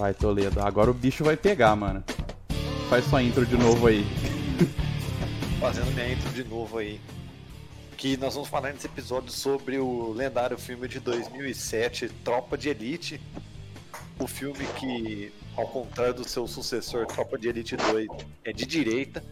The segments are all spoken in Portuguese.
Vai, Toledo. Agora o bicho vai pegar, mano. Faz sua intro de novo aí. Fazendo minha intro de novo aí. Que nós vamos falar nesse episódio sobre o lendário filme de 2007, Tropa de Elite. O filme que, ao contrário do seu sucessor, Tropa de Elite 2, é de direita.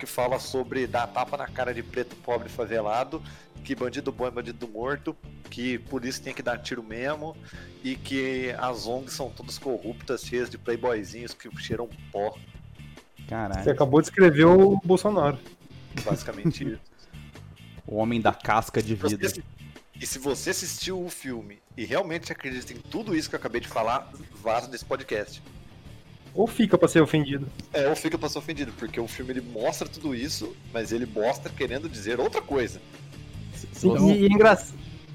Que fala sobre dar tapa na cara de preto pobre favelado que bandido bom é bandido morto, que polícia tem que dar tiro mesmo, e que as ONGs são todas corruptas, cheias de playboyzinhos que cheiram pó. Caralho. Você acabou de escrever o Bolsonaro. Basicamente isso. O homem da casca de vida. Você- E se você assistiu o filme e realmente acredita em tudo isso que eu acabei de falar, vaza desse podcast. Ou fica pra ser ofendido. É, ou fica pra ser ofendido, porque o filme ele mostra tudo isso, mas ele mostra querendo dizer outra coisa. Então- E, e engra-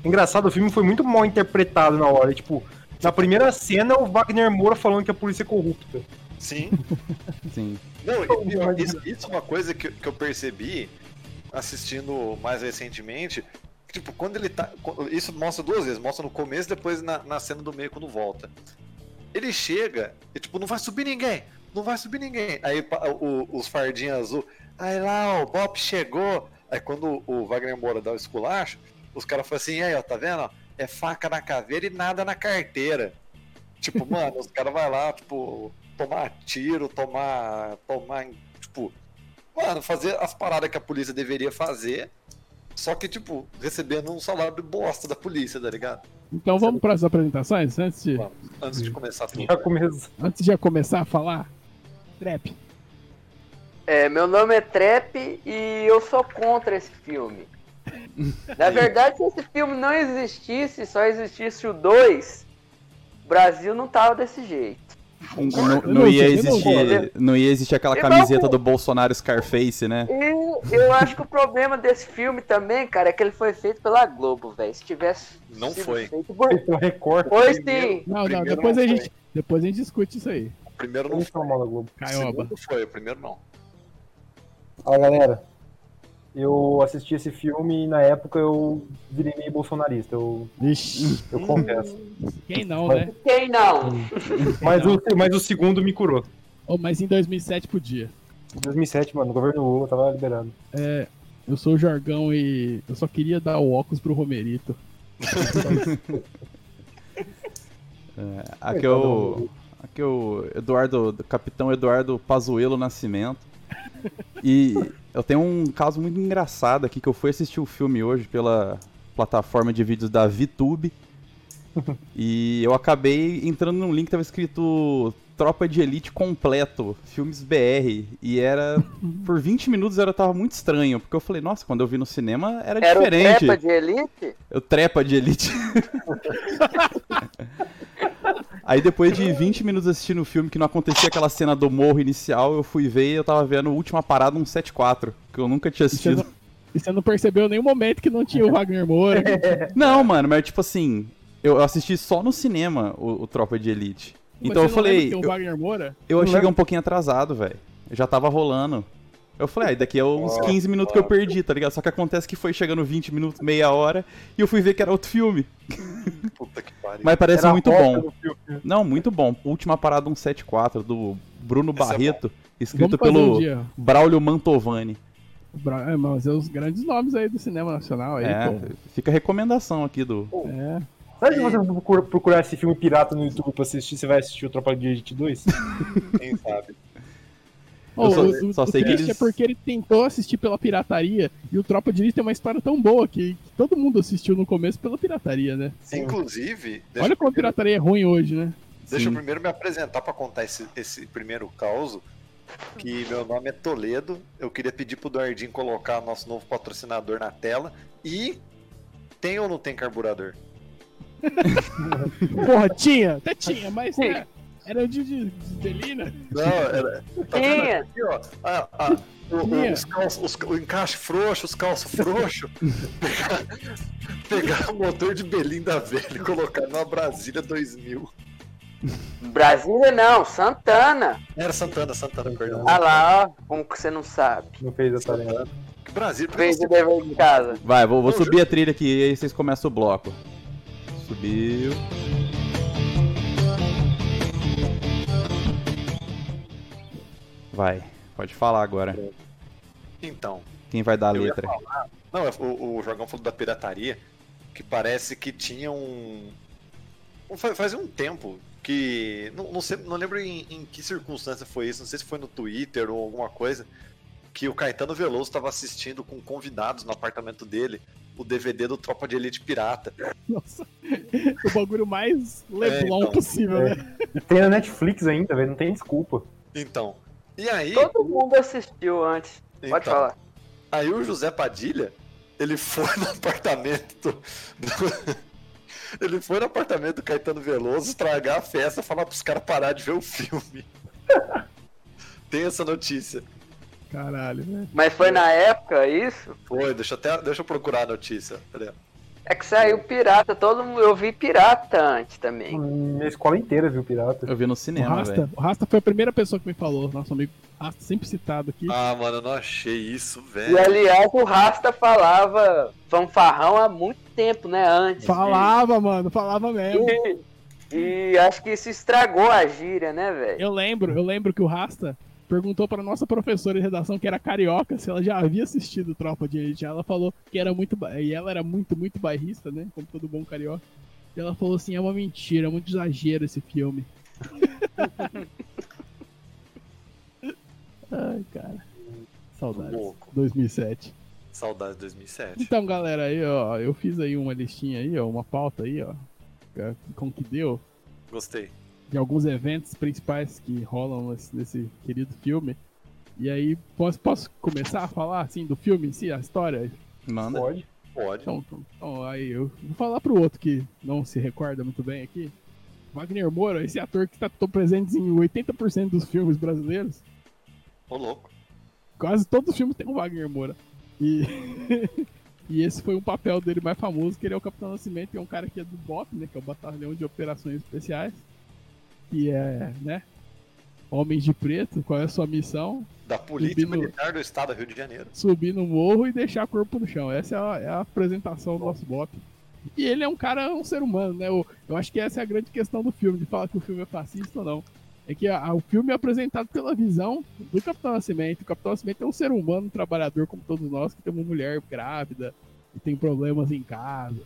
engraçado, o filme foi muito mal interpretado na hora. Tipo, na primeira cena, o Wagner Moura falando que a polícia é corrupta. Sim. Sim. Não, isso, isso é uma coisa que, que eu percebi assistindo mais recentemente. que, Tipo, quando ele tá. Isso mostra duas vezes, mostra no começo e depois na, na cena do meio quando volta. Ele chega e, tipo, não vai subir ninguém, não vai subir ninguém. Aí o- os fardinhos azul, aí lá, o Bop chegou. Aí quando o Wagner Moura dá o esculacho, os caras falam assim, aí, ó, tá vendo? ó? É faca na caveira e nada na carteira. Tipo, mano, os caras vão lá, tipo, tomar tiro, tomar. tomar. Tipo. Mano, fazer as paradas que a polícia deveria fazer. Só que, tipo, recebendo um salário de bosta da polícia, tá ligado? Então vamos para as apresentações antes de, Vamos, antes de começar tudo. Já começa. antes de começar a falar. Trap. É, meu nome é Trap e eu sou contra esse filme. Na verdade, se esse filme não existisse, só existisse o 2, o Brasil não tava desse jeito. Não, não ia não existir, não ia existir aquela camiseta não- do Bolsonaro Scarface, né? E eu acho que o problema desse filme também, cara, é que ele foi feito pela Globo, velho. Se tivesse. Não sido foi. Feito por... Um recorte. Foi Primeiro- sim. Não, não, depois não a foi. gente, depois a gente discute isso aí. O primeiro não Não foi. da Globo. O Caioba. segundo foi, o primeiro não. Fala, galera. Eu assisti esse filme e na época eu virei meio bolsonarista, eu, Vixe, eu confesso. quem não, né? Quem não? Mas o, mas o segundo me curou. Oh, mas em 2007 podia. Em 2007, mano, o governo Lula tava liberado. Eu sou o Jorgão e eu só queria dar o óculos pro Romerito. Aqui é o, aqui é o Eduardo, Capitão Eduardo Pazuello Nascimento. E eu tenho um caso muito engraçado aqui que eu fui assistir o filme hoje pela plataforma de vídeos da VTube. E eu acabei entrando num link que tava escrito Tropa de Elite completo, filmes BR. E era. Por 20 minutos era tava muito estranho, porque eu falei, nossa, quando eu vi no cinema era, Era o diferente. Trepa de Elite? Eu trepa de elite. Aí depois de 20 minutos assistindo o filme que não acontecia aquela cena do morro inicial, eu fui ver e eu tava vendo a última parada um 7-4, que eu nunca tinha E você, assistido. não, e você não percebeu em nenhum momento que não tinha o Wagner Moura. Não, mano, mas tipo assim, eu assisti só no cinema o, o Tropa de Elite. Mas Então eu você não lembra falei, que tem o eu, Wagner Moura? eu cheguei um pouquinho atrasado, velho. Já tava rolando. Eu falei, ah, daqui a uns 15 minutos que eu perdi, tá ligado? Só que acontece que foi chegando 20 minutos, meia hora, e eu fui ver que era outro filme. Puta que pariu. Mas parece Era muito bom. filme. Não, muito bom. Última parada 174 do Bruno Esse é Barreto, escrito Vamos fazer pelo um. Braulio Mantovani. Bra- É, mas é os grandes nomes aí do cinema nacional aí, É, pô. fica a recomendação aqui do. É. Sabe se você procura- procurar esse filme pirata no YouTube pra assistir, você vai assistir o Tropa de Elite 2? Quem sabe? Ô, só- o, só o sei que eles- é porque ele tentou assistir pela pirataria e o Tropa de Elite tem uma história tão boa que, que todo mundo assistiu no começo pela pirataria, né? Inclusive, Olha eu como a pirataria é ruim hoje, né? deixa eu Sim. primeiro me apresentar pra contar esse, esse primeiro caos. Que meu nome é Toledo. Eu queria pedir pro Duardinho colocar nosso novo patrocinador na tela. E tem ou não tem carburador? Porra, tinha, até tinha, mas né, era o de, de, de Delina. Não, era. Tá vendo Tinha. aqui, ó? Ah, ah, o, os calços, os- o encaixe frouxo, os calços frouxos. pegar, pegar o motor de Belinda velha e colocar numa Brasília 2000. Brasília não, Santana. Era Santana, Santana, perdão. Ah lá, ó, como que você não sabe. Não fez a tarefa. Brasília, por que Fez o dever de casa. Vai, vou, vou subir a trilha aqui e aí vocês começam o bloco. Subiu. Vai, pode falar agora. Então, Quem vai dar a letra? Não, é, o, o Jorgão falou da pirataria, que parece que tinha um. fa- Fazia um tempo que. Não, não, sei, não lembro em, em que circunstância foi isso, não sei se foi no Twitter ou alguma coisa, que o Caetano Veloso estava assistindo com convidados no apartamento dele o DVD do Tropa de Elite Pirata. Nossa, o bagulho mais Leblon então. possível, É. né? Tem na Netflix ainda, velho, não tem desculpa. Então. E aí. Todo mundo assistiu antes. Pode então, falar. Aí o José Padilha, ele foi no apartamento do... Ele foi no apartamento do Caetano Veloso estragar a festa e falar pros caras parar de ver o filme. Tem essa notícia. Caralho, né? Mas foi na época isso? Foi, deixa eu até. Deixa eu procurar a notícia. Peraí. É que saiu pirata, todo mundo. Eu vi pirata antes também. Minha escola inteira viu pirata. Eu vi no O cinema, Rasta, velho. o Rasta foi a primeira pessoa que me falou, nosso amigo Rasta, sempre citado aqui. Ah, mano, eu não achei isso, E velho. aliás, o Rasta falava fanfarrão há muito tempo, né? Antes. Falava, mano, falava mesmo. E, e acho que isso estragou a gíria, né, velho? Eu lembro, eu lembro que o Rasta perguntou pra nossa professora de redação, que era carioca, se ela já havia assistido Tropa de Elite. Ela falou que era muito. E ela era muito, muito bairrista, né? Como todo bom carioca. E ela falou assim: é uma mentira, é muito exagero esse filme. Ai, cara. Saudades. Louco. 2007. Saudade de 2007. Então, galera, aí, ó, eu fiz aí uma listinha aí, ó, uma pauta aí, ó, com o que deu, Gostei. De alguns eventos principais que rolam nesse, nesse querido filme. E aí, posso, posso começar a falar, assim, do filme em si, a história? Manda. Pode. Pode. Então, então, então, aí eu vou falar pro outro que não se recorda muito bem aqui. Wagner Moura, esse ator que está presente em 80% dos filmes brasileiros, Ô, louco. quase todos os filmes tem o Wagner Moura. E, e esse foi um papel dele mais famoso, que ele é o Capitão Nascimento, que é um cara que é do BOP, né? Que é o Batalhão de Operações Especiais. Que é, né? Homens de Preto, qual é a sua missão? Da Polícia Militar do Estado do Rio de Janeiro. Subir no morro e deixar o corpo no chão. Essa é a, é a apresentação do nosso BOP. E ele é um cara, um ser humano, né? Eu, eu acho que essa é a grande questão do filme, de falar que o filme é fascista ou não. É que a- a- o filme é apresentado pela visão do Capitão Nascimento. O Capitão Nascimento é um ser humano, um trabalhador como todos nós, que tem uma mulher grávida e tem problemas em casa.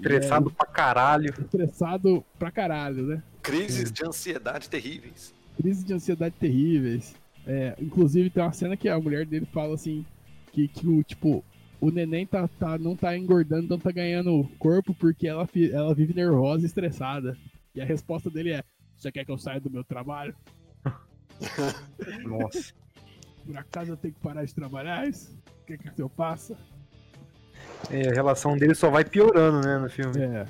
Estressado pra caralho. É, estressado pra caralho, né? Crises de ansiedade terríveis. Crise de ansiedade terríveis. É, inclusive tem uma cena que a mulher dele fala assim, que, que o tipo, o neném tá, tá, não tá engordando, não tá ganhando corpo porque ela, fi- ela vive nervosa e estressada. E a resposta dele é, você quer que eu saia do meu trabalho? Nossa. Por acaso eu tenho que parar de trabalhar? Isso? O que que eu faça? É, a relação dele só vai piorando, né, no filme. É,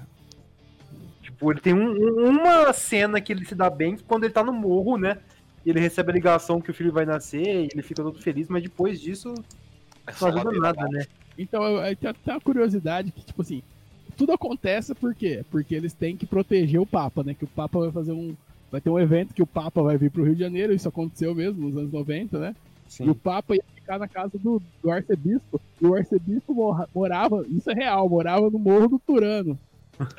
Tipo, ele tem um- um- uma cena que ele se dá bem quando ele tá no morro, né? Ele recebe a ligação que o filho vai nascer e ele fica todo feliz, mas depois disso É não ajuda nada, né? Então, tem até uma curiosidade que, tipo assim, tudo acontece por quê? Porque eles têm que proteger o Papa, né? Que o Papa vai fazer um. Vai ter um evento que o Papa vai vir pro Rio de Janeiro, isso aconteceu mesmo nos anos 90, né? E o Papa ia ficar na casa do, do arcebispo. E o arcebispo morava, isso é real, morava no Morro do Turano.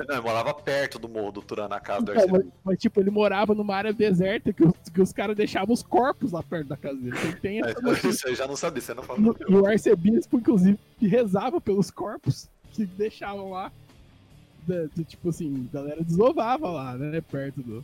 Não, eu morava perto do Morro do Turano, na casa do Então, mas, arcebispo. mas, tipo, ele morava numa área deserta que os, que os caras deixavam os corpos lá perto da casa dele. Então, tem essa Mas Isso eu já não sabia, você não falou. E o arcebispo, inclusive, rezava pelos corpos que deixavam lá. Da- do, tipo assim, a galera desovava lá, né? Perto do,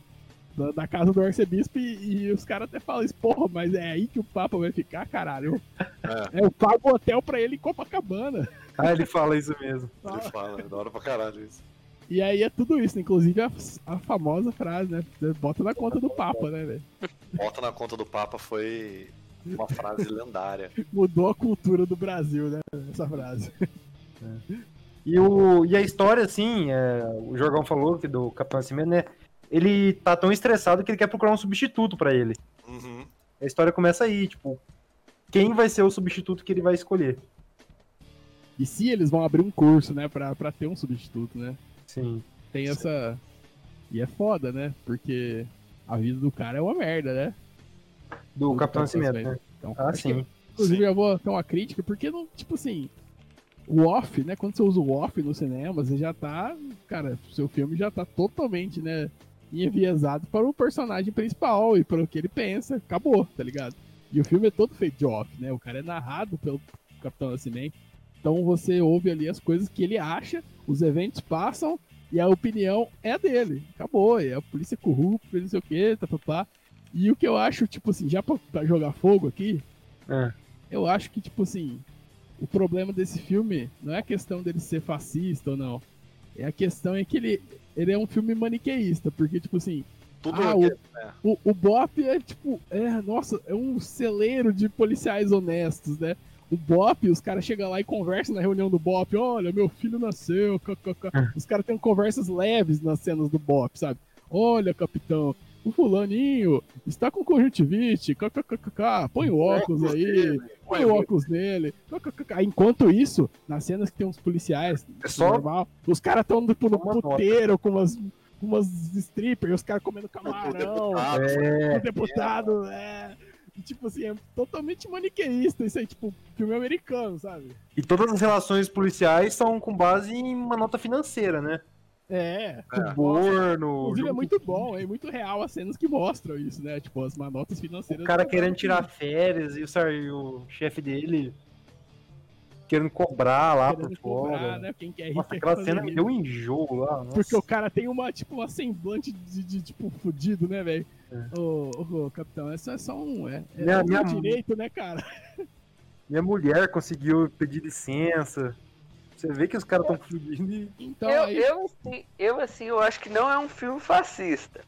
da, da casa do arcebispo. E, e os caras até falam isso, porra, mas é aí que o Papa vai ficar, caralho. É. É, eu pago hotel pra ele em Copacabana. Ah, ele fala isso mesmo. Ele fala, é da hora pra caralho isso. E aí é tudo isso, inclusive a, a famosa frase, né? Bota na conta do Papa, né, velho? Bota na conta do Papa foi uma frase lendária. Mudou a cultura do Brasil, né? Essa frase. E, o, e a história, assim, é, o Jorgão falou que do Capitão Nascimento, né? Ele tá tão estressado que ele quer procurar um substituto pra ele. Uhum. A história começa aí, tipo, quem vai ser o substituto que ele vai escolher? E se eles vão abrir um curso, né, pra, pra ter um substituto, né? Sim. tem essa. E é foda, né? Porque a vida do cara é uma merda, né? Do Do Capitão Capitão Nascimento, né? Então, Ah, sim. inclusive, eu vou ter uma crítica, porque não, tipo assim, o off, né? Quando você usa o off no cinema, você já tá. Cara, seu filme já tá totalmente, né? Enviesado para o personagem principal e para o que ele pensa. Acabou, tá ligado? E o filme é todo feito de off, né? O cara é narrado pelo Capitão Nascimento. Então você ouve ali as coisas que ele acha, os eventos passam e a opinião é dele. Acabou, é a polícia corrupta, não sei o que, tá, tá, tá. E o que eu acho, tipo assim, já pra, pra jogar fogo aqui, É. eu acho que, tipo assim, o problema desse filme não é a questão dele ser fascista ou não. É a questão é que ele, ele é um filme maniqueísta, porque, tipo assim, Tudo Ah, que- é. o, o Bop é tipo, é, nossa, é um celeiro de policiais honestos, né? O Bop, os caras chegam lá e conversam na reunião do Bop, olha, meu filho nasceu, kkk. Os caras têm conversas leves nas cenas do Bop, sabe? Olha, capitão, o fulaninho está com conjuntivite, kkkk, põe o óculos aí, põe o óculos nele, kkkk. Enquanto isso, nas cenas que tem uns policiais, É só normal, os caras estão tipo, no puteiro com umas, umas strippers, os caras comendo camarão, deputado, É. o deputado, é. E, Tipo assim, é totalmente maniqueísta isso aí, tipo, filme americano, sabe? E todas as relações policiais são com base em uma nota financeira, né? É. É. Suborno. Inclusive é muito bom, é muito real as cenas que mostram isso, né? Tipo, as manotas financeiras. O cara do- querendo tirar férias e o, o chefe dele querendo cobrar lá querendo por cobrar, fora. né? Quem quer Nossa, quer aquela cena me deu um enjoo lá. Nossa. Porque o cara tem uma, tipo, uma semblante de, de, tipo, fudido, né, velho? É. Ô, ô, ô, capitão, isso é só um. É, é Minha- um minha- direito, né, cara? Minha mulher conseguiu pedir licença. Você vê que os caras estão fudindo e. Então, Eu, aí. eu, assim, eu, assim, eu acho que não é um filme fascista.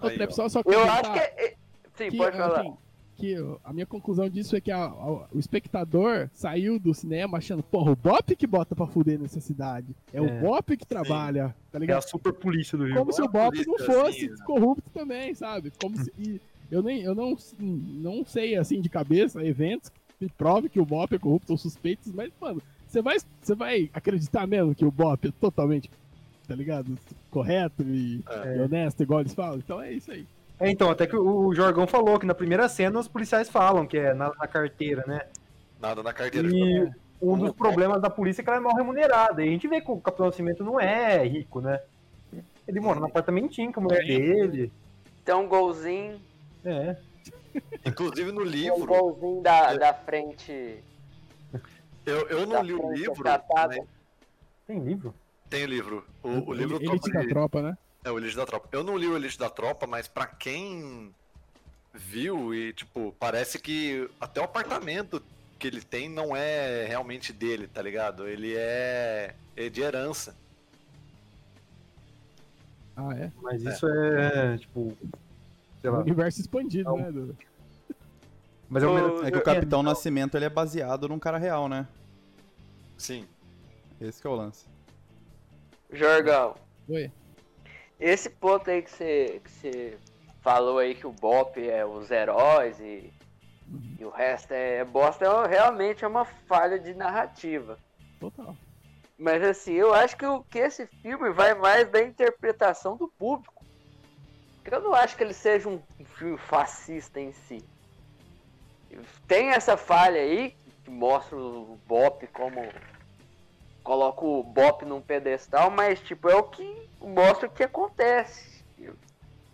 Aí, Trep, só, só Eu acho que é. é- Sim, que, pode falar. assim, que a minha conclusão disso é que a- a- o espectador saiu do cinema achando, porra, o Bop que bota pra fuder nessa cidade. É, o É. Bop que trabalha, tá É a ligado? super polícia do Rio. Como se o Bop não fosse assim, né? corrupto também, sabe? Como se. e eu nem, eu não, não sei assim de cabeça eventos que provem que o Bop é corrupto ou suspeitos, mas, mano, você vai, você vai acreditar mesmo que o Bop é totalmente, tá ligado? Correto e, É. e honesto, igual eles falam. Então é isso aí. É, então, até que o Jorgão falou que na primeira cena os policiais falam que é na, na carteira, né? Nada na carteira. E um dos problemas da polícia é que ela é mal remunerada. E a gente vê que o Capitão Nascimento não é rico, né? Ele mora num apartamentinho com a mulher dele. Tem um golzinho. É. Inclusive no Tem um livro, golzinho da, da frente. Eu, eu não li o livro. né? Tem livro? Tem o livro. O, o livro Elite da de- tropa, né? É o Elite da Tropa. Eu não li o Elite da Tropa, mas pra quem viu e, tipo, parece que até o apartamento que ele tem não é realmente dele, tá ligado? Ele é, é de herança. Ah, é. Mas isso é, tipo. Sei lá. Universo expandido, Não. né? Mas é mesmo. É que o Capitão Nascimento ele é baseado num cara real, né? Sim. Esse que é o lance. Jorgão, Oi. esse ponto aí que você, que você falou aí que o Bop é os heróis e, e o resto é bosta, é, realmente é uma falha de narrativa. Total. Mas assim, eu acho que, o, que esse filme vai mais da interpretação do público. Porque eu não acho que ele seja um filme fascista em si. Tem essa falha aí, que mostra o Bop como. Coloca o Bop num pedestal, mas tipo, é o que mostra o que acontece.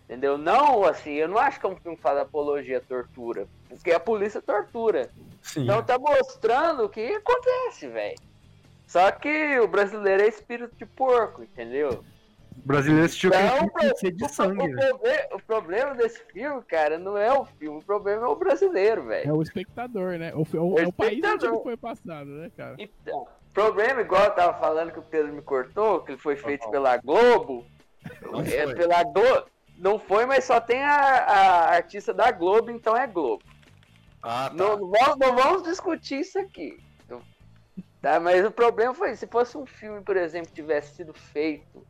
Entendeu? Não, assim, eu não acho que é um filme que faz apologia à tortura. Porque a polícia tortura. Sim. Então tá mostrando o que acontece, velho. Só que o brasileiro é espírito de porco, entendeu? O brasileiro assistiu Não, aquele filme de o, sangue. o proble- o problema desse filme, cara, não é o filme, o problema é o brasileiro, É velho. o espectador, né? O, é o, É o é o país onde ele foi passado, né, cara? Então, problema, igual eu tava falando que o Pedro me cortou, que ele foi feito pela Globo. Não é, foi. pela Globo. Não foi, mas só tem a, a artista da Globo, então é Globo. Ah, tá. Não, não vamos, não vamos discutir isso aqui. Tá, mas o problema foi, se fosse um filme, por exemplo, que tivesse sido feito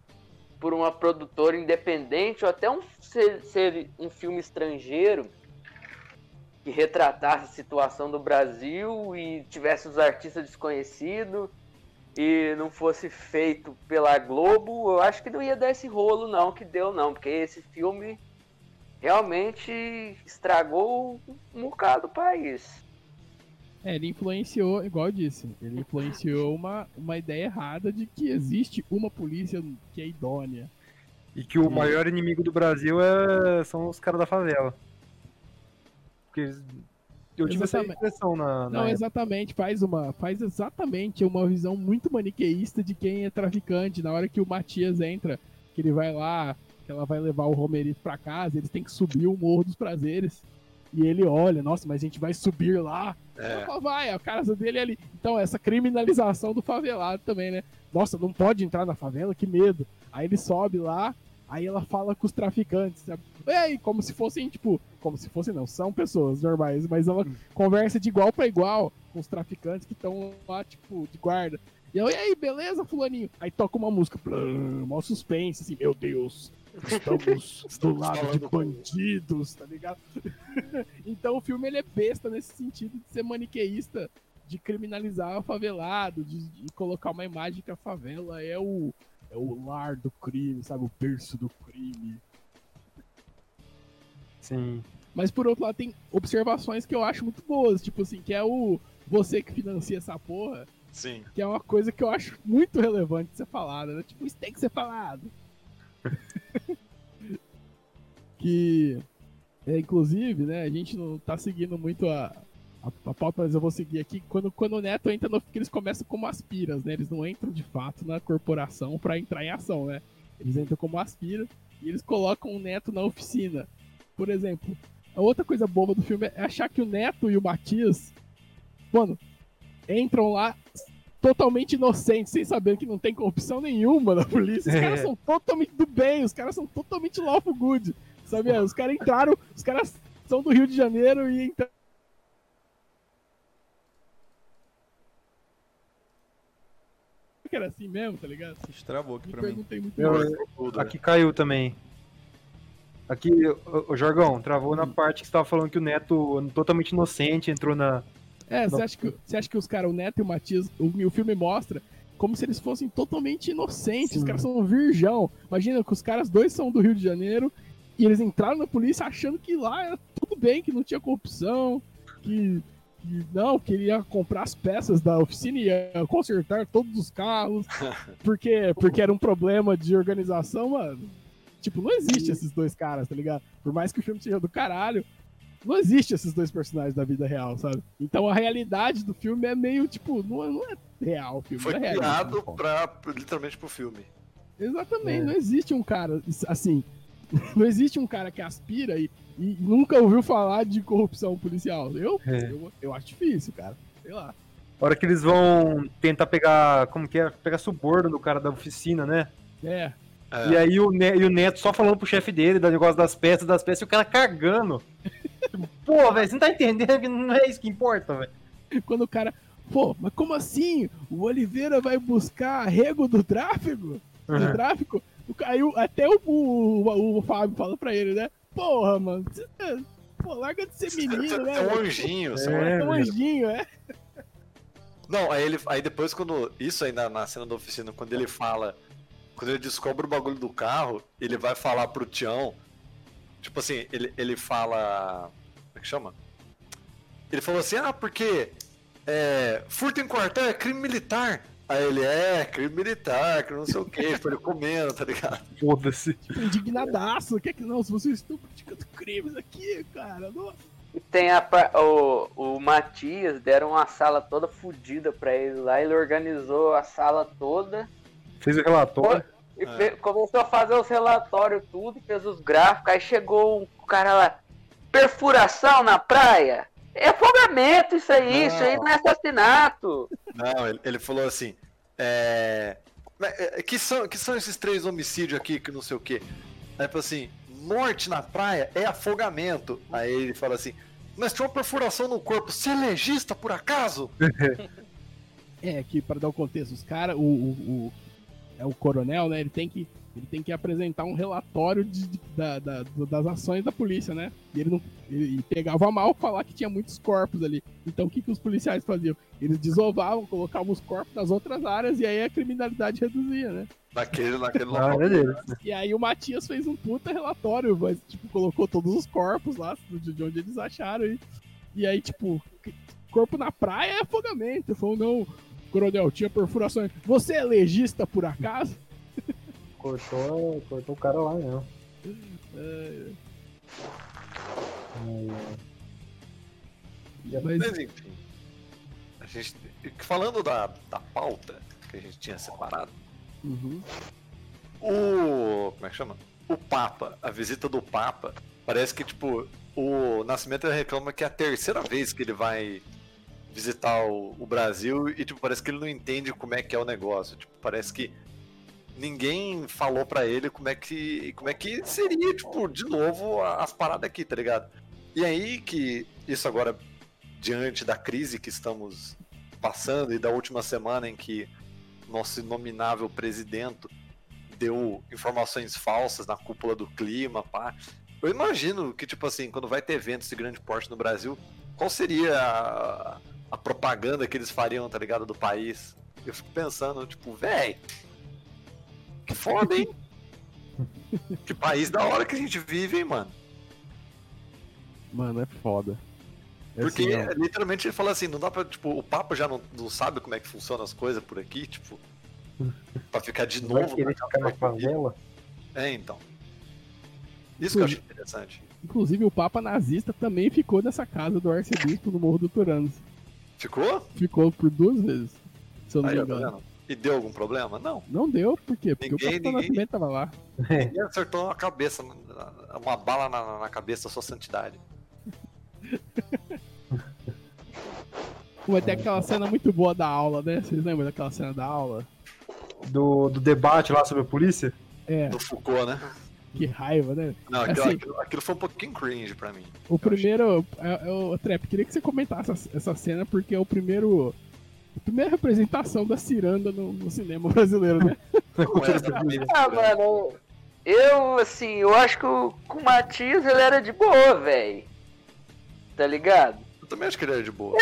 por uma produtora independente, ou até um ser, ser um filme estrangeiro que retratasse a situação do Brasil e tivesse os artistas desconhecidos e não fosse feito pela Globo, eu acho que não ia dar esse rolo não que deu não, porque esse filme realmente estragou um bocado do país. É, ele influenciou, igual eu disse, ele influenciou uma, uma ideia errada de que existe uma polícia que é idônea. E que o maior inimigo do Brasil é... são os caras da favela. Porque eu tive essa Exatamente. impressão na. na Não, época. exatamente, faz uma. Faz exatamente uma visão muito maniqueísta de quem é traficante. Na hora que o Matias entra, que ele vai lá, que ela vai levar o Romerito pra casa, eles têm que subir o Morro dos Prazeres. E ele olha, nossa, mas a gente vai subir lá. É. Fala, vai, a casa dele é ali. Então, essa criminalização do favelado também, né? Nossa, não pode entrar na favela, que medo. Aí ele sobe lá, aí ela fala com os traficantes, sabe? Ei, como se fossem, tipo, como se fossem, não, são pessoas normais, mas ela conversa de igual pra igual com os traficantes que estão lá, tipo, de guarda. E eu, e aí, beleza, fulaninho? Aí toca uma música, blum, mó suspense, assim, meu Deus, estamos do lado de bandidos, tá ligado? então o filme ele é besta nesse sentido de ser maniqueísta, de criminalizar o favelado, de, de colocar uma imagem que a favela é o, é o lar do crime, sabe? O berço do crime. Sim. Mas por outro lado, tem observações que eu acho muito boas, tipo assim, que é o você que financia essa porra, Sim. que é uma coisa que eu acho muito relevante de ser falada, né? Tipo, isso tem que ser falado. que, é, inclusive, né, a gente não tá seguindo muito a, a, a pauta, mas eu vou seguir aqui. Quando, quando o Neto entra no que eles começam como aspiras, né? Eles não entram de fato na corporação pra entrar em ação, né? Eles entram como aspira e eles colocam o Neto na oficina. Por exemplo, a outra coisa boba do filme é achar que o Neto e o Matias, mano, entram lá totalmente inocentes, sem saber que não tem corrupção nenhuma na polícia. Os É. caras são totalmente do bem, os caras são totalmente lawful good. Sabe? Os caras entraram, os caras são do Rio de Janeiro e entraram. Que era assim mesmo, tá ligado? Estravou aqui Me pra mim. muito Eu-. Aqui caiu também. Aqui, o, o Jorgão, travou na parte que você tava falando que o Neto, totalmente inocente, entrou na. É, você acha que, você acha que os caras, o Neto e o Matias, o, o filme mostra como se eles fossem totalmente inocentes. Os Sim. caras são um virgão. Imagina que os caras dois são do Rio de Janeiro e eles entraram na polícia achando que lá era tudo bem, que não tinha corrupção, que, que não, que ele ia comprar as peças da oficina e ia consertar todos os carros, porque, porque era um problema de organização, mano. Tipo, não existe esses dois caras, tá ligado? Por mais que o filme seja do caralho, não existe esses dois personagens da vida real, sabe? Então a realidade do filme é meio, tipo, não é, não é real o filme. Foi é criado pô. pra, literalmente pro filme. Exatamente, É. não existe um cara, assim, não existe um cara que aspira e, e nunca ouviu falar de corrupção policial. Eu, É. eu, eu acho difícil, cara. Sei lá. A hora que eles vão tentar pegar. Como que é? Pegar suborno do cara da oficina, né? É, É. E aí o, Ne- e o Neto só falando pro chefe dele do negócio das peças, das peças, e o cara cagando. Pô, velho, você não tá entendendo que não é isso que importa, velho. quando o cara, pô, mas como assim? O Oliveira vai buscar arrego do tráfego? Do Uhum. tráfico? O caiu até o, o, o Fábio fala pra ele, né? Porra, mano, você, pô, larga de ser menino, né? É um mano? anjinho. É. você é um É um anjinho, é. Não, aí ele. Aí depois quando. Isso aí na, na cena da oficina, quando ele fala. Quando ele descobre o bagulho do carro, ele vai falar pro Tião. Tipo assim, ele, ele fala. Como é que chama? Ele falou assim, ah, porque é, furto em quartel é crime militar. Aí ele, é, crime militar, que não sei o que, foi ele comendo, tá ligado? Foda-se. Tipo, indignadaço. Quer que não? Se vocês estão praticando crimes aqui, cara. Nossa. E tem a, o, o Matias, deram uma sala toda fodida pra ele lá, ele organizou a sala toda Fez o relatório. E É. começou a fazer os relatórios tudo, fez os gráficos, aí chegou um cara lá, perfuração na praia? É afogamento isso aí, Não. isso aí não é assassinato. Não, ele, ele falou assim, é, mas, é, que, são, que são esses três homicídios aqui, que não sei o que. Aí falou assim, morte na praia é afogamento. Aí ele fala assim, mas tinha uma perfuração no corpo, você é legista por acaso? É, que para dar o contexto, os caras, o, o, o- é o coronel, né? Ele tem que, ele tem que apresentar um relatório de, de- da- da- das ações da polícia, né? E ele não ele, e pegava mal falar que tinha muitos corpos ali. Então o que, que os policiais faziam? Eles desovavam, colocavam os corpos nas outras áreas e aí a criminalidade reduzia, né? Naquele, naquele Ah, local. Deus. E aí o Matias fez um puta relatório, mas, tipo, colocou todos os corpos lá de de onde eles acharam. E, e aí, tipo, corpo na praia é afogamento. Ele falou, não, coronel, tinha perfurações. Você é legista por acaso? Cortou, cortou o cara lá, não. É, Mas, Mas enfim. A gente, falando da, da pauta que a gente tinha separado, uhum. o. Como é que chama? O Papa, a visita do Papa, parece que, tipo, o Nascimento reclama que é a terceira vez que ele vai visitar o, o Brasil e, tipo, parece que ele não entende como é que é o negócio. Tipo, parece que ninguém falou pra ele como é que como é que seria, tipo, de novo as paradas aqui, tá ligado? E aí que isso agora diante da crise que estamos passando e da última semana em que nosso inominável presidente deu informações falsas na cúpula do clima, pá. Eu imagino que, tipo assim, quando vai ter eventos de grande porte no Brasil, qual seria a, a propaganda que eles fariam, tá ligado, do país? Eu fico pensando, tipo, véi, que foda, hein? que país da hora que a gente vive, hein, mano? Mano, é foda. É Porque assim, literalmente ele fala assim, não dá pra, tipo, o Papa já não, não sabe como é que funcionam as coisas por aqui, tipo, pra ficar de novo. naquela ficar na favela? É, então. Isso que eu achei interessante. inclusive o Papa nazista também ficou nessa casa do arcebispo no Morro do Turanos. Ficou? Ficou por duas vezes, se eu não Aí, me tá engano. E deu algum problema? Não. Não deu, por quê? Porque Ninguém- o Capitão ninguém- Nascimento tava lá. Ninguém acertou a cabeça, uma bala na, na cabeça da sua santidade. Vai ter aquela cena muito boa da aula, né? Vocês lembram daquela cena da aula? Do, do debate lá sobre a polícia? É, Do Foucault, né? que raiva, né? Não, aquilo, Assim- aquilo- aquilo foi um pouquinho cringe pra mim. O primeiro. É, é, o Trap, queria que você comentasse essa, essa cena, porque é o primeiro. A primeira representação da ciranda no, no cinema brasileiro, né? Ah, mano, eu, assim, eu acho que o, com o Matias ele era de boa, velho. Tá ligado? Eu também acho que ele era de boa.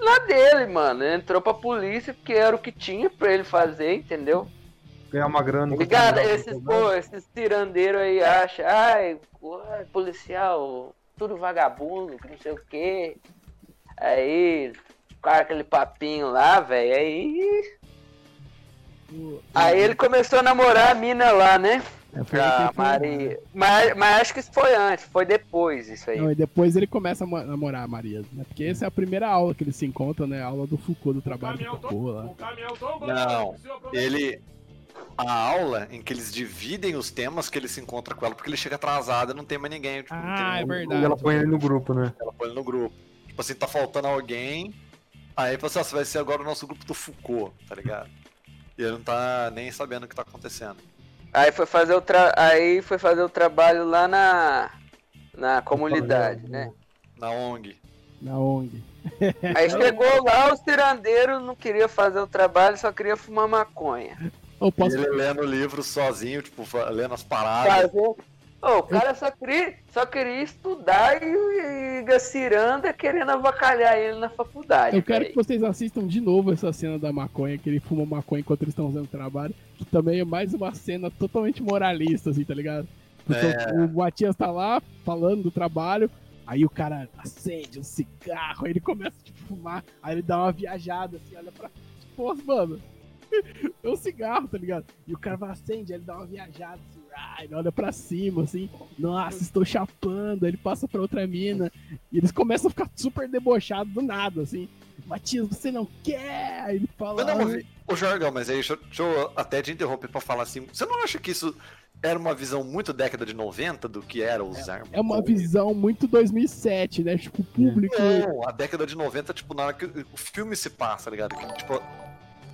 Na dele, mano. Ele entrou pra polícia porque era o que tinha pra ele fazer, entendeu? Ganhar uma grana. Ligado? Esses, pô, esses tirandeiros aí acham, ai, pô, policial, tudo vagabundo, que não sei o quê. Aí, cara, aquele papinho lá, velho, aí. Aí ele começou a namorar a mina lá, né? É, foi A aquele filme- Maria. Mas, mas acho que isso foi antes, foi depois isso aí. Não, e depois ele começa a mo- namorar a Maria, né? Porque essa é a primeira aula que eles se encontram, né? A aula do Foucault, do trabalho do Foucault lá. Não, ele. A aula em que eles dividem os temas que ele se encontra com ela, porque ele chega atrasado e não tem mais ninguém. Tipo, não tem Ah, é verdade. E ela põe ele no grupo, né? Ela põe ele no grupo. Tipo assim, tá faltando alguém. Aí fala assim, você vai ser agora o nosso grupo do Foucault, tá ligado? E ele não tá nem sabendo o que tá acontecendo. Aí foi fazer o tra... aí foi fazer o trabalho lá na na comunidade, né? Na ONG. Na ONG. Aí chegou lá, os tirandeiros não queria fazer o trabalho, só queria fumar maconha. Eu posso. Ele lendo o livro sozinho, tipo, lendo as paradas. Fazer... Ô, o cara só queria, só queria estudar e, e Gaciranda querendo avacalhar ele na faculdade. Eu quero que velho. vocês assistam de novo essa cena da maconha, que ele fuma maconha enquanto eles estão fazendo trabalho, que também é mais uma cena totalmente moralista, assim, tá ligado? Porque É. o, Matias tá lá falando do trabalho, aí o cara acende um cigarro, aí ele começa tipo, a fumar, aí ele dá uma viajada, assim, olha pra. Pô, mano, é um cigarro, tá ligado? E o cara vai acende, ele dá uma viajada, assim, ah, ele olha pra cima, assim, nossa, estou chapando, aí ele passa pra outra mina, e eles começam a ficar super debochados do nada, assim. Matias, você não quer? Aí ele fala. Mas não, "Ah, ô Jorgão, mas aí deixa, eu- deixa eu até te interromper pra falar assim. Você não acha que isso era uma visão muito década de 90 do que era os armas? É uma visão muito 2007, né? Tipo, o público. Não, a década de 90, tipo, na hora que o filme se passa, tá ligado? Que, tipo,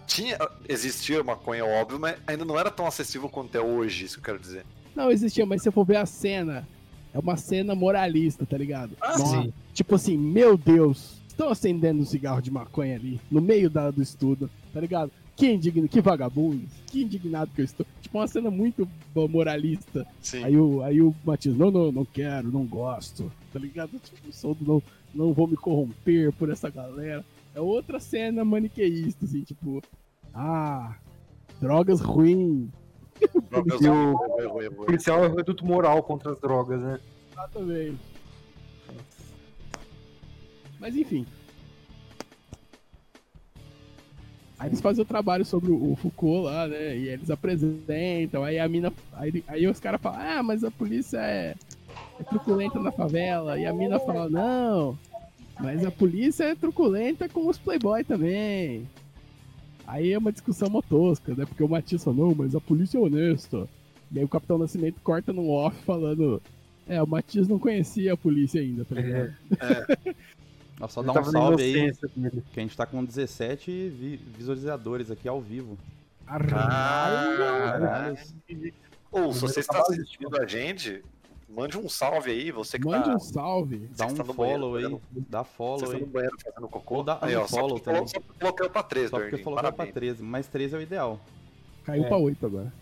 tinha, existia maconha, óbvio, mas ainda não era tão acessível quanto é hoje, isso que eu quero dizer. Não existia, mas se eu for ver a cena, é uma cena moralista, tá ligado? Ah, Nossa, sim. Tipo assim, meu Deus, estão acendendo um cigarro de maconha ali, no meio da, do estudo, tá ligado? Que indigno, que vagabundo, que indignado que eu estou. Tipo, uma cena muito moralista. Sim. Aí o, aí o Matias, não, não, não quero, não gosto, tá ligado? Tipo, sou do, não, não vou me corromper por essa galera. É outra cena maniqueísta, assim, tipo, ah, drogas ruins, Drogas, o- ruim, ruim, ruim, O ruim. policial é o reduto moral contra as drogas, né? Exatamente. Mas enfim. Aí eles fazem o trabalho sobre o o Foucault lá, né? E eles apresentam, aí a mina. Aí, aí os caras falam, ah, mas a polícia é, é truculenta na favela. E a mina fala, não, Mas a polícia é truculenta com os playboy também. Aí é uma discussão motosca, né? Porque o Matias falou, não, mas a polícia é honesta. E aí o Capitão Nascimento corta num off falando. É, o Matias não conhecia a polícia ainda, tá ligado? Ó, só Ele dá um salve aí, que a gente tá com 17 vi- visualizadores aqui ao vivo. Caralho. Ou se você está assistindo a gente, mande um salve aí, você que Mande tá, um salve. Dá um tá no follow banheiro aí, dá você follow está aí. no banheiro fazendo cocô. Ou dá aí, ó, um só follow também. Só porque colocou pra 3, Só porque Dordinho. falou que é pra Parabéns. 13, mas 13 é o ideal. Caiu É. pra 8 agora.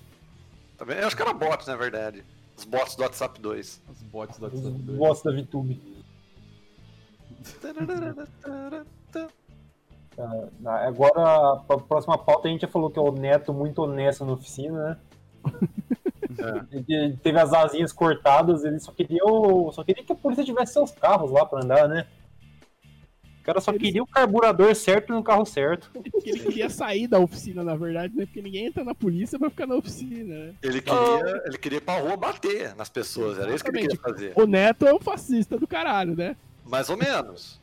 Tá vendo? Eu acho que era bot, na verdade. Os bots do WhatsApp 2. Os bots do Os WhatsApp 2. bots da VTube. Na- Agora, pra próxima pauta, a gente já falou que é o Neto muito honesto na oficina, né? Ele- Ele teve as asinhas cortadas, ele só queria, o- só queria que a polícia tivesse seus carros lá pra andar, né? O cara só Eles- queria o carburador certo no carro certo. Porque ele queria sair da oficina, na verdade, né? Porque ninguém entra na polícia pra ficar na oficina, né? Ele queria, ele queria ir pra rua bater nas pessoas, era isso que ele queria fazer. O Neto é um fascista do caralho, né? Mais ou menos.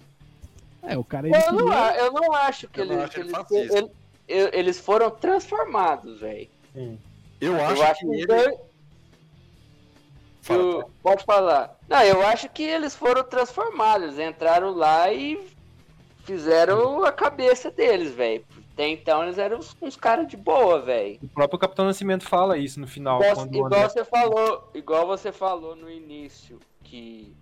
É, o cara ele Eu não, queria... a- eu não acho que Eu não eles, acho que ele ele- ele- eles foram transformados, velho. Sim. Eu Eu acho acho que que ele. Fala, eu- pode falar. Não, eu acho que eles foram transformados. Entraram lá e fizeram a cabeça deles, velho. Até então eles eram uns, uns caras de boa, velho. O próprio Capitão Nascimento fala isso no final. Igual, quando igual André- você falou, igual você falou no início que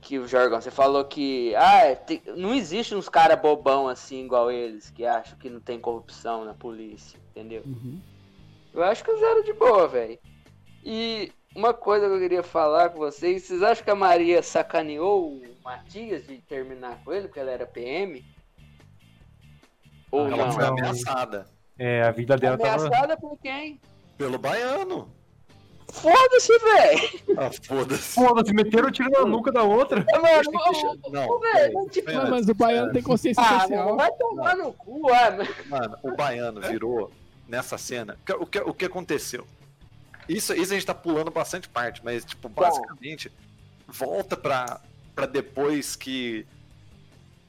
que o Jorgão, você falou que ah, tem- não existe uns cara bobão assim igual eles que acham que não tem corrupção na polícia, entendeu? Uhum. Eu acho que eles eram de boa, velho. E uma coisa que eu queria falar com vocês, vocês acham que a Maria sacaneou o Matias de terminar com ele porque ela era PM? Ou Ah, Ela não? foi Não. ameaçada É, a vida dela tava. Ameaçada por quem? pelo baiano. Foda-se, velho! Ah, foda-se. Foda-se, meteram o tiro na nuca da outra. Mano, deixa- Não, velho, peraí, mas tipo, peraí. Mas, o baiano tem consciência Ah, social. não, vai tomar no cu, ah, mas- Mano, o baiano virou nessa cena. O que, o que aconteceu? Isso, isso a gente tá pulando bastante parte, mas, tipo, basicamente, volta pra, pra depois que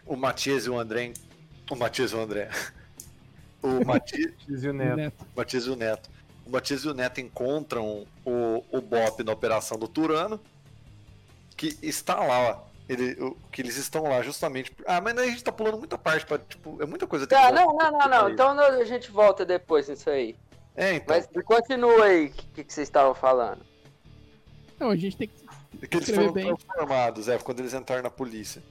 o Matias e o André. O Matias e o André. O Matias, Dizia o. Neto. o Matias e o Neto. O Matias e o Neto encontram o, o Bop na operação do Turano, que está lá, ó. Ele, o- que eles estão lá justamente. Ah, mas aí a gente tá pulando muita parte, pra, tipo, é muita coisa. Tá, que não, voltar. não, não, não. Então não, a gente volta depois nisso aí. É, então. Mas continua aí o que, que vocês estavam falando. Não, a gente tem que. que eles foram bem. transformados, é, quando eles entraram na polícia.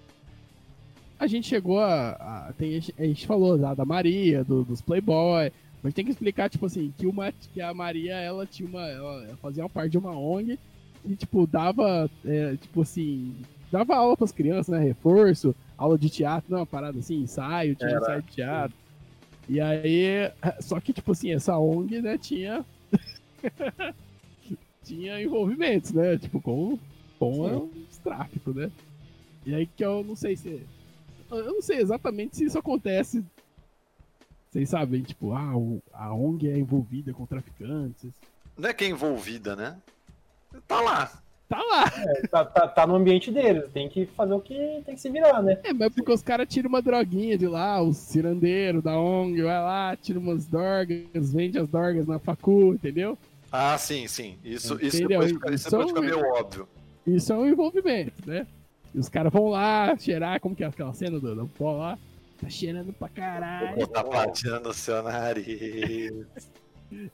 A gente chegou a. a- tem, a gente falou da, da Maria, do- dos Playboy. Mas tem que explicar, tipo assim, que, uma, que a Maria, ela tinha uma. Ela, ela fazia uma parte de uma ONG e, tipo, dava. é, tipo assim. Dava aula pras crianças, né? Reforço, aula de teatro, não, uma parada assim, ensaio, tinha Era, ensaio de teatro. E aí. Só que, tipo assim, essa ONG, né, tinha. tinha envolvimentos, né? Tipo, com, com os tráficos, né? E aí que eu não sei se. Eu não sei exatamente se isso acontece. Vocês sabem, tipo, ah, a ONG é envolvida com traficantes. Não é que é envolvida, né? Tá lá. Tá lá! Tá, tá, tá no ambiente deles, tem que fazer o que tem que se virar, né? É, mas porque os caras tiram uma droguinha de lá, os cirandeiros da ONG, vai lá, tira umas dorgas, vende as dorgas na facu, entendeu? Ah, sim, sim. Isso, isso Entendeu? depois, fica- isso depois Isso fica é um- meio óbvio. Isso é um envolvimento, né? E os caras vão lá cheirar, como que é aquela cena do, do pó lá? Tá cheirando pra caralho. Tá patinando o seu nariz.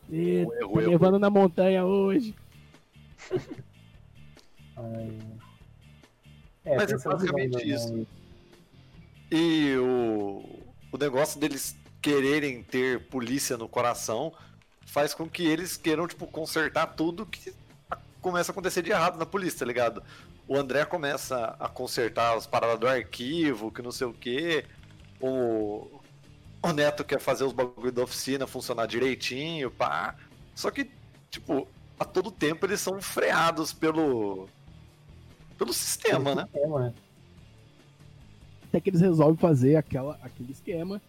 E, Erro, tá erro. levando na montanha hoje. Ai. É, Mas é basicamente isso. né? E o, o negócio deles quererem ter polícia no coração faz com que eles queiram, tipo, consertar tudo que começa a acontecer de errado na polícia, tá ligado? O André começa a consertar as paradas do arquivo, que não sei o quê. O, o Neto quer fazer os bagulho da oficina funcionar direitinho, pá. Só que, tipo, a todo tempo eles são freados pelo. Pelo sistema, né? É, mano. Até que eles resolvem fazer aquela, aquele esquema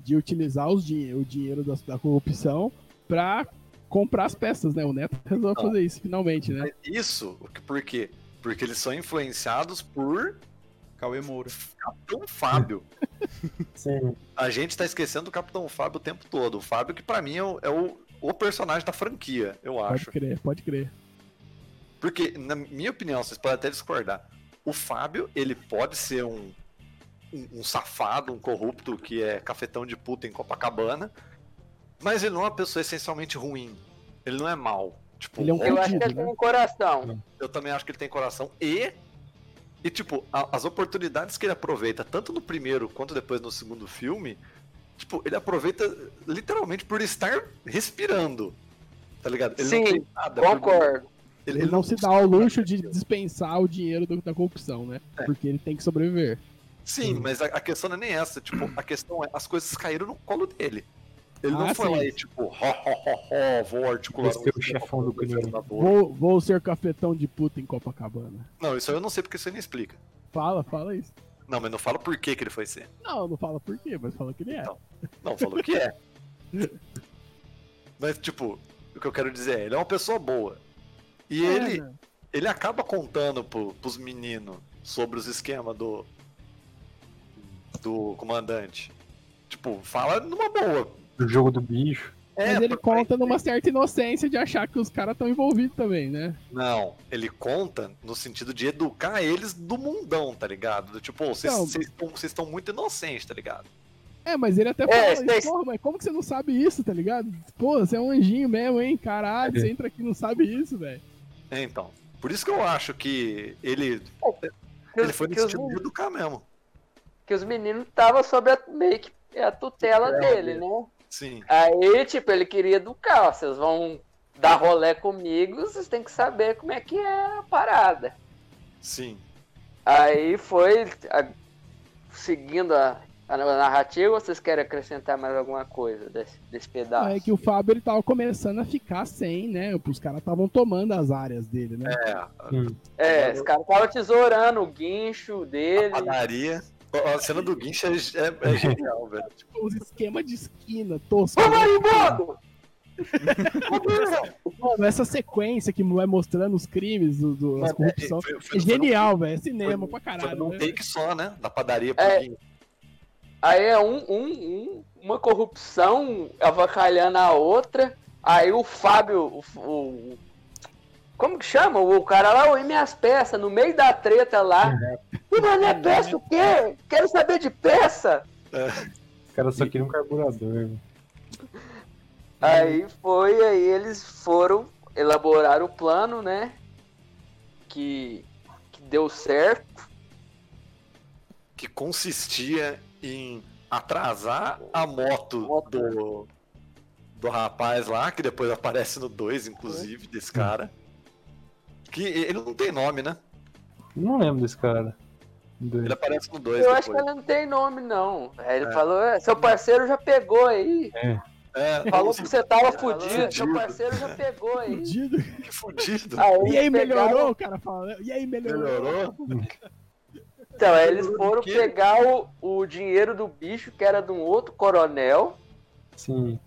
de utilizar os dinhe o dinheiro da, da corrupção pra comprar as peças, né? O Neto resolve Não. fazer isso finalmente, né? Isso, o por quê? Porque eles são influenciados por Cauê Moura. Capitão Fábio. Sim. A gente tá esquecendo do Capitão Fábio o tempo todo. O Fábio que pra mim é o, é o, o personagem da franquia, eu Pode acho. crer, pode crer. Porque, na minha opinião, vocês podem até discordar. O Fábio, ele pode ser um, um, um safado, um corrupto que é cafetão de puta em Copacabana, mas ele não é uma pessoa essencialmente ruim. Ele não é mal. Tipo, Ele é um Eu acho que ele tem né? um coração. eu também acho que ele tem coração e. E, tipo, a- as oportunidades que ele aproveita, tanto no primeiro quanto depois no segundo filme, tipo, ele aproveita literalmente por estar respirando. Tá ligado? Ele Sim, não tem nada por- Concordo. Ele, Ele não se dá ao luxo de dispensar o dinheiro do- da corrupção, né? É. Porque ele tem que sobreviver. Sim, mas a, a questão não é nem essa. Tipo, a questão é as coisas caíram no colo dele. Ele não Ah, foi lá sim. e, tipo, ho, ho, ho, ho, vou articular Esse é o chefão do crime. governador. Vou, vou ser cafetão de puta em Copacabana. Não, isso aí eu não sei porque você não explica. Fala, fala isso. Não, mas não fala por que, que ele foi ser. Não, não fala por quê, mas fala que ele é. Não. Não, falou que é. Mas, tipo, o que eu quero dizer é, ele é uma pessoa boa. E É, ele, né? ele acaba contando pro, pros meninos sobre os esquemas do. do comandante. Tipo, fala numa boa. Do jogo do bicho. Mas É, ele pra- conta numa certa inocência de achar que os caras estão envolvidos também, né? Não, ele conta no sentido de educar eles do mundão, tá ligado? Do tipo, "Ô, vocês estão- muito inocentes, tá ligado? É, mas ele até É, fala, vocês- porra, mas como que você não sabe isso, tá ligado? Pô, você é um anjinho mesmo, hein? Caralho, você entra aqui e não sabe isso, velho. É, então. Por isso que eu acho que ele. Que Ele os, foi nesse sentido de educar mesmo. que os meninos estavam sob a, meio que a tutela dele, né? Sim. Aí, tipo, ele queria educar, ó, vocês vão dar rolé comigo, vocês têm que saber como é que é a parada. Sim. Aí foi a- seguindo a, a narrativa, ou vocês querem acrescentar mais alguma coisa desse, desse pedaço? É que o Fábio ele tava começando a ficar sem, né? Os caras estavam tomando as áreas dele, né? É, Hum. É, esse cara tava tesourando o guincho dele. padaria. Ó, A cena do guincho é, é- é genial, velho. Tipo, os esquemas de esquina tosco. Ô, marimbondo! Mano, essa sequência que vai mostrando os crimes, do, do, as Mano, corrupção. foi- É foi- genial, velho. É cinema foi- pra Foi caralho. num né? take só, né? Da padaria pro É. guincho. Aí é um, um, um- uma corrupção avacalhando a outra. Aí o Fábio, o, o- como que chama? O cara lá, oi, minhas peças, no meio da treta lá. E mano, é peça o quê? Quero saber de peça. Os caras só queriam um carburador. Aí foi, aí eles foram elaborar o plano, né? Que, que deu certo. Que consistia em atrasar a moto do, do rapaz lá, que depois aparece no 2, inclusive, desse cara. Que ele não tem nome, né? Não lembro desse cara. Ele aparece no 2 Eu depois. acho que ele não tem nome, não. Aí ele É. falou, "É, seu parceiro já pegou aí. É, Falou assim, que você tava Falou, fudido, seu parceiro já pegou aí. Fudido. que fudido. Aí E aí melhorou, o cara fala. né? E aí melhorou. Melhorou? Então, aí eles foram pegar o, o dinheiro do bicho, que era de um outro coronel. Sim.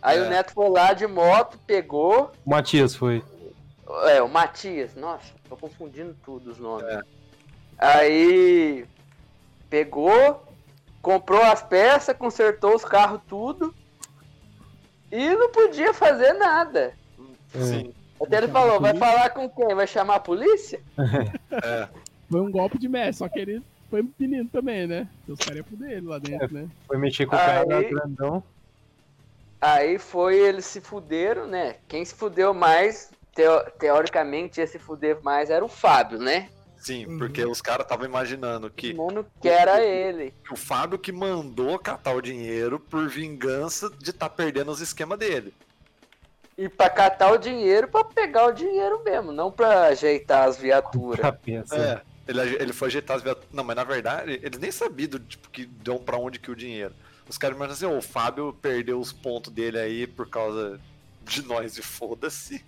Aí É. o Neto foi lá de moto, pegou. O Matias foi. É, o Matias. Nossa, tô confundindo tudo os nomes. É. Aí pegou, comprou as peças, consertou os carros tudo. E não podia fazer nada. Sim. Até ele falou, vai falar com quem? Vai chamar a polícia? É. Foi um golpe de mestre, só que ele foi menino também, né? Os caras iam fuder ele lá dentro, né? Foi mexer com o cara Aí- grandão. Aí foi, eles se fuderam, né? Quem se fudeu mais, teo- teoricamente ia se fuder mais, era o Fábio, né? Sim, porque os caras estavam imaginando que, Mano, que era ele. que o Fábio que mandou catar o dinheiro por vingança de estar perdendo os esquemas dele. E pra catar o dinheiro, pra pegar o dinheiro mesmo, não pra ajeitar as viaturas. É. Ele, ele foi ajeitar as viaturas. Não, mas na verdade, eles nem sabiam do, tipo, que deu pra onde que o dinheiro. Os caras imaginam assim, "Ô, o Fábio perdeu os pontos dele aí por causa de nós e foda-se.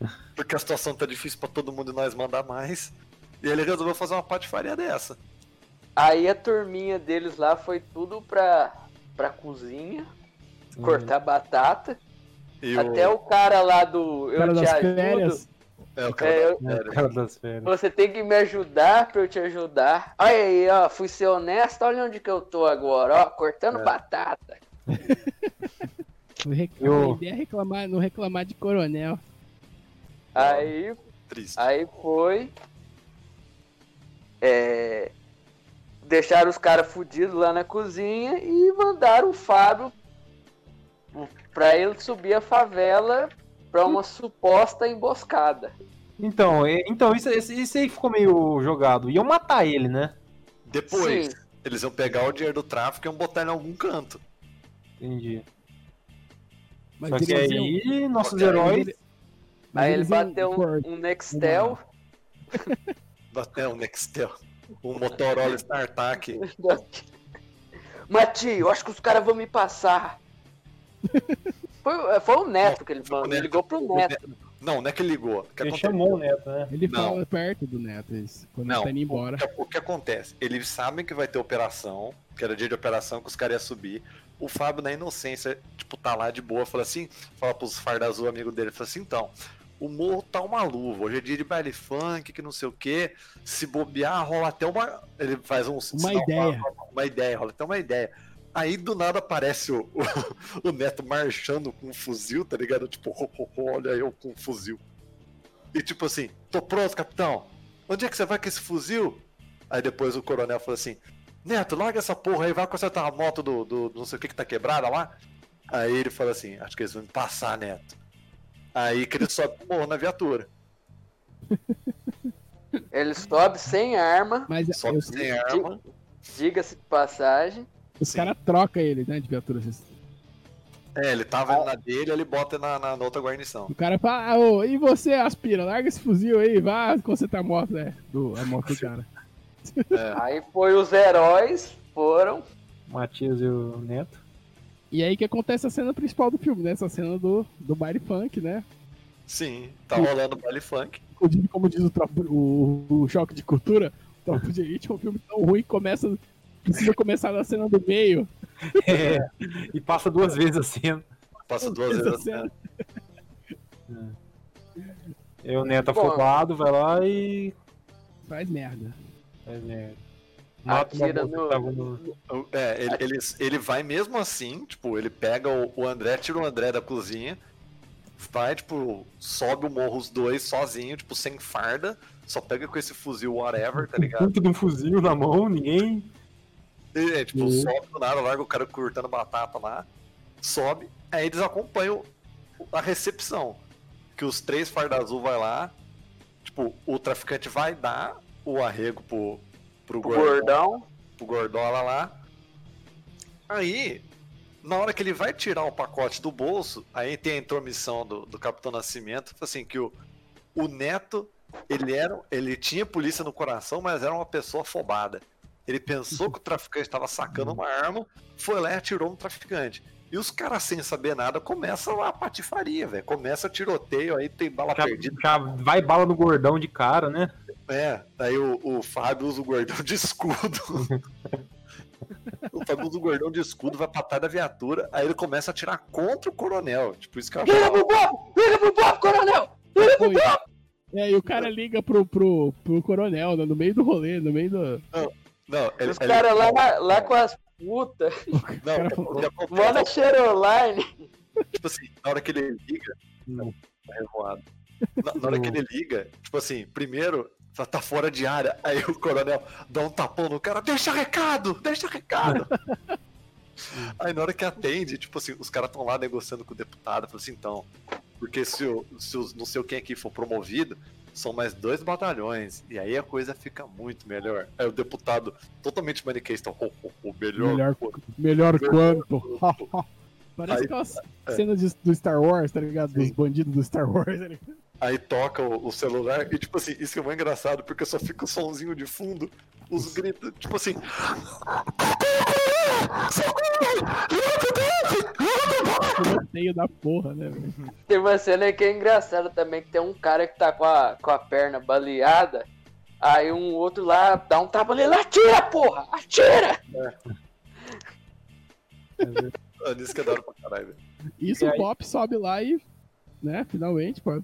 Porque a situação tá difícil pra todo mundo e nós mandar mais. E ele resolveu fazer uma patifaria dessa. Aí a turminha deles lá foi tudo pra, pra cozinha, cortar batata. E Até o cara lá do O Eu cara Te das Ajudo. férias. É, o cara É, eu- É, série. cara das férias. Você tem que me ajudar pra eu te ajudar. Olha aí, ó, fui ser honesto, olha onde que eu tô agora, ó, cortando É. batata. Não rec- Eu- A ideia é reclamar, não reclamar de coronel. Aí, Triste. aí foi. É, deixaram os caras fudidos lá na cozinha e mandaram o Fábio pra ele subir a favela pra uma suposta emboscada. Então, então isso, isso, isso aí ficou meio jogado. Iam matar ele, né? Depois, Sim. eles iam pegar o dinheiro do tráfico e iam botar em algum canto. Entendi. Mas Só que eles iam- aí, nossos heróis. mas Aí ele bateu um, um Nextel. É, o Nextel. O Motorola StarTAC. Mati, eu acho que os caras vão me passar. Foi, foi o Neto que ele mandou. Neto. Ele ligou pro Neto. Não, não é que ele ligou. Que Ele aconteceu? chamou o Neto, né? Ele Não. fala perto do Neto, isso, quando Não, ele tá indo embora. O que, o que acontece? Eles sabem que vai ter operação, que era dia de operação, que os caras iam subir. O Fábio, na inocência, tipo, tá lá de boa, fala assim, fala pros farda azul, amigo dele, fala assim, então, o morro tá uma luva, hoje é dia de baile funk, que não sei o que, se bobear, rola até uma... Ele faz um... Uma sinal, ideia. Uma, uma ideia, rola até uma ideia. Aí, do nada, aparece o, o, o Neto marchando com um fuzil, tá ligado? Tipo, "Ho, ho, ho, olha eu com um fuzil. E tipo assim, tô pronto, capitão. Onde é que você vai com esse fuzil? Aí depois o coronel falou assim: Neto, larga essa porra aí, vai consertar a moto do, do, do não sei o que que tá quebrada lá. Aí ele fala assim: Acho que eles vão me passar, Neto. Aí que ele sobe morro na viatura. Ele sobe sem arma, Mas Sobe eu- sem arma. diga-se de passagem. Os Sim. caras trocam ele, né, de viatura. É, ele tava na dele, ele bota na, na, na outra guarnição. O cara fala, ah, ô, e você, aspira, larga esse fuzil aí, vá consertar a moto, né? Do, a moto do cara. Aí foi os heróis, foram. Matias e o Neto. E aí que acontece a cena principal do filme, né? Essa cena do, do baile funk, né? Sim, tá rolando baile funk. Inclusive, como diz o, o, o choque de cultura, o Tropa de Elite é um filme tão ruim que começa, precisa começar na cena do meio. É, e passa duas vezes a cena. Passa duas Essa vezes a cena. cena. E o Neto Bom. afobado vai lá e. Faz merda. É, né, Mata uma Atira moça no- que tava no. É, ele, ele, ele vai mesmo assim, tipo, ele pega o, o André, tira o André da cozinha, vai, tipo, sobe o morro os dois sozinho, tipo, sem farda, só pega com esse fuzil whatever, tá ligado? Puta de um fuzil na mão, ninguém. E, é, tipo, Uhum. sobe do nada, larga o cara cortando batata lá, sobe, aí eles acompanham a recepção. Que os três farda azul vai lá, tipo, o traficante vai dar o arrego pro, pro O gordão gordão. pro Gordola lá. Aí, na hora que ele vai tirar o pacote do bolso, aí tem a intromissão do, do Capitão Nascimento, assim, que o, o Neto, ele era, ele tinha polícia no coração, mas era uma pessoa afobada. Ele pensou que o traficante estava sacando uma arma, foi lá e atirou no traficante. E os caras, sem saber nada, começam a patifaria, velho. Começa tiroteio, aí tem bala Já, perdida. já vai bala no gordão de cara, né? É, aí o, o Fábio usa o gordão de escudo. o Fábio usa o gordão de escudo, vai pra trás da viatura, aí ele começa a atirar contra o coronel. Tipo, isso que eu Liga pro Bob! Liga pro Bob, coronel! Foi. É, e o cara liga pro, pro, pro coronel, né, no meio do rolê, no meio do. Não, ele, Os ele- caras lá, lá com as putas. não, Manda Cheroline. tipo assim, na hora que ele liga, Hum. tá revoado. Na, na hora que ele liga, tipo assim, primeiro, tá, tá fora de área, aí o coronel dá um tapão no cara, deixa recado, deixa recado. aí na hora que atende, tipo assim, os caras estão lá negociando com o deputado, fala assim, então, porque se o, se os não sei quem aqui for promovido, são mais dois batalhões, e aí a coisa fica muito melhor. Aí o deputado, totalmente maniqueísta, oh, oh, oh, melhor, Melhor- pô, Melhor quanto. Parece Aí- aquelas é. cenas de- do Star Wars, tá ligado? Dos Sim. bandidos do Star Wars. Tá? Aí toca o, o celular e, tipo assim, isso é muito engraçado, porque só fica o somzinho de fundo, os gritos, tipo assim. Tiroteio da porra, né, velho? Tem uma cena que é engraçada também, que tem um cara que tá com a, com a perna baleada, aí um outro lá dá um tapa nele, atira, porra! Atira! Mano, isso que é da hora pra caralho, velho. Isso E o aí- Pop sobe lá e, né, finalmente, pô.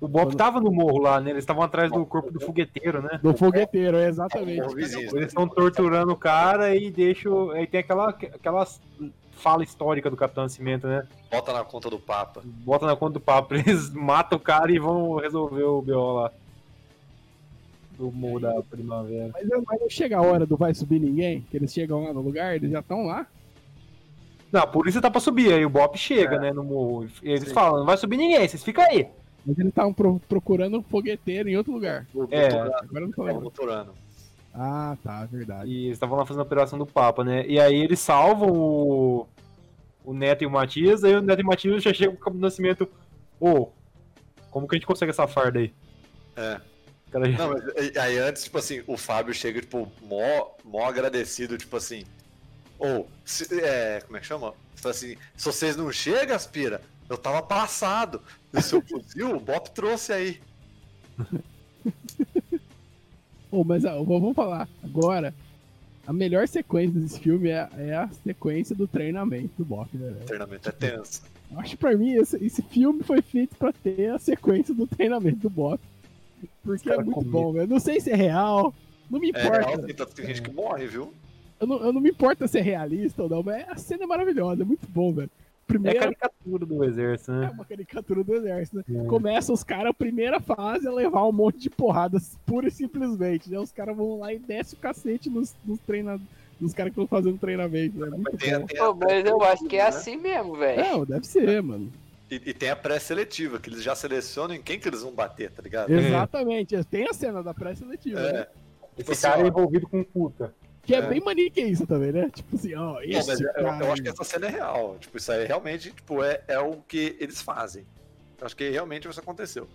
O Bob tava no morro lá, né? Eles estavam atrás do corpo do fogueteiro, né? Do fogueteiro, é exatamente. Morro vizinho. Eles estão torturando o cara e deixam. Aí tem aquela, aquela fala histórica do Capitão Nascimento, né? Bota na conta do Papa. Bota na conta do papo. Eles matam o cara e vão resolver o BO lá. Do morro da primavera. Mas, não- mas não chega a hora do vai subir ninguém, que eles chegam lá no lugar, eles já estão lá. Não, a polícia tá pra subir, aí o Bob chega, né, no morro. E eles Sim. falam, não vai subir ninguém, vocês ficam aí. Mas eles estavam pro- procurando um fogueteiro em outro lugar. É. Agora não tô lembrando. Ah, tá, verdade. E eles estavam lá fazendo a operação do Papa, né? E aí eles salvam o, o Neto e o Matias, aí o Neto e o Matias já chegam com o Nascimento. Ô, como que a gente consegue essa farda aí? É. Cara já- Não, mas aí- antes, tipo assim, o Fábio chega, tipo, mó, mó agradecido, tipo assim. Ou, se- é, como é que chama? Fala assim, se vocês não chegam, aspira, eu tava passado. E o seu fuzil, o Bop trouxe aí. Pô, mas ah, vamos falar agora. A melhor sequência desse filme é, é a sequência do treinamento do Bop, né? O treinamento é tenso. Eu Acho que pra mim esse, esse filme foi feito pra ter a sequência do treinamento do Bop. Porque é muito comigo. bom, velho. Não sei se é real. Não me É importa. real, tem, tem gente que morre, viu? eu, não, eu não me importa se é realista ou não, mas a cena é maravilhosa, é muito bom, velho. É a Primeiro, caricatura do exército, É né? uma caricatura do exército, né? É. Começa os caras, a primeira fase, a levar um monte de porradas, pura e simplesmente, né? Os caras vão lá e descem o cacete nos, nos, treina... nos caras que estão fazendo treinamento, né? Muito Mas tem, a- bom. tem a Pô, mas eu acho que é né? assim mesmo, velho. Não, deve ser, mano. E, e tem a pré-seletiva, que eles já selecionam em quem que eles vão bater, tá ligado? Exatamente. Tem a cena da pré-seletiva, né? É. Tipo Esse assim, cara é envolvido com puta. Que é, É. bem maniqueísta também, né? Tipo assim, ó, Não, esse mas eu, eu cara... acho que essa cena é real. Tipo, isso aí realmente tipo, é, é o que eles fazem. Eu acho que realmente isso aconteceu.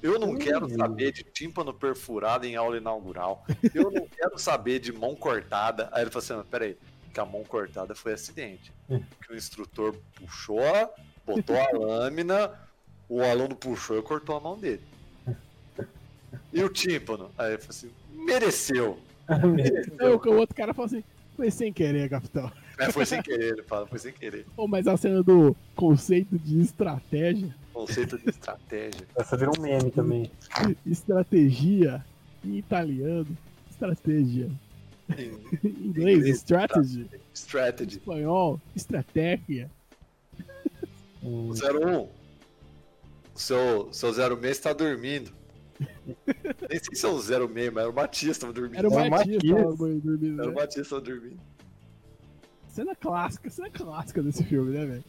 Eu não Hum. quero saber de tímpano perfurado em aula inaugural. Eu não quero saber de mão cortada. Aí ele falou assim: "Não, peraí, que a mão cortada foi acidente. Hum. Que o instrutor puxou, botou a lâmina, o aluno puxou e cortou a mão dele. E o tímpano? Aí ele falou assim: mereceu. Aí o o outro cara fala assim, foi sem querer, capitão. É, foi sem querer, ele fala, foi sem querer. Pô, mas a cena do conceito de estratégia, Conceito de estratégia. Essa virou um meme também. estratégia em italiano, estratégia. Em Em inglês, Inglês, strategy. Em strategy. espanhol, estratégia. Hum, 01. O seu, seu 06 está dormindo. Nem sei se é o 06, mas era o tava dormindo. Era o Matias. tava dormindo, Era o né? Matias que tava dormindo. Cena clássica, cena clássica desse filme, né, velho?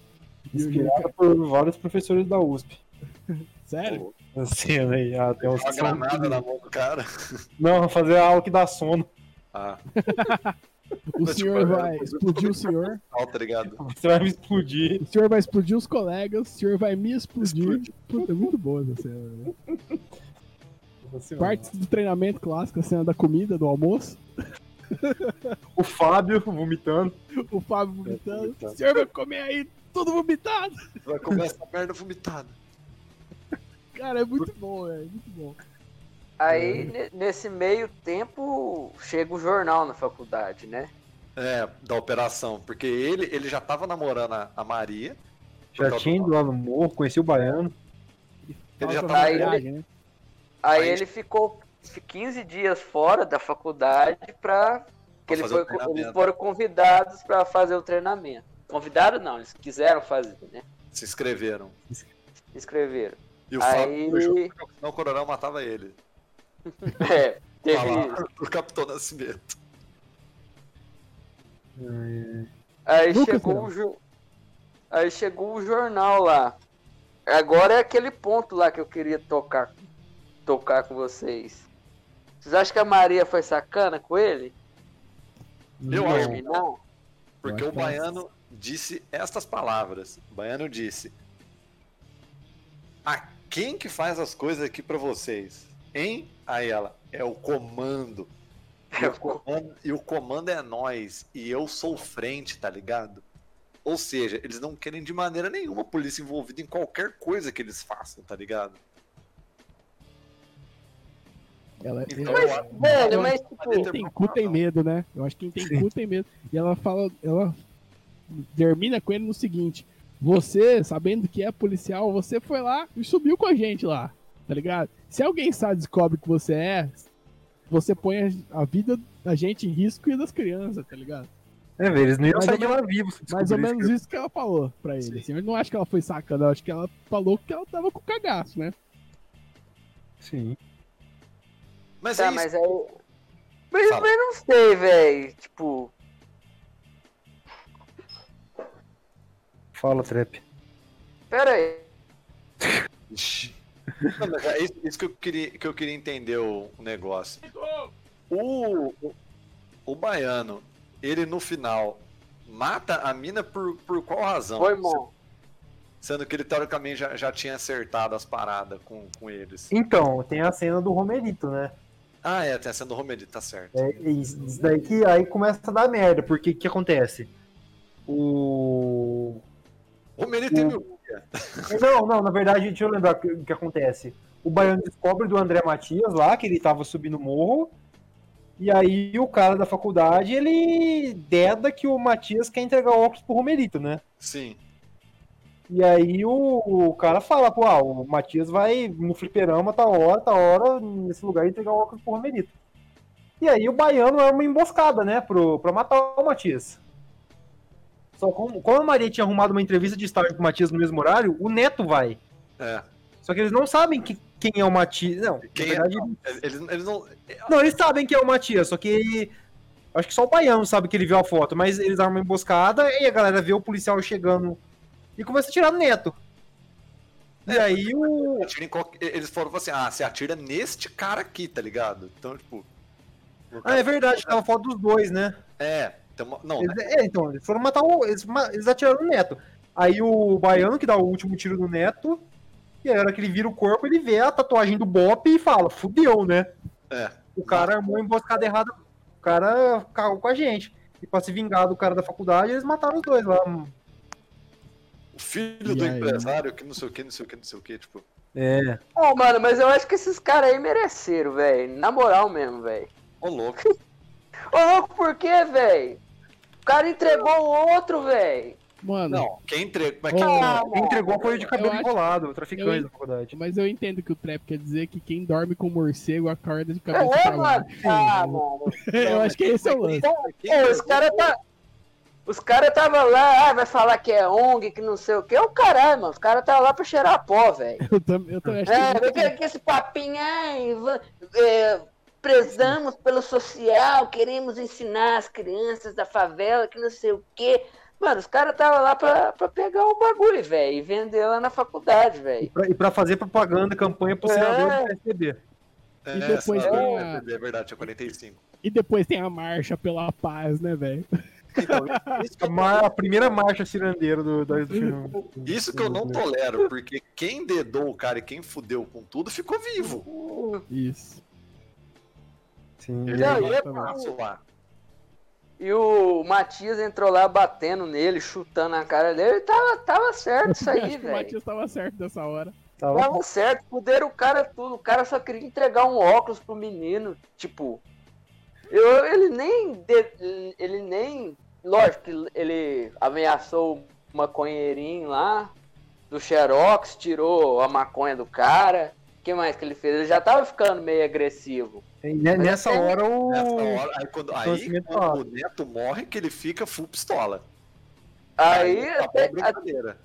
Inspirada por vários professores da USP. Sério? A cena aí, até os Uma granada na mão do cara. Não, fazer algo que dá sono. Ah, O Mas, senhor tipo, vai explodir o senhor. ó, tá ligado? Você vai me explodir. O senhor vai explodir os colegas, o senhor vai me explodir. Explode. Puta, é muito boa essa cena, né? Partes do treinamento clássico, a cena da comida, do almoço. O Fábio vomitando. O Fábio vomitando. vomitando. O senhor vai comer aí tudo vomitado. Vai comer essa merda vomitada. Cara, é muito bom, velho. Muito bom. Aí, ne- nesse meio tempo, chega o jornal na faculdade, né? É, da operação. Porque ele, ele já tava namorando a, a Maria. Já tinha ido lá no morro, conheci o baiano. Ele já tava. Aí viagem, né? Aí Aí- ele ficou 15 dias fora da faculdade pra. Que ele foi, o eles foram convidados pra fazer o treinamento. Convidados não, eles quiseram fazer, né? Se inscreveram. Escreveram. E o Aí- Fábio senão o coronel matava ele. É, teve pro Capitão Nascimento. Aí Nunca chegou, o jo- Aí chegou o jornal lá. Agora é aquele ponto lá que eu queria tocar, tocar com vocês. Vocês acham que a Maria foi sacana com ele? Eu Não. acho que não. Porque o baiano disse estas palavras. O baiano disse: A quem que faz as coisas aqui pra vocês? Hein? Aí ela: É o comando. E o comando, e o comando é nós. E eu sou frente, tá ligado? Ou seja, eles não querem de maneira nenhuma a polícia envolvida em qualquer coisa que eles façam, tá ligado? Ela, Então, ela- acho- Velho, eu mas tipo, quem tem cu tem medo, né? Eu acho que quem tem cu tem medo. E ela fala, ela termina com ele no seguinte: Você, sabendo que é policial, você foi lá e subiu com a gente lá, tá ligado? Se alguém sabe, descobre que você é, você põe a, a vida da gente em risco e das crianças, tá ligado? É, velho, eles não iam Mais sair ou de lá vivos. se Mais ou descobrisse menos isso que ela falou pra ele. Sim. Assim, eu não acho que ela foi sacana, eu acho que ela falou que ela tava com cagaço, né? Sim. Mas Tá, é isso. mas aí. Mas, mas não sei, velho. Tipo, Fala, Trap. pera aí. Não, mas é isso, isso que, eu queria, que eu queria entender o, o negócio. O, o, o baiano, ele no final mata a mina por, por qual razão? Foi, irmão. Sendo que ele teoricamente já, já tinha acertado as paradas com, com eles. Então, tem a cena do Romerito, né? Ah, é, tem a cena do Romerito, tá certo. É isso isso daí que aí começa a dar merda, porque o que acontece? O. O Romerito tem O- meu. Não, não, na verdade, deixa eu lembrar o que, que acontece. O Baiano descobre do André Matias lá, que ele tava subindo o morro. E aí o cara da faculdade, ele deda que o Matias quer entregar o óculos pro Romerito, né? Sim. E aí o, o cara fala, pô, ah, o Matias vai no fliperama, tá hora, tá hora, nesse lugar entregar o óculos pro Romerito. E aí o baiano é uma emboscada, né, pro, pra matar o Matias. Só como, como a Maria tinha arrumado uma entrevista de estágio com o Matias no mesmo horário, o Neto vai. É. Só que eles não sabem que, quem é o Matias. Não, Quem na é? verdade, Eles, eles não. não, eles sabem que é o Matias, só que acho que só o baiano sabe que ele viu a foto, mas eles armam uma emboscada e a galera vê o policial chegando e começa a tirar no Neto. E aí o. Eles foram assim: ah, você atira neste cara aqui, tá ligado? Então, tipo. Ah, é verdade, tava foto dos dois, né? É. Uma... Não, Eles, é, então, eles foram matar o. Eles, eles atiraram no Neto. Aí o baiano que dá o último tiro no Neto, e aí, na hora que ele vira o corpo, ele vê a tatuagem do Bop e fala, fudeu, né? É. O cara armou a emboscada errada. O cara cagou com a gente. E pra se vingar do cara da faculdade, eles mataram os dois lá. O filho E do aí? empresário, que não sei o que, não sei o que, não sei o que, tipo. É. Ô, mano, mas eu acho que esses caras aí mereceram, velho. Na moral mesmo, velho. Ô, louco. Ô, louco, por quê, velho? O cara entregou o outro, velho. Mano, Não, quem entregou. Mas quem... Quem, entregou foi o de cabelo acho- enrolado, o traficante eu- da faculdade. mas eu entendo que o trap quer dizer que quem dorme com morcego acorda de cabeça É, pra mano. Ah, mano. eu acho que esse é o lance. Ô, os caras tá. Os caras tava lá, ah, vai falar que é ONG, que não sei o que. É o caralho, mano. Os caras tá lá pra cheirar pó, velho. Eu também, eu também acho É, que que esse papinho, ai, é, prezamos pelo social, queremos ensinar as crianças da favela, que não sei o quê. Mano, os caras estavam lá pra, pra pegar o bagulho, velho, e vender lá na faculdade, E velho. pra, e pra fazer propaganda, campanha pro É. senador do PSDB. É, E depois essa- tem é, é verdade, tinha 45. E depois tem a marcha pela paz, né, velho? Então, A, a primeira marcha cirandeira do, do, do filme. isso que eu não tolero, porque quem dedou o cara e quem fudeu com tudo ficou vivo. Isso. Sim. Ele Não, é e fácil lá. E o Matias entrou lá batendo nele, chutando a cara dele. Tava, tava certo isso aí, que o velho. Matias tava certo dessa hora. Tava- Tava certo, fuderam o cara tudo. O cara só queria entregar um óculos pro menino. Tipo, eu, ele nem. de- ele nem. Lógico que ele ameaçou o maconheirinho lá do Xerox, tirou a maconha do cara. O que mais que ele fez? Ele já tava ficando meio agressivo. E ne- Nessa hora o. Nessa hora, aí quando, aí, quando o neto morre, que ele fica full pistola. Aí, acabou até, a brincadeira.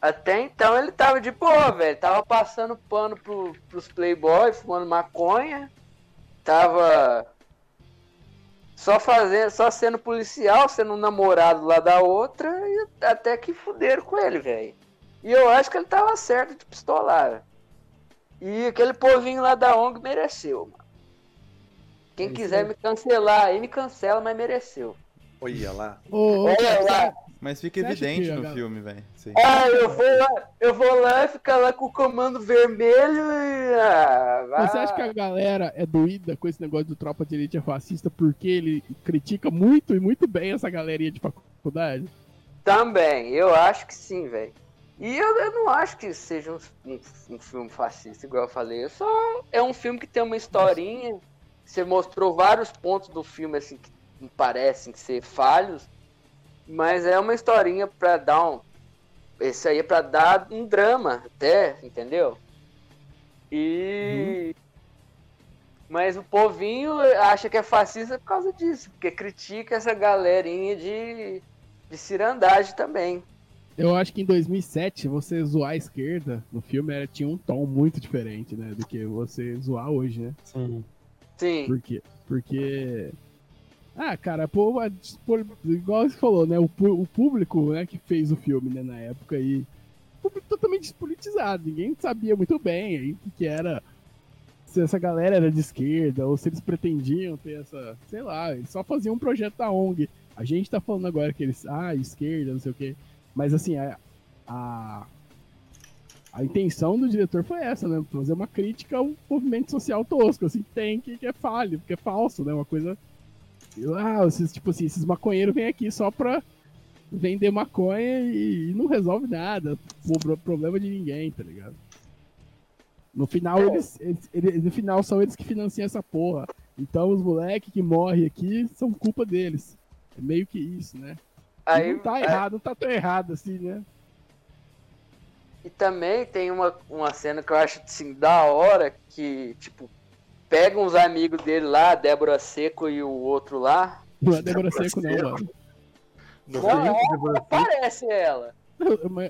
Até então ele tava de boa, velho. Tava passando pano pro, pros playboy, fumando maconha. Tava só fazendo, só sendo policial, sendo um namorado lá da outra, e até que fuderam com ele, velho. E eu acho que ele tava certo de pistolar. E aquele povinho lá da ONG mereceu, mano. Quem É quiser me cancelar aí, me cancela, mas mereceu. Olha lá. Ô, ô, Olha lá. Mas fica Você evidente no filme, velho. Ah, eu vou lá, eu vou lá ficar lá com o comando vermelho e. Ah. Você acha que a galera é doída com esse negócio do Tropa de Elite é fascista porque ele critica muito e muito bem essa galerinha de faculdade? Também, eu acho que sim, velho. E eu, eu não acho que seja um, um- um filme fascista, igual eu falei. Eu só é um filme que tem uma historinha. Você mostrou vários pontos do filme assim que me parecem ser falhos, mas é uma historinha pra dar um esse aí é pra dar um drama, até, entendeu? E. Mas o povinho acha que é fascista por causa disso, porque critica essa galerinha de, de cirandagem também. Eu acho que em 2007, você zoar a esquerda no filme era, tinha um tom muito diferente, né? Do que você zoar hoje, né? Sim. Sim. Por quê? Porque. Ah, cara, a dispor- igual você falou, né? O, o público né, que fez o filme né, na época aí. Público totalmente despolitizado. Ninguém sabia muito bem aí o que, era. Se essa galera era de esquerda, ou se eles pretendiam ter essa. Sei lá, eles só faziam um projeto da ONG. A gente tá falando agora que eles. Ah, esquerda, não sei o quê. Mas assim, a. a a intenção do diretor foi essa, né? Fazer uma crítica ao movimento social tosco, assim, tem, que, que é falho, que é falso, né? Uma coisa. Ah, esses, tipo assim, esses maconheiros vêm aqui só pra vender maconha e, e não resolve nada. Pro, problema de ninguém, tá ligado? No final, eles, eles- eles- no final são eles que financiam essa porra. Então os moleques que morrem aqui são culpa deles. É meio que isso, né? E Aí, não tá é, errado, não tá tão errado assim, né? E também tem uma, uma cena que eu acho assim, da hora, que, tipo, pega uns amigos dele lá, a Débora Seco e o outro lá. Não é Débora Seco, não, mano. Não, Não, é, Débora Seco. parece ela.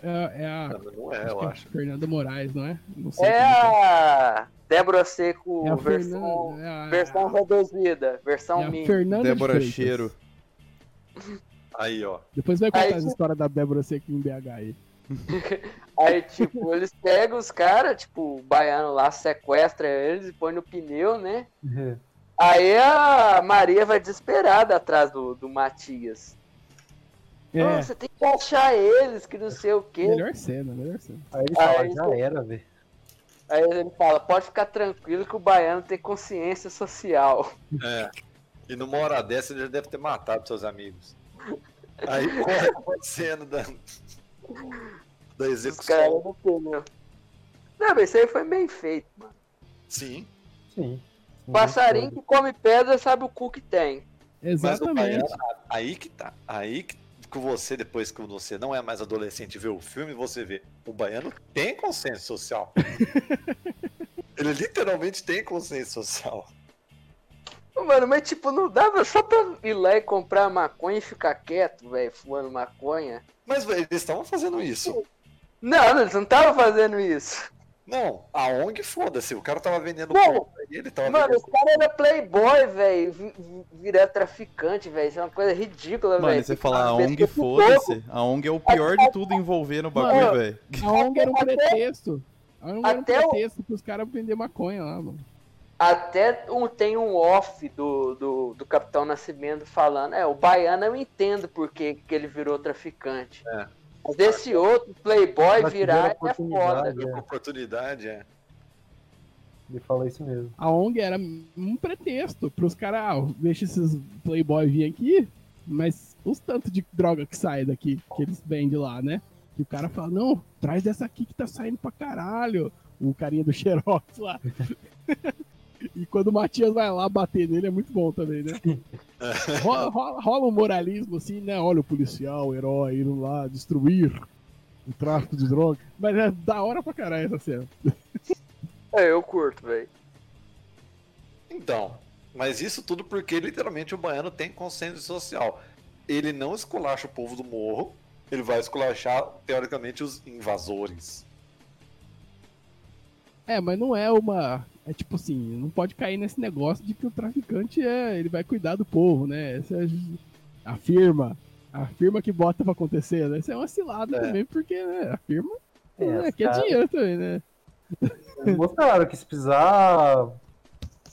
É, é a. não é, eu acho. Fernanda Moraes, não é? Não sei. É como a Débora Seco É a versão, Fernanda. É a, versão reduzida, versão é a mini. Fernanda de Débora Freitas. Cheiro. Aí, ó. Depois vai contar Aí, as histórias da Débora Seco em BH aí. Aí, tipo, eles pegam os caras, tipo, o baiano lá sequestra eles e põe no pneu, né? É. Aí a Maria vai desesperada atrás do, do Matias. É, "Ah, você tem que achar eles, que não sei o quê. melhor cena, melhor cena. Aí ele Aí fala, ele- já era, velho. Aí ele fala, pode ficar tranquilo que o baiano tem consciência social. É. E numa hora dessa ele já deve ter matado seus amigos. Aí corre a cena da, da Os caras execução. no pneu. Não, mas isso aí foi bem feito, mano. Sim. Sim. Passarinho que come pedra sabe o cu que tem. Mas o Exatamente. baiano, aí que tá. Aí que, que você, depois que você não é mais adolescente, vê o filme, você vê. O baiano tem consciência social. Ele literalmente tem consciência social. Mano, mas tipo, não dava só pra ir lá e comprar maconha e ficar quieto, velho, fumando maconha. Mas velho, eles estavam fazendo isso. Não, eles não estavam fazendo isso. Não, a ONG foda-se. O cara tava vendendo pra ele, tava Mano, vendendo os caras eram playboy, velho. vi- vi- Virar traficante, velho. Isso é uma coisa ridícula, velho. Mano, você falar a ONG, foda-se. A ONG é o pior de tudo envolvendo o bagulho, velho. A ONG era um pretexto. A ONG era um até o- pretexto pros caras vender maconha lá, mano. Até um, tem um off do, do, do Capitão Nascimento falando, é, o baiano eu entendo porque que ele virou traficante. É. Mas esse outro playboy virar é foda. oportunidade, uma oportunidade, é. Ele fala isso mesmo. A ONG era um pretexto pros caras, ah, deixa esses playboy vir aqui, mas os tanto de droga que sai daqui, que eles vendem lá, né? E o cara fala, não, traz dessa aqui que tá saindo pra caralho. O carinha do Xerox lá. e quando o Matias vai lá bater nele é muito bom também, né? Rola, rola, rola um moralismo assim, né? Olha o policial, o herói, indo lá destruir o tráfico de droga. Mas é da hora pra caralho essa cena. É, eu curto, velho. Então, mas isso tudo porque literalmente o baiano tem consciência social. Ele não esculacha o povo do morro, ele vai esculachar, teoricamente, os invasores. É, mas não é uma. É tipo assim, não pode cair nesse negócio de que o traficante é. Ele vai cuidar do povo, né? Essa é a firma. A firma que bota pra acontecer, né? Isso é uma cilada É. também, porque né, a firma É, é, os quer caras- dinheiro também, né? Mostraram que se precisar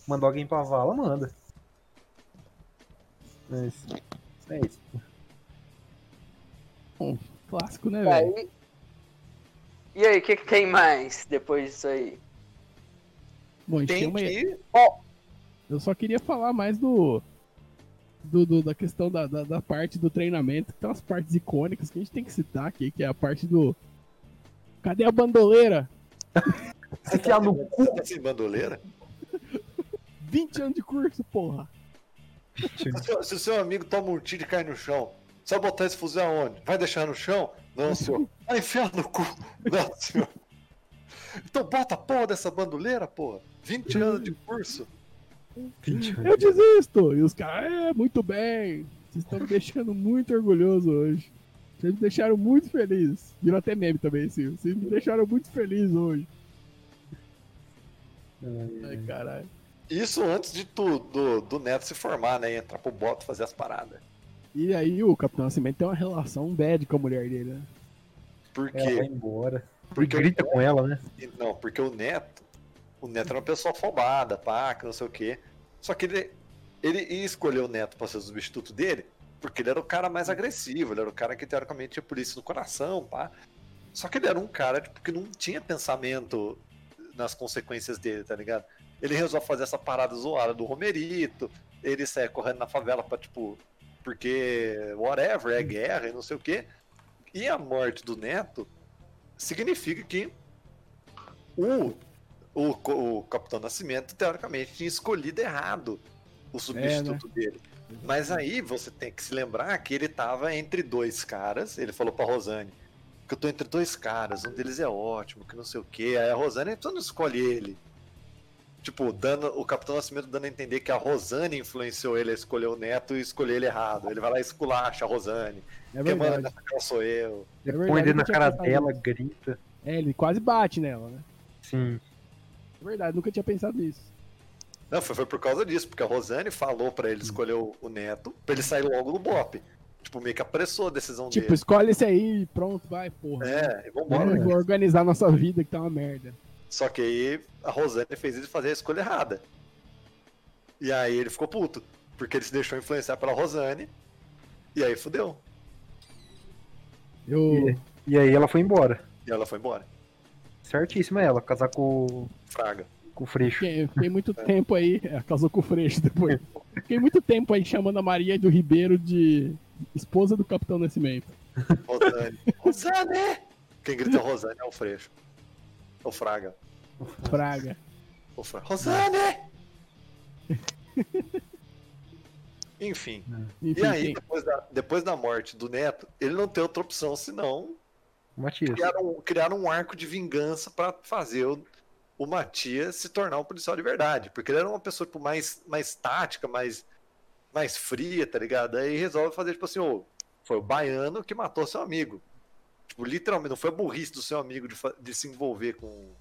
mandar alguém pra vala, manda. Mas, é isso. Clássico, né, velho? E aí, o que, que tem mais depois disso aí? Bom, tem uma. que. Eu só queria falar mais do. do, do- da questão da, da, da parte do treinamento, que tem umas partes icônicas que a gente tem que citar aqui, que é a parte do. Cadê a bandoleira? Se enfiar no cu. Você tá sem bandoleira? 20 anos de curso, porra! Se o seu- amigo toma um tiro e cai no chão, Você vai botar esse fuzil aonde? Vai deixar no chão? Não, senhor. Vai enfiar no cu. Não, senhor. Então bota a porra dessa bandoleira, porra. 20 anos de curso. Eu desisto! E os caras, é, muito bem! Vocês estão me deixando muito orgulhoso hoje. Vocês me deixaram muito feliz. Virou até meme também, Silvio. Vocês me deixaram muito feliz hoje. Ai, caralho. Isso antes de tu, do, do Neto se formar, né? E entrar pro boto fazer as paradas. E aí o Capitão Nascimento tem uma relação bad com a mulher dele, né? Por Ela vai quê? embora. Porque Ele grita com ela, né? Não, porque o Neto. O Neto era uma pessoa afobada, pá, que não sei o quê. Só que ele, ele ia escolher o Neto pra ser o substituto dele, porque ele era o cara mais agressivo, ele era o cara que teoricamente tinha polícia no coração, pá. Só que ele era um cara tipo, que não tinha pensamento nas consequências dele, tá ligado? Ele resolveu fazer essa parada zoada do Romerito, ele saia correndo na favela pra, tipo, porque whatever, é guerra e não sei o quê. E a morte do Neto significa que o, o, o Capitão Nascimento, teoricamente, tinha escolhido errado o substituto dele. Mas aí você tem que se lembrar que ele tava entre dois caras. Ele falou pra Rosane que eu tô entre dois caras, um deles é ótimo, que não sei o que. Aí a Rosane, então não escolhe ele. Tipo, dando, o Capitão Nascimento dando a entender que a Rosane influenciou ele a escolher o Neto e escolher ele errado. Ele vai lá e esculacha a Rosane. É Quem manda nessa cara sou eu. É Ele verdade, põe eu na cara dela, grita. É, ele quase bate nela, né? Sim. É verdade, nunca tinha pensado nisso. Não, foi, foi por causa disso, porque a Rosane falou pra ele escolher o, o Neto, pra ele sair logo do Bop. Tipo, meio que apressou a decisão Tipo, dele. escolhe esse aí e pronto, vai, porra. É, e Vamos vambora. vou organizar nossa vida que tá uma merda. Só que aí a Rosane fez ele fazer a escolha errada. E aí ele ficou puto, porque ele se deixou influenciar pela Rosane. E aí fudeu. Eu. E aí ela foi embora. E ela foi embora. Certíssima ela, casar com, Fraga. com o Freixo. Fiquei, fiquei muito tempo aí. É, casou com o Freixo depois. Fiquei muito tempo aí chamando a Maria do Ribeiro de esposa do Capitão Nascimento. Rosane. Rosane! Quem grita Rosane é o Freixo. É o Fraga. Praga. O Fra... Rosane! Enfim. Enfim, E aí, depois da, depois da morte do Neto, ele não tem outra opção senão O Matias. criar um, criar um arco de vingança pra fazer o, o Matias se tornar um policial de verdade. Porque ele era uma pessoa tipo, mais, mais tática, mais, mais fria, tá ligado? Aí resolve fazer, tipo assim, foi o baiano que matou seu amigo. Tipo, literalmente, não foi a burrice do seu amigo de, de se envolver com.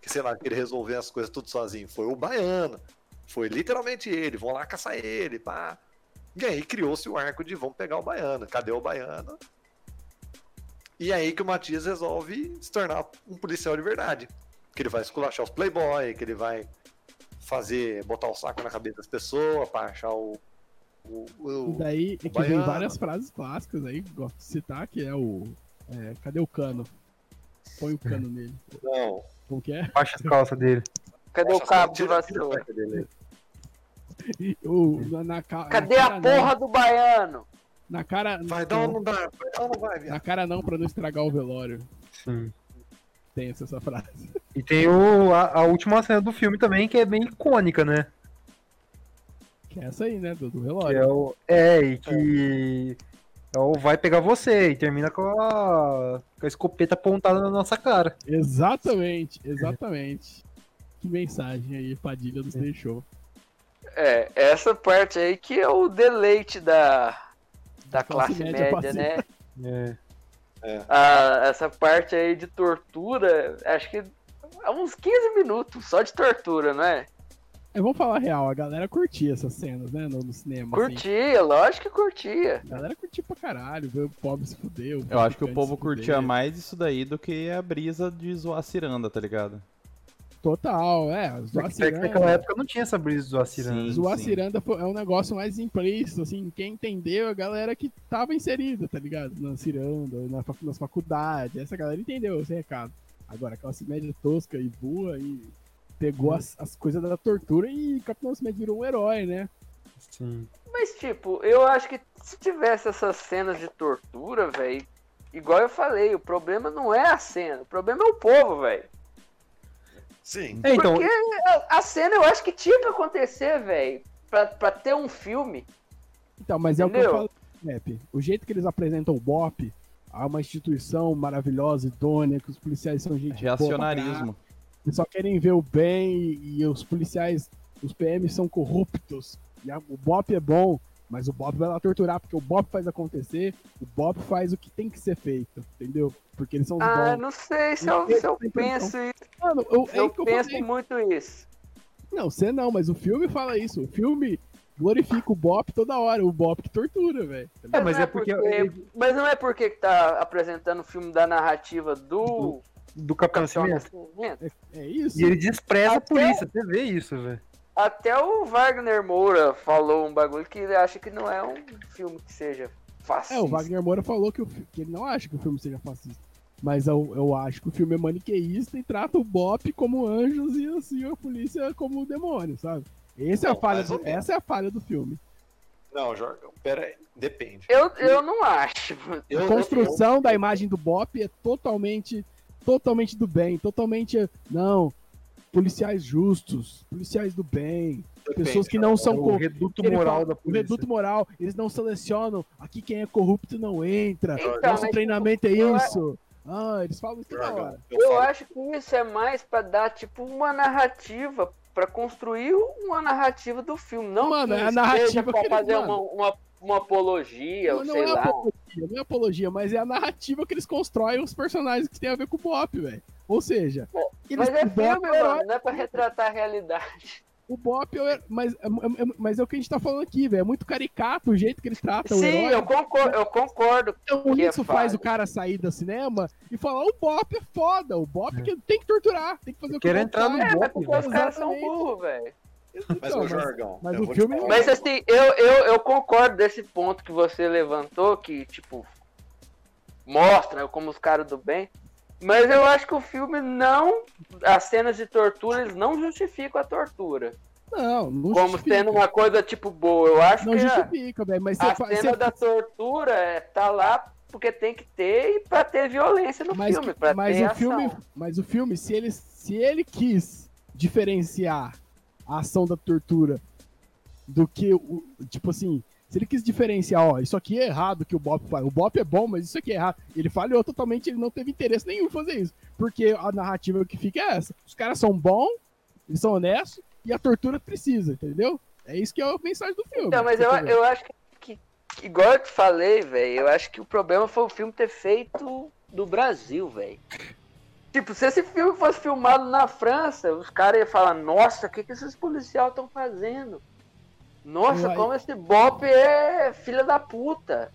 Que sei lá, querer resolver as coisas tudo sozinho. Foi o baiano. Foi literalmente ele. Vão lá caçar ele, pá. E aí criou-se o arco de vamos pegar o baiano. Cadê o baiano? E aí que o Matias resolve se tornar um policial de verdade. Que ele vai esculachar os playboy, que ele vai fazer, botar o saco na cabeça das pessoas pra achar o. o, o- E daí é que vem várias frases clássicas aí, gosto de citar, que é o. é, cadê o cano? Põe o cano nele. Não. Como que é? Baixa as calças dele. Cadê o Nossa, cabo de tira- tira a vassoura? cueca dele. O, na, na, ca- Cadê na a cara porra do baiano? Na cara. Vai dar ou não dá? Vai dar ou não vai, Na viado? cara não, pra não estragar o velório. Sim. Tem essa, essa frase. E tem o, a, a última cena do filme também, que é bem icônica, né? Que é essa aí, né? Do, do Que velório. é, o, é, e que é o vai pegar você e termina com a, com a escopeta apontada na nossa cara. Exatamente, exatamente. Que mensagem aí, Padilha nos deixou. É, essa parte aí que é o deleite da, da Classe classe média média, né? É. Ah, essa parte aí de tortura, acho que há uns 15 minutos só de tortura, não é? É, vamos falar a real, a galera curtia essas cenas, né? No, no cinema. assim. Curtia, lógico que curtia. A galera curtia pra caralho, ver o pobre se fuder. Eu acho que o povo curtia mais isso daí do que a brisa de zoar a ciranda, tá ligado? Total, é. Zoar Porque naquela época não tinha essa brisa do Aciranda. Sim. zoar ciranda foi- é um negócio mais implícito, assim. Quem entendeu é a galera que tava inserida, tá ligado? Na ciranda, na, nas faculdades. Essa galera entendeu esse recado. Agora, a classe média tosca e boa e pegou as, as coisas da tortura e Capitão Nascimento virou um herói, né? Sim. Mas, tipo, eu acho que se tivesse essas cenas de tortura, velho, igual eu falei, o problema não é a cena, o problema é o povo, velho. Sim. É, então, Porque a, cena eu acho que tinha que acontecer, velho, pra, pra ter um filme. Então, mas é o que eu Entendeu? falo. Trap, o jeito que eles apresentam o BOP, há uma instituição maravilhosa, idônea, que os policiais são gente Reacionarismo. que só querem ver o bem e, e os policiais, os PMs são corruptos. E a- o BOP é bom, mas o BOP vai lá torturar, porque o BOP faz acontecer, o BOP faz o que tem que ser feito, entendeu? Porque eles são os Ah, bons. não sei se eu, se eu penso isso. Mano, eu, é Eu que eu penso falei. muito isso. Não, você não, mas o filme fala isso. O filme glorifica o Bop toda hora, o Bop que tortura, velho. É, mas não é porque Mas não é porque que tá apresentando o filme da narrativa do do Capitão Capitão Nascimento. Nascimento. É isso. E ele despreza a Até polícia, você vê isso, velho. Até o Wagner Moura falou um bagulho que ele acha que não é um filme que seja fácil. É, o Wagner Moura falou que, o que ele não acha que o filme seja fascista. Mas eu, eu acho que o filme é maniqueísta e trata o Bop como anjos e assim a polícia como demônio, sabe? Essa é, a falha do, essa é a falha do filme. Não, Jorge, pera aí. Depende. Eu, eu não acho. Eu- a eu- construção da imagem do Bop é totalmente, totalmente do bem, totalmente não. Policiais justos, policiais do bem, depende, pessoas que não são É o corruptas. reduto moral fala, da O polícia. reduto moral, eles não selecionam. Aqui quem é corrupto não entra. Então, Nosso treinamento é eu- isso. Ah, eles falam isso toda hora. eu acho que isso é mais pra dar tipo uma narrativa, pra construir uma narrativa do filme, não Mano, que é a narrativa eles- fazer mano. uma, uma, uma apologia, ou Não, não sei é lá. apologia, não é apologia, mas é a narrativa que eles constroem os personagens que tem a ver com o Bop, velho. Ou seja, eles, Mas é o filme, é o herói, mano, não é pra retratar a realidade. o Bop é o mas, é, é- é- mas é o que a gente tá falando aqui, velho. É muito caricato o jeito que eles tratam o Sim, herói. eu concordo, eu concordo. Então que é isso faz o cara sair do cinema e falar, o Bop é foda, o Bop que tem que torturar, tem que fazer o que Quero o entrar no. É, mas Bop, porque os caras são burros, velho. Mas, ô, mas- Jorgão, mas eu o filme-. Mas assim, eu, eu, eu concordo desse ponto que você levantou, que, tipo, mostra como os caras do bem. Mas eu acho que o filme não. As cenas de tortura, eles não justificam a tortura. Não, não como justifica. sendo uma coisa, tipo, boa. Eu acho Não que a, justifica, velho, mas a fa- cena você- da tortura é, tá lá porque tem que ter e pra ter violência no mas, filme, pra mas ter o ação. filme, mas o filme, se ele, se ele quis diferenciar a ação da tortura do que o, tipo assim, se ele quis diferenciar, ó, isso aqui é errado que o Bop faz. O Bop é bom, mas isso aqui é errado. Ele falhou totalmente, ele não teve interesse nenhum em fazer isso, porque a narrativa que fica é essa. Os caras são bons, eles são honestos e a tortura precisa, entendeu? É isso que é a mensagem do filme. Então, mas eu, eu acho que, que- que, igual eu te falei, velho, eu acho que o problema foi o filme ter feito do Brasil, velho. Tipo, se esse filme fosse filmado na França, os caras iam falar, nossa, o que, que esses policiais estão fazendo? Nossa, Uai. como esse Bop é filha da puta.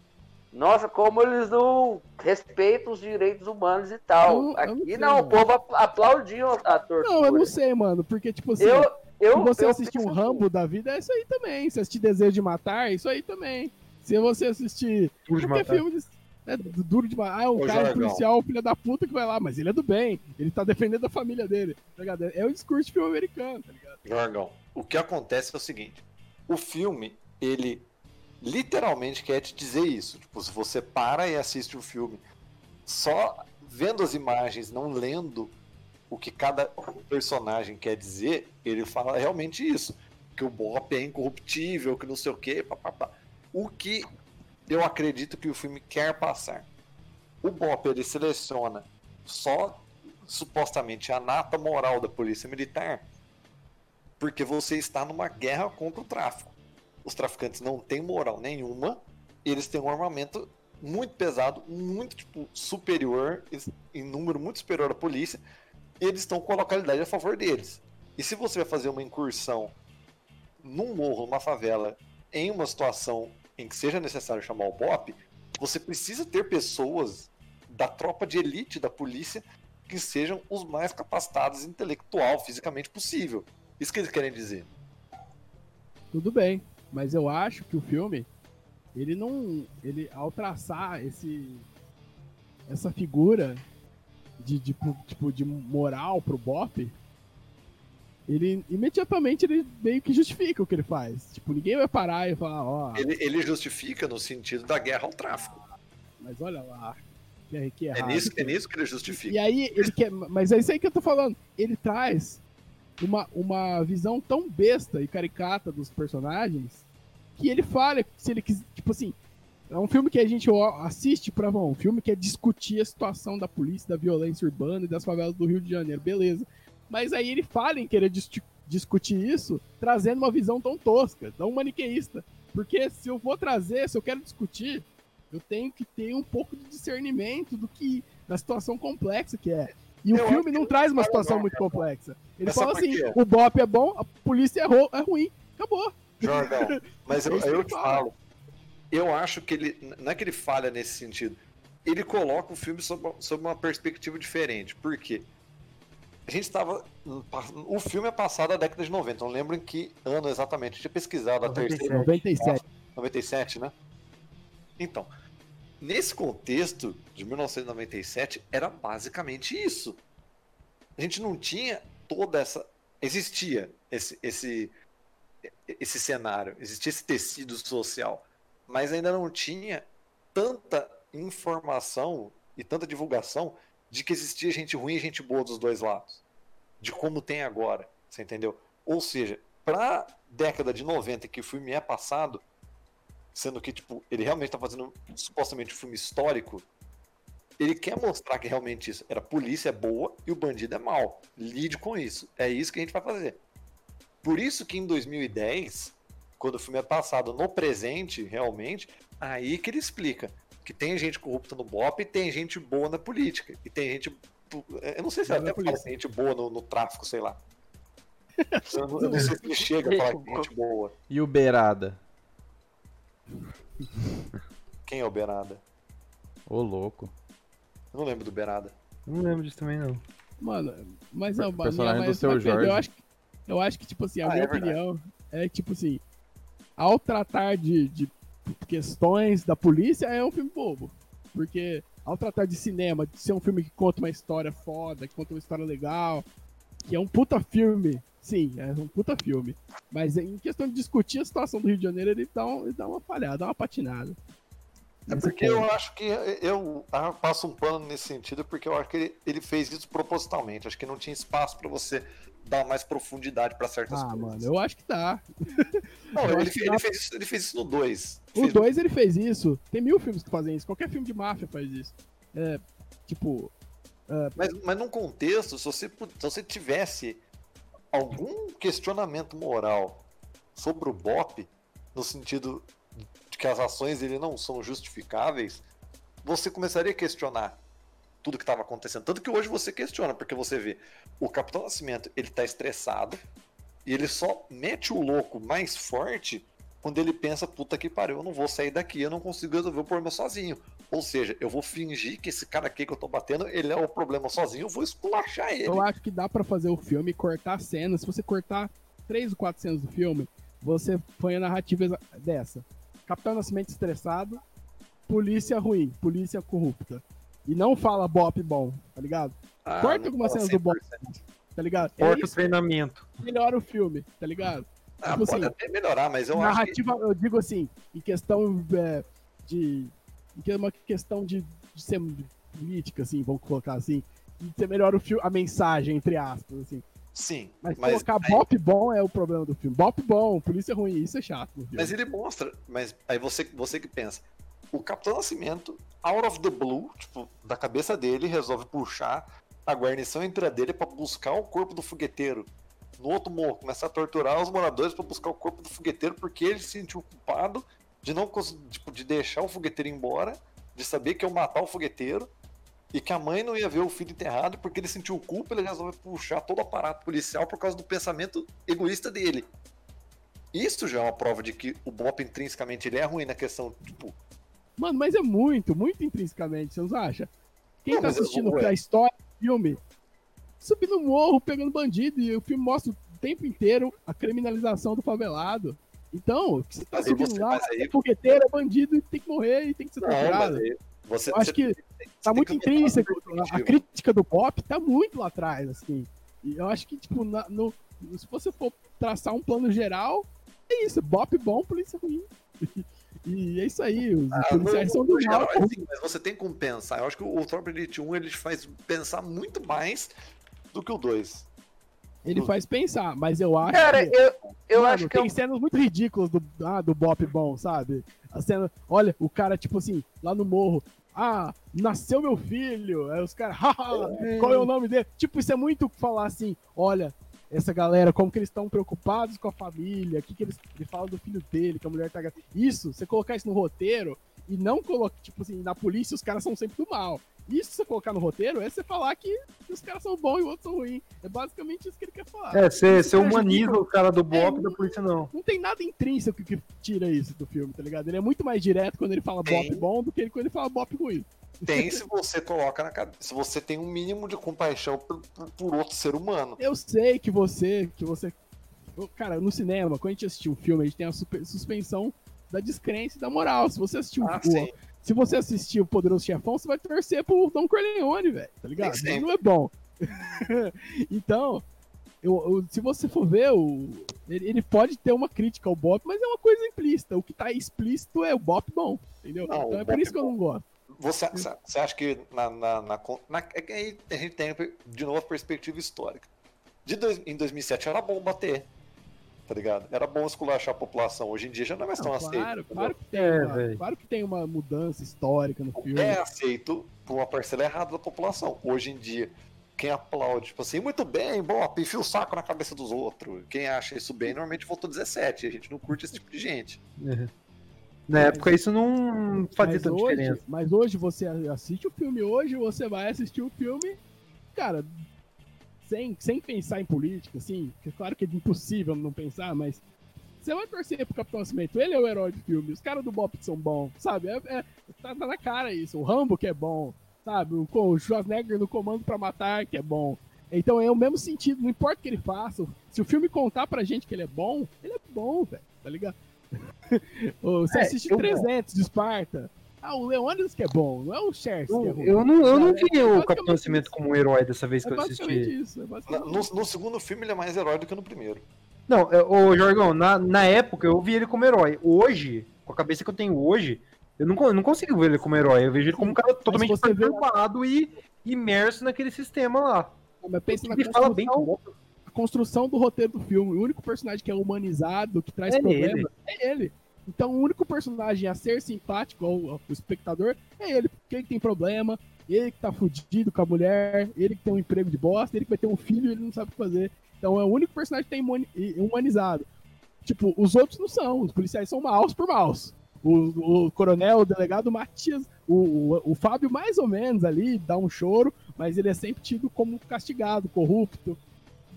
Nossa, como eles não respeitam os direitos humanos e tal. Eu- eu não Aqui sei, não, o povo apl- aplaudiu a tortura. Não, eu não sei, mano, porque tipo assim, Eu, eu, Se você eu assistir um penso Rambo da vida, é isso aí também. Se assistir Desejo de Matar, é isso aí também. Se você assistir Duro de qualquer matar. filme de, é, du- duro de matar, ah, um Ô, cara Jorgão. policial, filho da puta que vai lá, mas ele é do bem. Ele tá defendendo a família dele. Tá ligado? É o discurso de filme americano, tá ligado? Jorgão, o que acontece é o seguinte: o filme, ele literalmente quer te dizer isso. Tipo, se você para e assiste o filme só vendo as imagens, não lendo o que cada personagem quer dizer, ele fala realmente isso. Que o Bop é incorruptível, que não sei o quê, papapá. O que eu acredito que o filme quer passar. O Bop, ele seleciona só supostamente a nata moral da polícia militar porque você está numa guerra contra o tráfico. Os traficantes não têm moral nenhuma, eles têm um armamento muito pesado, muito tipo, superior, em número muito superior à polícia, e eles estão com a localidade a favor deles. E se você vai fazer uma incursão num morro, numa favela, em uma situação em que seja necessário chamar o BOP, você precisa ter pessoas da tropa de elite da polícia que sejam os mais capacitados intelectual, fisicamente possível. Isso que eles querem dizer. Tudo bem, mas eu acho que o filme, ele não. Ele, ao traçar esse. Essa figura de, de, tipo, de moral pro Bop, ele imediatamente ele meio que justifica o que ele faz. Tipo, ninguém vai parar e falar, ó, Ele, ele justifica no sentido da guerra ao tráfico. mas olha lá, que, é- que É errado. nisso, é nisso que ele justifica. E aí ele quer. Mas é isso aí que eu tô falando. Ele traz uma, uma visão tão besta e caricata dos personagens que ele fala se ele quis. Tipo assim, é um filme que a gente assiste bom, um filme que é discutir a situação da polícia, da violência urbana e das favelas do Rio de Janeiro, beleza. Mas aí ele fala em querer dis- discutir isso, trazendo uma visão tão tosca, tão maniqueísta. Porque se eu vou trazer, se eu quero discutir, eu tenho que ter um pouco de discernimento do que da situação complexa que é. E o Eu filme não traz uma situação não, muito né? complexa. Ele fala assim: quê? o BOP é bom, a polícia é, ro- é ruim. Acabou. Jordão, mas eu, É eu te falo. Eu acho que ele. Não é que ele falha nesse sentido. Ele coloca o filme sob, sob uma perspectiva diferente. Por quê? A gente estava. O filme é passado da década de 90. Não lembro em que ano exatamente. Eu tinha pesquisado a 97. terceira. 97. 97, né? Então, nesse contexto de 1997, era basicamente isso. A gente não tinha toda essa. Existia esse, esse, esse cenário, existia esse tecido social, mas ainda não tinha tanta informação e tanta divulgação de que existia gente ruim e gente boa dos dois lados. De como tem agora, você entendeu? Ou seja, pra década de 90 que o filme é passado, sendo que tipo, ele realmente tá fazendo supostamente um filme histórico, ele quer mostrar que realmente isso era polícia é boa e o bandido é mau. Lide com isso. É isso que a gente vai fazer. Por isso que em 2010, quando o filme é passado no presente, realmente, aí que ele explica que tem gente corrupta no BOP e tem gente boa na política. E tem gente. Eu não sei se Boa até fala gente boa no, no tráfico, sei lá. Eu não, eu não sei se ele chega a falar que tem gente boa. E o Beirada? Quem é o Berada? Ô, louco. Eu não lembro do Berada. Não lembro disso também, não. Mano, mas a personagem minha, do mas, Seu mas, Jorge. Eu acho, que- eu acho que, tipo assim, a Ah, minha é opinião é tipo assim, ao tratar de, de questões da polícia, é um filme bobo. Porque ao tratar de cinema, de ser um filme que conta uma história foda, que conta uma história legal, que é um puta filme, sim, é um puta filme. Mas em questão de discutir a situação do Rio de Janeiro, ele dá, um- ele dá uma falhada, dá uma patinada. É porque eu acho que eu ah, passo um pano nesse sentido, porque eu acho que ele, ele fez isso propositalmente. Acho que não tinha espaço pra você dar mais profundidade pra certas Ah, coisas. mano, eu acho que tá. Não, ele, que ele dá- fez isso, ele fez isso no 2. O 2 ele fez isso. Tem mil filmes que fazem isso. Qualquer filme de máfia faz isso. É, tipo, Mas, mas num contexto, se você, se você tivesse algum questionamento moral sobre o BOP, no sentido de que as ações dele não são justificáveis, você começaria a questionar tudo que estava acontecendo. Tanto que hoje você questiona, porque você vê o Capitão Nascimento, ele tá estressado, e ele só mete o louco mais forte quando ele pensa, puta que pariu, eu não vou sair daqui, eu não consigo resolver o problema sozinho. Ou seja, eu vou fingir que esse cara aqui que eu tô batendo, ele é o problema sozinho, eu vou esculachar ele. eu acho que dá pra fazer o filme e cortar cenas. Se você cortar três ou quatro cenas do filme, você põe a narrativa dessa. Capitão Nascimento estressado, polícia ruim, polícia corrupta. E não fala bop bom, tá ligado? Ah, Corta algumas cenas do bop, 100%. tá ligado? É Corta o isso treinamento. que melhora o filme, tá ligado? Ah, Tipo pode assim, até melhorar, mas eu acho que... narrativa, eu digo assim, em questão é, de. Que é uma questão de, de ser política, assim, vamos colocar assim. De ser melhor o filme, a mensagem, entre aspas, assim. Sim, Mas, mas, colocar bop bom é o problema do filme. Bop bom, polícia ruim, isso é chato mas ele mostra, mas aí você, você que pensa, o Capitão Nascimento, out of the blue, tipo, da cabeça dele, resolve puxar a guarnição inteira dele pra buscar o corpo do fogueteiro. No outro morro, começar a torturar os moradores pra buscar o corpo do fogueteiro, porque ele se sentiu culpado de não tipo, de deixar o fogueteiro embora, de saber que ia matar o fogueteiro, e que a mãe não ia ver o filho enterrado, porque ele sentiu culpa, ele resolve puxar todo o aparato policial por causa do pensamento egoísta dele. Isso já é uma prova de que o Bop intrinsecamente ele é ruim na questão, tipo, Mano, mas é muito, muito intrinsecamente, você não acha? Quem Não, tá eu- assistindo a história do filme, subir no morro, pegando bandido, e o filme mostra o tempo inteiro a criminalização do favelado. Então, o que você tá subindo lá, aí- é fogueteiro, é bandido, e tem que morrer, e tem que ser torturado. você, Eu acho você- que você tá muito intrínseco. A, crítica do pop tá muito lá atrás, assim. E eu acho que, tipo, na- no, se você for traçar um plano geral, é isso. Bop bom, polícia ruim. E é isso aí. Os Ah, policiais são do mal. é assim, mas você tem como pensar. Eu acho que o Top Elite 1 ele te faz pensar muito mais do que o 2. Ele faz pensar, mas eu acho Cara, que. eu, eu Mano, acho que tem eu, cenas muito ridículas do, ah, do Bop bom, sabe? A cena, olha, o cara, tipo assim, lá no morro, ah, nasceu meu filho. Aí os caras, haha, qual é o nome dele? Tipo, isso é muito falar assim, olha, essa galera, como que eles estão preocupados com a família, o que, que eles, ele fala do filho dele, que a mulher tá. Isso, você colocar isso no roteiro e não colocar, tipo assim, na polícia os caras são sempre do mal. Isso você colocar no roteiro é você falar que os caras são bons e os outros são ruins. É basicamente isso que ele quer falar. É, você humaniza o cara do Bop É, e da polícia não. Não tem nada intrínseco que tira isso do filme, tá ligado? Ele é muito mais direto quando ele fala Tem. bop bom do que ele quando ele fala bop ruim. Tem se você coloca na cabeça. Se você tem um mínimo de compaixão por, por- por outro ser humano. Eu sei que você, que você. Cara, no cinema, quando a gente assistiu um filme, a gente tem a super- suspensão da descrença e da moral. Se você assistiu Ah, o. se você assistir o Poderoso Chefão, você vai torcer pro Don Corleone, velho, tá ligado? Sempre. não é bom. então, eu, eu- se você for ver, o, ele, ele pode ter uma crítica ao Bop, mas é uma coisa implícita. O que tá explícito é o Bop bom, entendeu? Não, então é por isso que eu bom. não gosto. Você, você acha que na, na, na, na- é a gente tem de novo a perspectiva histórica. De dois, em 2007 era bom bater. Tá ligado? Era bom esculachar a população. Hoje em dia já não é mais tão Não, aceito. claro, claro que tem É, uma, claro que tem uma mudança histórica no filme. É aceito por uma parcela errada da população. Hoje em dia, quem aplaude, tipo assim, muito bem, bom, enfia o saco na cabeça dos outros. Quem acha isso bem, normalmente votou 17. A gente não curte esse tipo de gente. É. Na época isso não fazia mas tanta hoje, diferença. mas hoje você assiste o filme hoje, você vai assistir o filme, cara, sem, sem pensar em política, assim, que claro que é impossível não pensar, mas você vai torcer pro Capitão Nascimento, ele é o herói do filme, os caras do Bop são bons, sabe? É, é- tá, tá na cara isso, o Rambo que é bom, sabe? O, o Schwarzenegger no Comando pra Matar que é bom. Então é o mesmo sentido, não importa o que ele faça, se o filme contar pra gente que ele é bom, ele é bom, velho, tá ligado? Você É, assiste eu- 300 de Esparta. Ah, o Leônidas que é bom, não é o Xerxes que é Eu, ruim. eu não, eu não Cara, vi é o Capitão Nascimento como um herói dessa vez É que eu assisti. isso. É No, no segundo filme ele é mais herói do que no primeiro. Não, é, ô Jorgão, na, na época eu vi ele como herói. Hoje, com a cabeça que eu tenho hoje, eu não, eu não consigo ver ele como herói. Eu vejo ele como um cara totalmente você vê- e imerso naquele sistema lá. Mas pensa na Ele fala bem construção, a construção do roteiro do filme. O único personagem que é humanizado, que traz É problemas, é ele. Então o único personagem a ser simpático ao, ao espectador é ele. Porque ele tem problema, ele que tá fudido com a mulher, ele que tem um emprego de bosta, ele que vai ter um filho e ele não sabe o que fazer. Então é o único personagem que tem humani- humanizado. Tipo, os outros não são. Os policiais são maus por maus. O, o coronel, o delegado Matias, o, o, o Fábio mais ou menos ali dá um choro, mas ele é sempre tido como castigado, corrupto.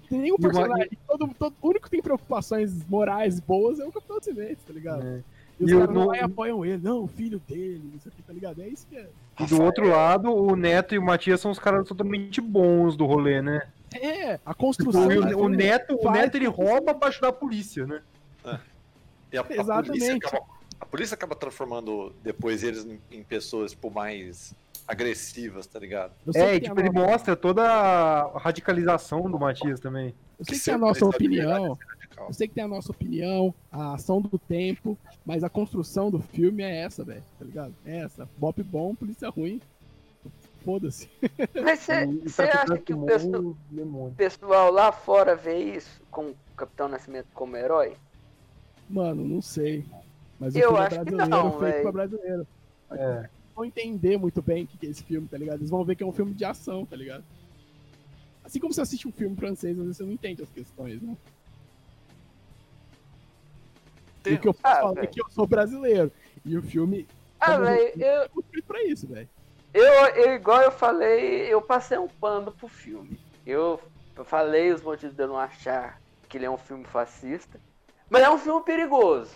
Tem nenhum E uma- personagem. Todo, todo- o único que tem preocupações morais boas é o Capitão Nascimento, tá ligado? É. E os E o- caras não vai apoiam ele. Não, o filho dele, isso aqui, tá ligado? É isso que é. E do outro lado, o Neto e o Matias são os caras totalmente bons do rolê, né? É, a construção. o, o filme Neto, o Neto ele rouba pra ajudar a polícia, né? E a, a polícia Exatamente. acaba, a polícia acaba transformando depois eles em, em pessoas tipo, mais agressivas, tá ligado? É, que e tem tipo, a ele mostra toda a radicalização do Matias também. eu sei que tem a sempre nossa opinião. Eu sei que tem a nossa opinião, a ação do tempo, mas a construção do filme é essa, velho, tá ligado? É essa. Bop bom, polícia ruim. Foda-se. Mas você acha traficante que o pessoal, pessoal lá fora vê isso com o Capitão Nascimento como herói? Mano, não sei. Mas o Eu é acho que brasileiro não, feito véi. pra brasileiro. É. vão entender muito bem o que é esse filme, tá ligado? Eles vão ver que é um filme de ação, tá ligado? Assim como você assiste um filme francês, às vezes você não entende as questões, né? E o que eu Ah, falar é velho. que eu sou brasileiro. E o filme Ah, velho, eu, é feito pra isso, velho. eu, eu, igual eu falei, eu passei um pano pro filme. Eu, eu falei os motivos de eu não achar que ele é um filme fascista. Mas é um filme perigoso.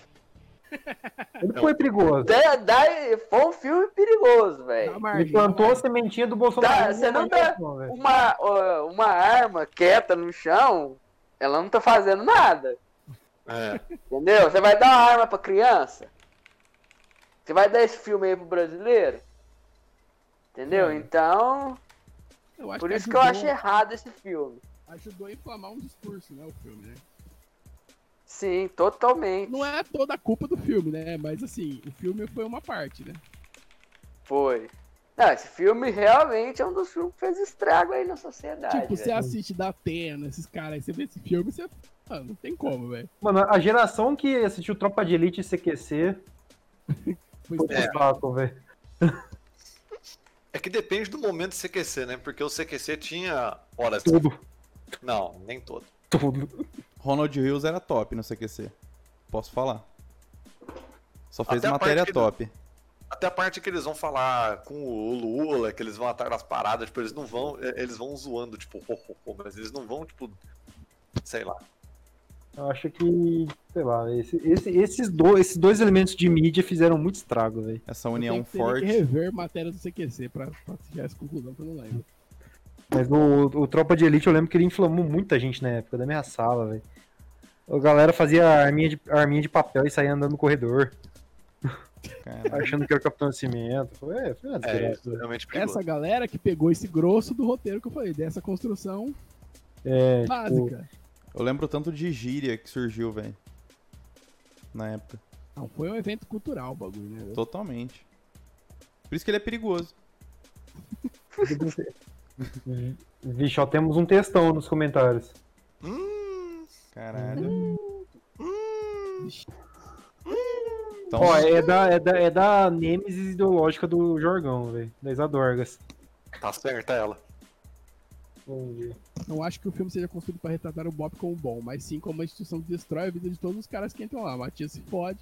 Ele foi perigoso. Da, da, foi um filme perigoso, velho. Ele plantou a sementinha do Bolsonaro. Tá, você não dá- velho. Uma, uma arma quieta no chão, ela não tá fazendo nada. É. Entendeu? Você vai dar uma arma pra criança? Você vai dar esse filme aí pro brasileiro? Entendeu? É. Então, Eu acho por que isso que eu ajudou- acho errado esse filme. Ajudou a inflamar um discurso, né, o filme, né? Sim, totalmente. Não é toda a culpa do filme, né? Mas assim, o filme foi uma parte, né? Foi. Não, esse filme realmente é um dos filmes que fez estrago aí na sociedade. Tipo, você assiste da Atena, esses caras aí, você vê esse filme, você. Ah, não tem como, velho. Mano, a geração que assistiu Tropa de Elite e CQC Foi É. saco, velho. É que depende do momento do CQC, né? Porque o CQC tinha horas. Tudo, Não, nem todo. tudo. Ronald Rios era top no CQC. Posso falar. Só fez Até matéria top. Até a parte que eles vão falar com o Lula, que eles vão atrás das paradas, tipo, eles não vão. Eles vão zoando, tipo, ho, ho, ho, mas eles não vão, tipo. Sei lá. Eu acho que, sei lá, esse- esse- esses, dois, esses dois elementos de mídia fizeram muito estrago, velho. Essa Eu união tenho que- teria forte. que rever matéria do CQC pra, pra essa conclusão que eu não lembro. Mas o, o Tropa de Elite eu lembro que ele inflamou muita gente na época da minha sala, velho. A galera fazia arminha de, arminha de papel e saía andando no corredor, achando que era o Capitão Nascimento. Foi, é, foi uma É, é realmente perigoso. Essa galera que pegou esse grosso do roteiro que eu falei, dessa construção É, tipo, básica. Eu lembro tanto de gíria que surgiu, velho. Na época. Não, foi um evento cultural o bagulho, né? Totalmente. Por isso que ele é perigoso. Vixe, ó, temos um textão nos comentários. Hum, Caralho. Então, Ó, é da, é da, é da Nêmesis ideológica do Jorgão, velho. Da Isadorgas. tá certa ela. Bom dia. Não acho que o filme seja construído para retratar o Bob como bom, mas sim como uma instituição que destrói a vida de todos os caras que entram lá. Matias se fode,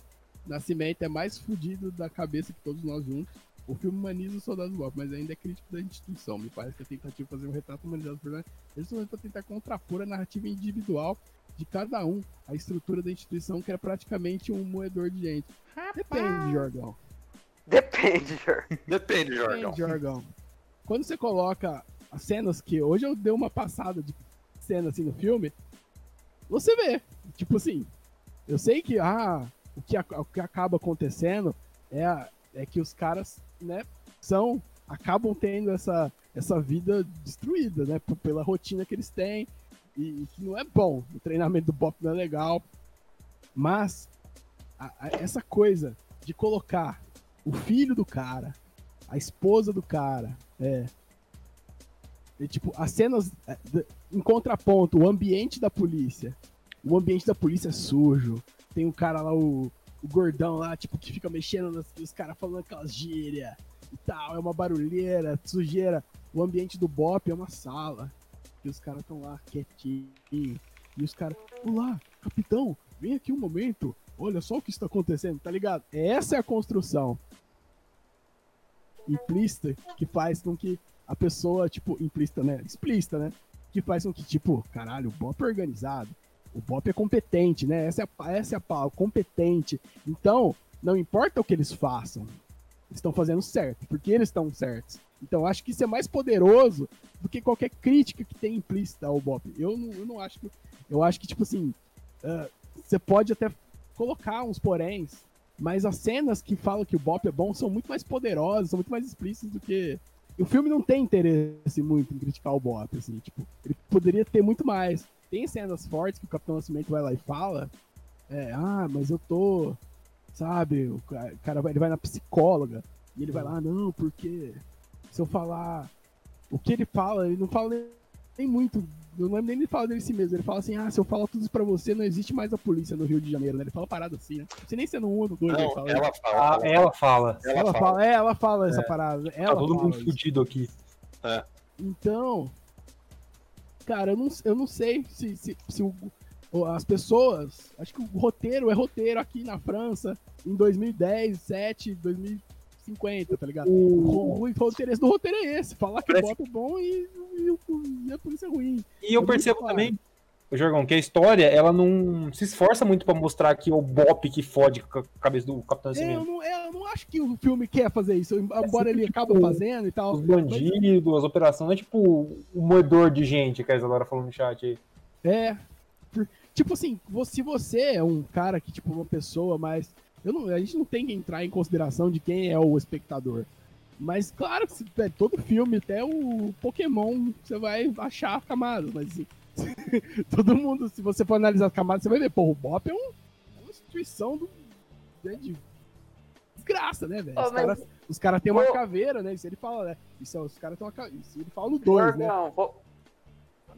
Nascimento é mais fudido da cabeça que todos nós juntos. O filme humaniza o soldado Bob, mas ainda é crítico da instituição. Me parece que a tentativa de fazer um retrato humanizado do personagem é justamente para tentar contrapor a narrativa individual de cada um, a estrutura da instituição que era praticamente um moedor de gente. Depende, Jorgão. Depende, Jor. Depende, Jorgão. Depende, Jorgão. Quando você coloca as cenas que. Hoje eu dei uma passada de cena assim no filme. Você vê. Tipo assim. Eu sei que ah, o, que, ac- o que acaba acontecendo é, a- é que os caras, né, são. acabam tendo essa, essa vida destruída, né? Pela rotina que eles têm. E, que não é bom. O treinamento do Bop não é legal. Mas a- a- essa coisa de colocar o filho do cara, a esposa do cara, é. E, tipo, as cenas é, em contraponto, o ambiente da polícia. O ambiente da polícia é sujo. Tem o cara lá, o, o gordão lá, tipo, que fica mexendo nos os caras falando aquelas gíria e tal. É uma barulheira, sujeira. O ambiente do Bop é uma sala. E os caras estão lá quietinhos. E os caras, olá, capitão, vem aqui um momento. Olha só o que está acontecendo, tá ligado? Essa é a construção implícita que faz com que a pessoa, tipo, implícita, né? Explícita, né? Que faz com que, tipo, caralho, o Bop é organizado. O Bop é competente, né? Essa é a, essa é competente. Então, não importa o que eles façam, eles estão fazendo certo, porque eles estão certos. Então, acho que isso é mais poderoso do que qualquer crítica que tem implícita ao Bop. Eu não, eu não acho que. Eu acho que, tipo assim, ah, você pode até colocar uns poréns, mas as cenas que falam que o Bop é bom são muito mais poderosas, são muito mais explícitas do que. O filme não tem interesse muito em criticar o Bop, assim, tipo, ele poderia ter muito mais. Tem cenas fortes que o Capitão Nascimento vai lá e fala. É, ah, mas eu tô. Sabe, o ca- cara vai, ele vai na psicóloga e ele vai lá, não, porque se eu falar o que ele fala, ele não fala nem, nem muito. Eu não lembro nem ele fala dele si mesmo. Ele fala assim: ah, se eu falar tudo isso pra você, não existe mais a polícia no Rio de Janeiro, né? Ele fala parada assim, né? Não sei nem se é 1 ou no 2 ele Não, fala. ela Ah, fala. ela fala. ela Ela fala. fala, é, ela fala essa parada. Tá Ela todo fala mundo isso. fudido aqui. Então, cara, eu não, eu não sei se, se, se o- as pessoas. Acho que o roteiro é roteiro aqui na França em 2010, 7, 2050, tá ligado? O, o, o interesse do roteiro é esse: falar que Parece- o é bom e, e, e a polícia é ruim. E eu muito percebo também, Jorgão, que a história, ela não se esforça muito pra mostrar que é o Bop que fode com a cabeça do Capitão É, eu, Nascimento. não, é, eu não acho que o filme quer fazer isso, embora ele tipo, acaba fazendo e tal. Os bandidos, as operações, não é tipo o moedor de gente que a Isadora falou no chat aí. É. Tipo assim, se você é um cara que, tipo, uma pessoa mais. Eu não, a gente não tem que entrar em consideração de quem é o espectador. Mas claro que é, todo filme, até o Pokémon, você vai achar camadas, mas assim, todo mundo, se você for analisar as camadas, você vai ver, pô, o Bop é, um- uma instituição do, né, de desgraça, né, velho? Os mas- caras Os caras têm uma caveira, né? Isso ele fala, né? Isso, é- os caras têm uma caveira. Isso ele fala no 2, né? Não, vou,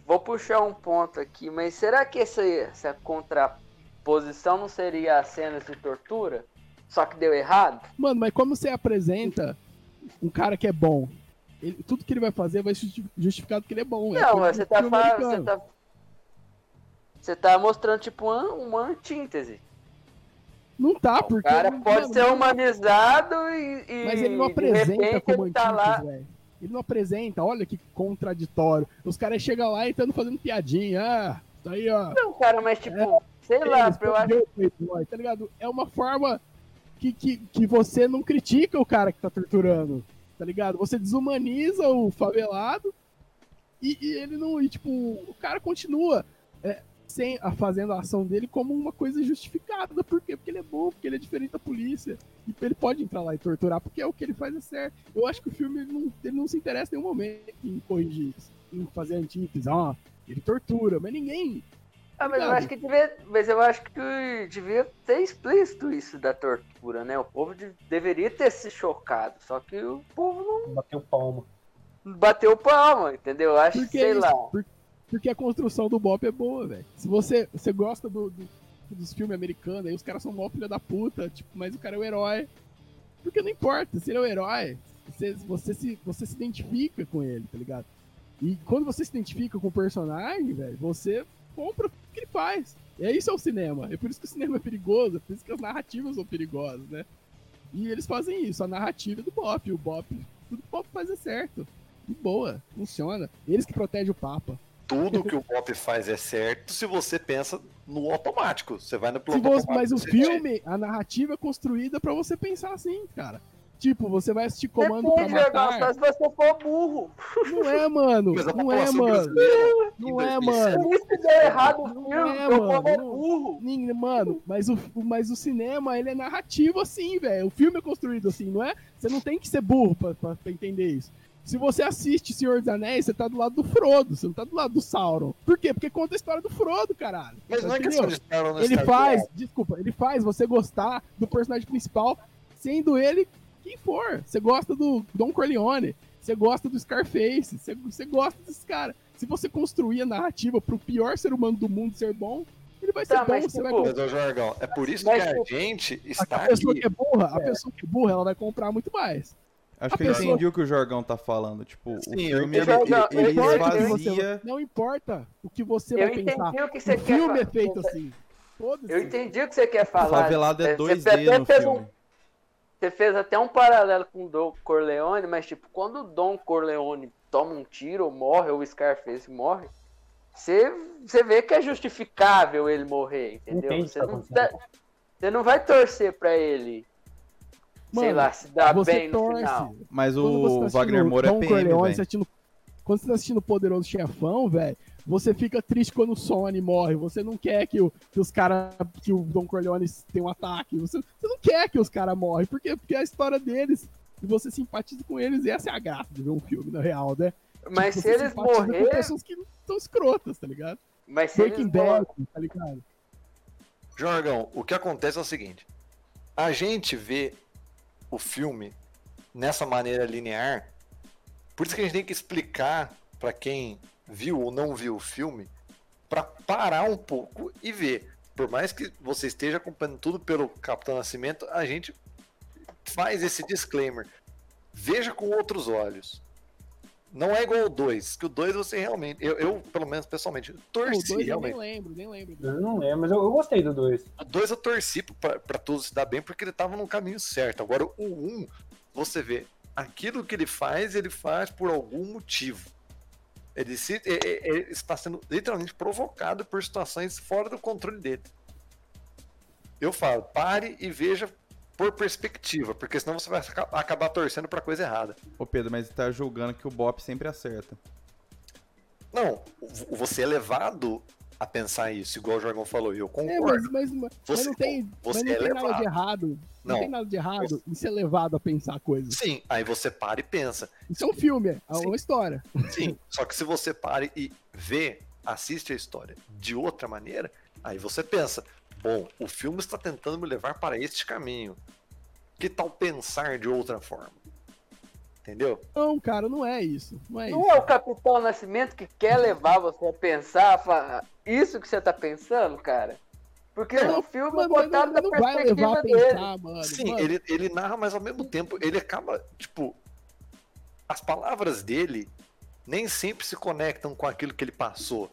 vou puxar um ponto aqui, mas será que essa, essa contraposição não seria as cenas de tortura? Só que deu errado? Mano, mas como você apresenta um cara que é bom? Ele- tudo que ele vai fazer vai justi- justificar que ele é bom. é não, do você tá falando. Você tá, você tá mostrando tipo uma, uma antíntese. Não tá, O porque. cara pode mano, ser humanizado e. e Mas ele não apresenta como ele tá antítese, lá. velho. Ele não apresenta, olha que contraditório. Os caras chegam lá e estão fazendo piadinha. Ah, tá aí, ó. Não, cara, mas tipo, sei lá, Eles eu acho o Playboy, tá ligado? É uma forma que, que, que você não critica o cara que tá torturando, tá ligado? Você desumaniza o favelado e, e ele não. E, tipo, o cara continua é, sem a, fazendo a ação dele como uma coisa justificada. Por quê? Porque ele é bom, porque ele é diferente da polícia. E ele pode entrar lá e torturar, porque é o que ele faz é certo. Eu acho que o filme ele não, ele não se interessa em nenhum momento em corrigir isso, em fazer antítese. Ó, ele tortura, mas ninguém Ah, mas eu acho que devia. Mas eu acho que devia ter explícito isso da tortura, né? O povo de- deveria ter se chocado. Só que o povo não Bateu palma. bateu palma, entendeu? Eu acho que, sei é isso, lá. por- porque a construção do Bop é boa, velho. Se você, você gosta do, do- dos filmes americanos, aí os caras são mó filha da puta, tipo, mas o cara é o herói. Porque não importa, se ele é o herói, você, você, se, você se identifica com ele, tá ligado? E quando você se identifica com o personagem, velho, você compra que ele faz. E é isso é o cinema. É por isso que o cinema é perigoso, é por isso que as narrativas são perigosas, né? E eles fazem isso, a narrativa do Bop. O Bop, tudo que o Bop faz é certo. De boa, funciona. Eles que protegem o Papa. Tudo que o Bop faz é certo se você pensa no automático. Você vai no piloto você- automático. mas o filme, a narrativa é construída pra você pensar assim, cara. Tipo, você vai assistir Comando pra Depende, só Matar. se você for burro. Não é, mano. A Não é, mano. em Não é, 2007, mano. Por isso que deu errado o Não filme, é, mano, é não. burro. Mano, mas o, mas o cinema, ele é narrativo assim, velho. O filme é construído assim, não é? Você não tem que ser burro pra, pra, pra entender isso. Se você assiste Senhor dos Anéis, você tá do lado do Frodo, você não tá do lado do Sauron. Por quê? Porque conta a história do Frodo, caralho. Mas não é questão de ou não Ele faz, desculpa, ele faz você gostar do personagem principal, sendo ele quem for. Você gosta do Don Corleone, você gosta do Scarface, você, você gosta desse cara. Se você construir a narrativa pro pior ser humano do mundo ser bom, ele vai ser Tá, bom, mas, você vai tipo, Mas, ô Jorgão, é por isso Mas, que a tipo, gente a está pessoa aqui. que é burra, a pessoa que é burra, ela vai comprar muito mais. Acho A que eu pessoa- entendi o que o Jorgão tá falando. Tipo, o Sim, eu filme ele, entendi. ele, ele Eu esvazia. Não importa o que você Eu vai pensar. entendi o que você O quer filme é fa- feito assim. Foda-se. Eu entendi o que você quer O falar. favelado é Você 2D até no fez um- filme. Você fez até um paralelo com o Don Corleone, mas tipo, quando o Don Corleone toma um tiro ou morre, ou o Scarface morre, você, você vê que é justificável ele morrer, entendeu? Você tá não, tá- você não vai torcer pra ele, sei Mano, lá, se dar você bem no torce. final. Mas o tá Wagner Moura é PM, Corleone, assistindo- Quando você tá assistindo o Poderoso Chefão, velho, você fica triste quando o Sony morre. Você não quer que, o, que os caras, que o Don Corleone tenha um ataque. Você, você não quer que os caras morrem. Por quê? Porque é a história deles. E você simpatiza com eles. E essa é a graça de ver um filme, na real, né? Mas Tipo, se eles simpatiza com morrer, pessoas que são escrotas, tá ligado? mas se eles Breaking Bad, tá ligado? Jorgão, o que acontece é o seguinte: a gente vê o filme nessa maneira linear, por isso que a gente tem que explicar pra quem viu ou não viu o filme, pra parar um pouco e ver. Por mais que você esteja acompanhando tudo pelo Capitão Nascimento, a gente faz esse disclaimer. Veja com outros olhos. Não é igual o 2, que o 2 você realmente. Eu, eu, pelo menos pessoalmente, Pô, o torci dois eu realmente. nem lembro, nem lembro. Eu não lembro, mas eu, eu gostei do 2. O 2 eu torci pra, pra tudo se dar bem porque ele tava no caminho certo. Agora o 1, um, você vê, aquilo que ele faz, ele faz por algum motivo. Ele, se, é- está sendo literalmente provocado por situações fora do controle dele. Eu falo, pare e veja por perspectiva, porque senão você vai aca- acabar torcendo pra coisa errada. Ô Pedro, mas você tá julgando que o Bop sempre acerta. Não, vo- você é levado a pensar isso, igual o Jorgão falou, e eu É, concordo. mas, mas, mas Você- não tem, mas você não é tem nada de errado. Não, Não. tem nada de errado em ser levado a pensar coisas. Sim, aí você para e pensa. Isso é um filme, é Sim. uma história. Sim, só que se você para e vê, assiste a história de outra maneira, aí você pensa: bom, o filme está tentando me levar para este caminho. Que tal pensar de outra forma? Entendeu? Não, cara, não é isso. Não é Não isso. é o Capitão Nascimento que quer levar você a pensar, fa- isso que você tá pensando, cara? Porque no filme é Mano, não, da não vai levar perspectiva a dele. pensar, mano. Sim, Mano, ele, ele narra, mas ao mesmo tempo ele acaba, tipo, as palavras dele nem sempre se conectam com aquilo que ele passou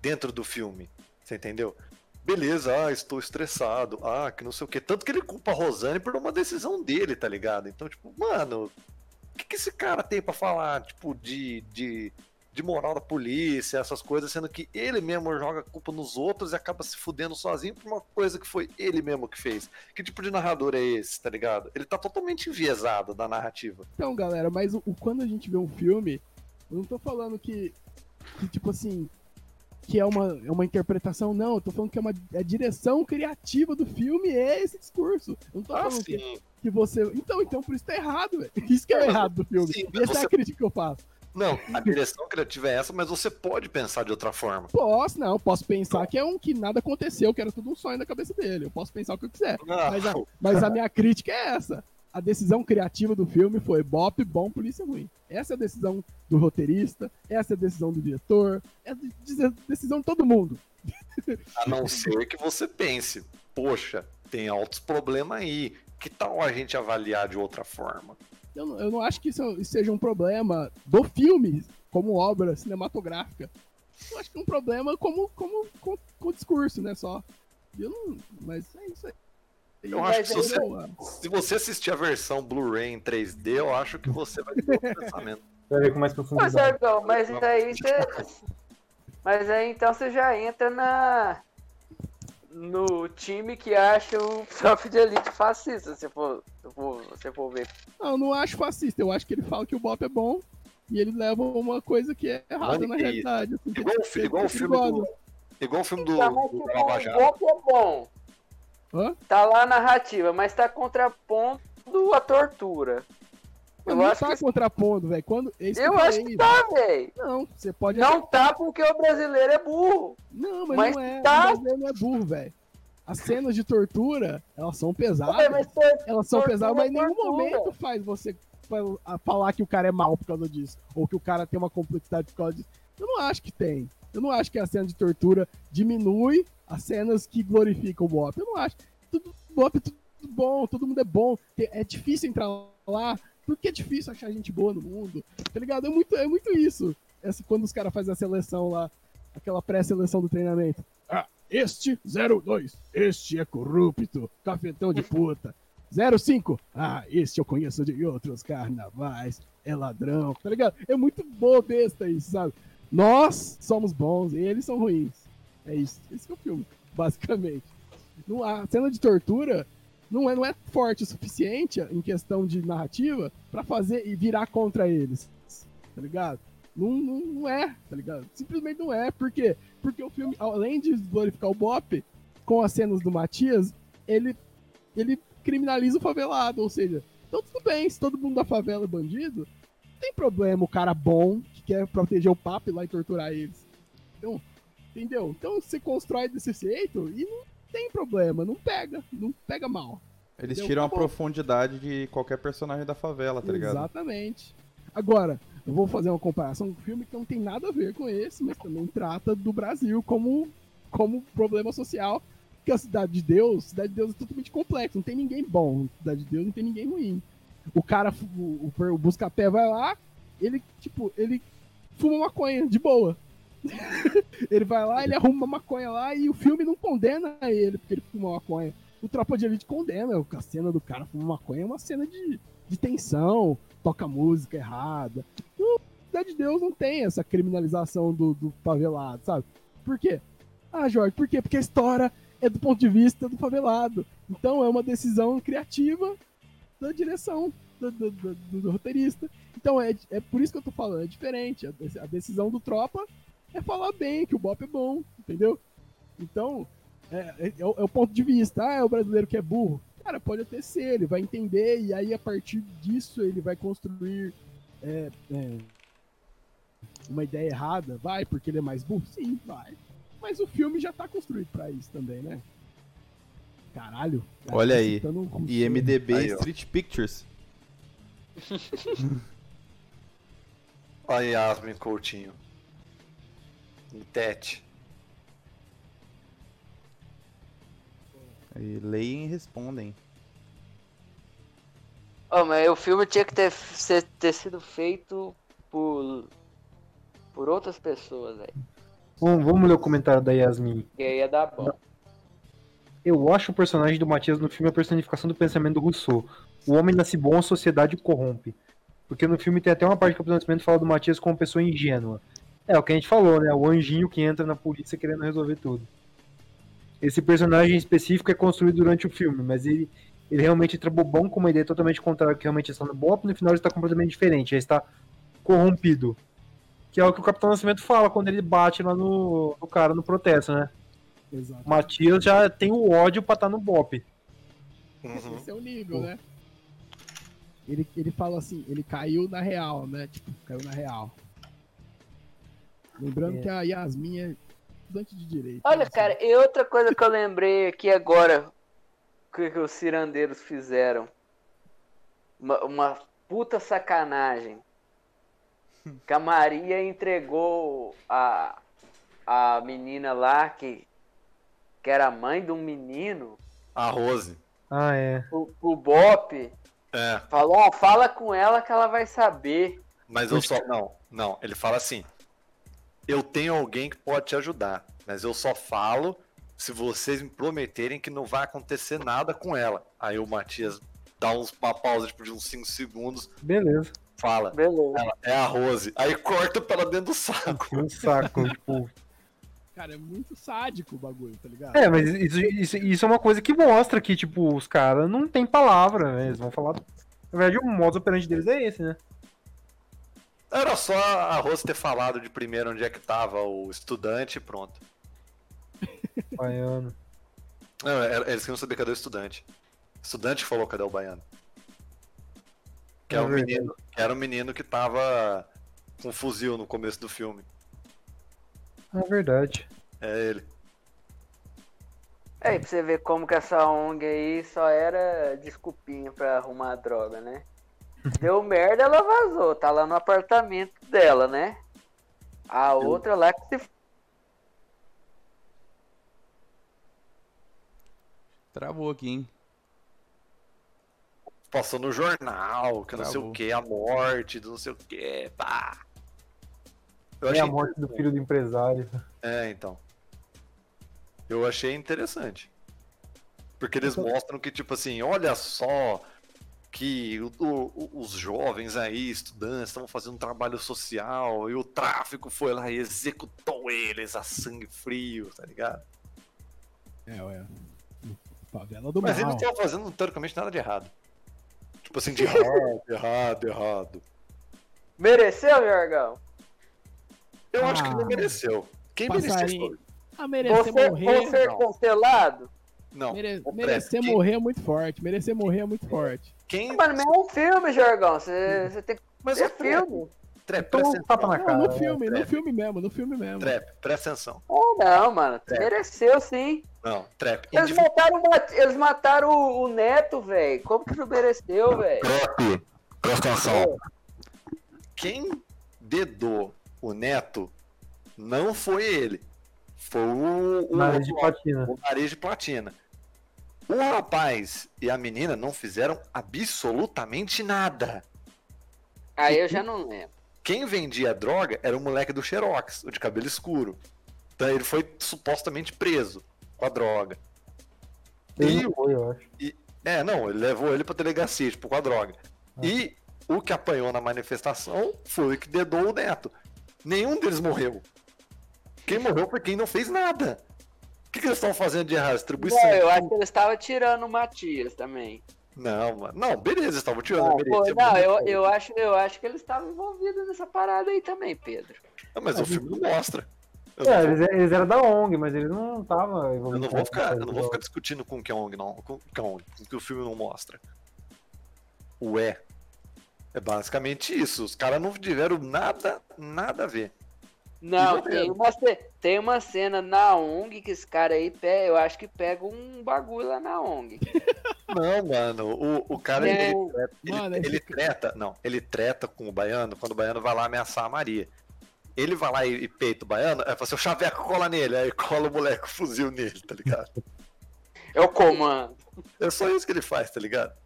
dentro do filme. Você entendeu? Beleza, ah, estou estressado, ah, que não sei o que. Tanto que ele culpa a Rosane por uma decisão dele, tá ligado? Então, tipo, mano, que, que esse cara tem pra falar, tipo, de, de, de moral da polícia, essas coisas, sendo que ele mesmo joga a culpa nos outros e acaba se fudendo sozinho por uma coisa que foi ele mesmo que fez. Que tipo de narrador é esse, tá ligado? Ele tá totalmente enviesado da narrativa. Então, galera, mas o, o- quando a gente vê um filme, eu não tô falando que, que, tipo assim, que é uma, é uma interpretação, não. Eu tô falando que é uma é a direção criativa do filme é esse discurso. Eu não tô Ah, falando sim. que você. Então, então, por isso tá errado, velho. Isso que é o errado do filme. Sim, essa é você- a crítica que eu faço. Não, a direção criativa é essa, mas você pode pensar de outra forma. Posso, não, posso pensar que é um que nada aconteceu, que era tudo um sonho na cabeça dele. Eu posso pensar o que eu quiser. Mas a, mas a minha crítica é essa. A decisão criativa do filme foi Bop, bom, polícia ruim. Essa é a decisão do roteirista, essa é a decisão do diretor, é a de- decisão de todo mundo. A não ser que você pense, poxa, tem altos problemas aí. Que tal a gente avaliar de outra forma? Eu não, eu não acho que isso, seja um problema do filme como obra cinematográfica. Eu acho que é um problema como, como com, com discurso, né? Só. Eu não. Mas é isso aí. Eu Mas acho que se você, eu- se você assistir a versão Blu-ray em 3D, eu acho que você vai ter outro pensamento. Vai ver com mais Mas, profundidade. Argão, mas aí você. Mas aí então você já entra na. No time que acha o Tropa de Elite fascista, se for, se for, se for ver. Não, eu não acho fascista. Eu acho que ele fala que o Bop é bom e ele leva uma coisa que é errada na Maniqueísta. realidade. assim, que Igual, o fi- igual o filme do. Igual o filme do, Tá, mas do tipo, Lava o golpe é bom. Hã? Tá lá a narrativa, mas tá contrapondo a tortura. Mas Eu não acho tá que- contrapondo, velho. Quando... é Eu acho que tá, velho. Não, você pode Não tá porque o brasileiro é burro. Não, mas, Mas não é. tá. O brasileiro não é burro, velho. As cenas de tortura, elas são pesadas. Ué, mas Elas são pesadas, mas em é nenhum tortura. momento faz você falar que o cara é mal por causa disso. Ou que o cara tem uma complexidade por causa disso. Eu não acho que tem. Eu não acho que a cena de tortura diminui as cenas que glorificam o Bop. Eu não acho. Tudo Bop é tudo bom, todo mundo é bom. É difícil entrar lá, porque é difícil achar gente boa no mundo. Tá ligado? É muito, é muito isso. Essa, quando os caras fazem a seleção lá, aquela pré-seleção do treinamento. Ah, este 02, este é corrupto, cafetão de puta. 05, ah, este eu conheço de outros carnavais, é ladrão, tá ligado? É muito boa besta isso, sabe? Nós somos bons e eles são ruins. É isso, esse é o filme, basicamente. A cena de tortura não é, não é forte o suficiente em questão de narrativa pra fazer e virar contra eles, tá ligado? Não, não, não é, tá ligado? Simplesmente não é. Por quê? Porque o filme, além de glorificar o Bop, com as cenas do Matias, ele, ele criminaliza o favelado. Ou seja, então tudo bem, se todo mundo da favela é bandido, não tem problema o cara bom que quer proteger o papo e lá e torturar eles. Então, entendeu? Então você constrói desse jeito e não tem problema, não pega, não pega mal. Eles Entendeu? tiram a profundidade de qualquer personagem da favela, tá ligado? Exatamente. Agora, eu vou fazer uma comparação com um filme que não tem nada a ver com esse, mas também trata do Brasil como, como problema social. Que a Cidade de Deus, Cidade de Deus é totalmente complexo, não tem ninguém bom. Cidade de Deus não tem ninguém ruim. O cara, o, o, o Buscapé vai lá, ele, tipo, ele fuma maconha, de boa. ele vai lá, ele arruma uma maconha lá e o filme não condena ele porque ele fuma maconha. O Tropa de Elite condena, a cena do cara fumar maconha é uma cena de, de tensão, toca música errada. O Cidade de Deus não tem essa criminalização do, do favelado, sabe? Por quê? Ah, Jorge, por quê? Porque a história é do ponto de vista do favelado. Então é uma decisão criativa da direção do, do, do- do roteirista. Então é, é por isso que eu tô falando, é diferente. A decisão do Tropa é falar bem, que o Bop é bom, entendeu? Então, é, é- é o, é o ponto de vista. Ah, é o brasileiro que é burro. Cara, pode até ser, ele vai entender e aí a partir disso ele vai construir é, é, uma ideia errada. Vai, porque ele é mais burro? Sim, vai. Mas o filme já tá construído pra isso também, né? Caralho. cara, Olha tá aí. um. IMDB Aí. Street Pictures. Olha Yasmin Coutinho. Tete. E leem e respondem. Ó, mas o filme tinha que ter, ser- ter sido feito por, por outras pessoas, velho. Vamos, vamos ler o comentário da Yasmin. Que aí ia dar bom. Eu acho o personagem do Matias no filme a personificação do pensamento do Rousseau. O homem nasce bom, a sociedade o corrompe. Porque no filme tem até uma parte que o Nascimento fala do Matias como uma pessoa ingênua. É o que a gente falou, né? O anjinho que entra na polícia querendo resolver tudo. Esse personagem específico é construído durante o filme, mas ele, ele realmente entra bobão com uma ideia totalmente contrária que realmente está no Bop, e no final ele está completamente diferente, já está corrompido. Que é o que o Capitão Nascimento fala quando ele bate lá no, no cara no protesto, né? Exato. O Matias já tem o ódio pra estar no Bop. Uhum. Esse é o nível, né? Ele, ele fala assim, ele caiu na real, né? Tipo, caiu na real. Lembrando É. que a Yasmin é estudante de direito. Olha, né? cara, e outra coisa que eu lembrei aqui agora, que, que os cirandeiros fizeram. Uma, uma puta sacanagem. Que a Maria entregou a, a menina lá, que, que era mãe de um menino, A Rose. Ah, é. pro, pro Bop. É. Falou, ó, fala com ela que ela vai saber. Mas eu só. Não, não. Ele fala assim: Eu tenho alguém que pode te ajudar. Mas eu só falo se vocês me prometerem que não vai acontecer nada com ela. Aí o Matias dá uns, uma pausa tipo, de uns 5 segundos, Beleza. fala. Beleza. Ela é a Rose. Aí corta pra ela dentro do saco. Um saco, tipo. Cara, é muito sádico o bagulho, tá ligado? É, mas isso, isso, isso é uma coisa que mostra que, tipo, os caras não tem palavra, né? Eles vão falar. Na verdade, o modo operante deles é esse, né? Era só a Rose ter falado de primeiro onde é que tava o estudante e pronto. Baiano. Não, era- eles queriam saber cadê o estudante. O estudante falou cadê o baiano. Que É era, um verdade. menino, que era um menino que tava com um fuzil no começo do filme. É verdade. É ele. Aí pra você ver como que essa ONG aí só era desculpinha pra arrumar droga, né? Deu merda, ela vazou. Tá lá no apartamento dela, né? A outra lá que se. Travou aqui, hein? Passou no jornal, que não sei Travou. o que, a morte, do não sei o que, pá. Eu É a morte do filho do empresário. É, então. Eu achei interessante. Porque eles tô- mostram que, tipo assim, olha só que o- o- os jovens aí, estudantes, estavam fazendo um trabalho social e o tráfico foi lá e executou eles a sangue frio, tá ligado? É, ué. Favela do Mas eles mal. não estavam fazendo teoricamente nada de errado. Tipo assim, de errado, errado, errado. Mereceu, Jorgão? Eu acho que Ah, não mereceu. Quem mereceu? Ah, merecer Você, morrer. você não. cancelado? Não. mere- o merecer. Quem- morrer é muito forte. Merecer morrer é muito forte. Quem... Mas não é um filme, Jorgão. Você, tem que Mas Trap, filme. Trap, Então, presta tapa na atenção. cara. Não, no filme, no Trap. filme mesmo, no filme mesmo. Trap, presta atenção. Oh, não, mano. É. Mereceu sim. Não, Trap. Eles mataram, eles mataram o, o Neto, velho. Como que não mereceu, velho? Trap, presta atenção. Quem dedou o Neto não foi ele. Foi o, o, Nariz de platina. o nariz de platina. O rapaz e a menina não fizeram absolutamente nada. Aí eu já não lembro. Quem vendia droga era o moleque do Xerox, o de cabelo escuro. Então ele foi supostamente preso com a droga. Ele E não foi, eu acho. É, não, ele levou ele pra delegacia, tipo, com a droga. Ah. E o que apanhou na manifestação foi o que dedou o neto. Nenhum deles morreu. Quem morreu foi quem não fez nada. O que, que eles estão fazendo de errado? Distribuição? Não, eu acho que eles estavam tirando o Matias também. Não, mano. Não, beleza, eles estavam tirando. Não, beleza, pô, você não, eu, eu, acho, eu acho que eles estavam envolvidos nessa parada aí também, Pedro. Não, mas o filme não mostra. É, não, eles, eles eram da ONG, mas eles não estavam eu não vou ficar, eu não vou ficar discutindo com o Kyong, não. Com o Kyong, com que o filme não mostra. O é. É basicamente isso. Os caras não tiveram nada, nada a ver. Não, tem uma, tem uma cena na ONG que esse cara aí, pe- eu acho que pega um bagulho lá na ONG. Não, mano, o, o cara É, ele, ele, Mano, ele treta, não, ele treta com o baiano quando o baiano vai lá ameaçar a Maria. Ele vai lá e, e peita o baiano, aí fala assim, o chaveco cola nele, aí cola o moleque com o fuzil nele, tá ligado? É o comando. É só isso que ele faz, tá ligado?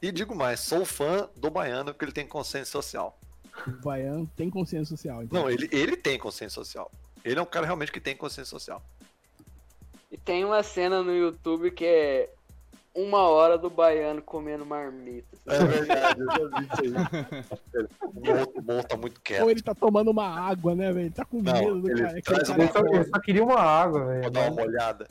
E digo mais, sou fã do baiano porque ele tem consciência social. O baiano tem consciência social. então. Não, ele, ele tem consciência social. Ele é um cara realmente que tem consciência social. E tem uma cena no YouTube que é uma hora do baiano comendo marmita. É verdade, eu já vi isso aí. O Mon tá muito quieto. Ou ele tá tomando uma água, né, velho? Tá com Não, medo do ele cara. cara Ele só, é ele foda. só queria uma água, Vou velho. dar uma olhada.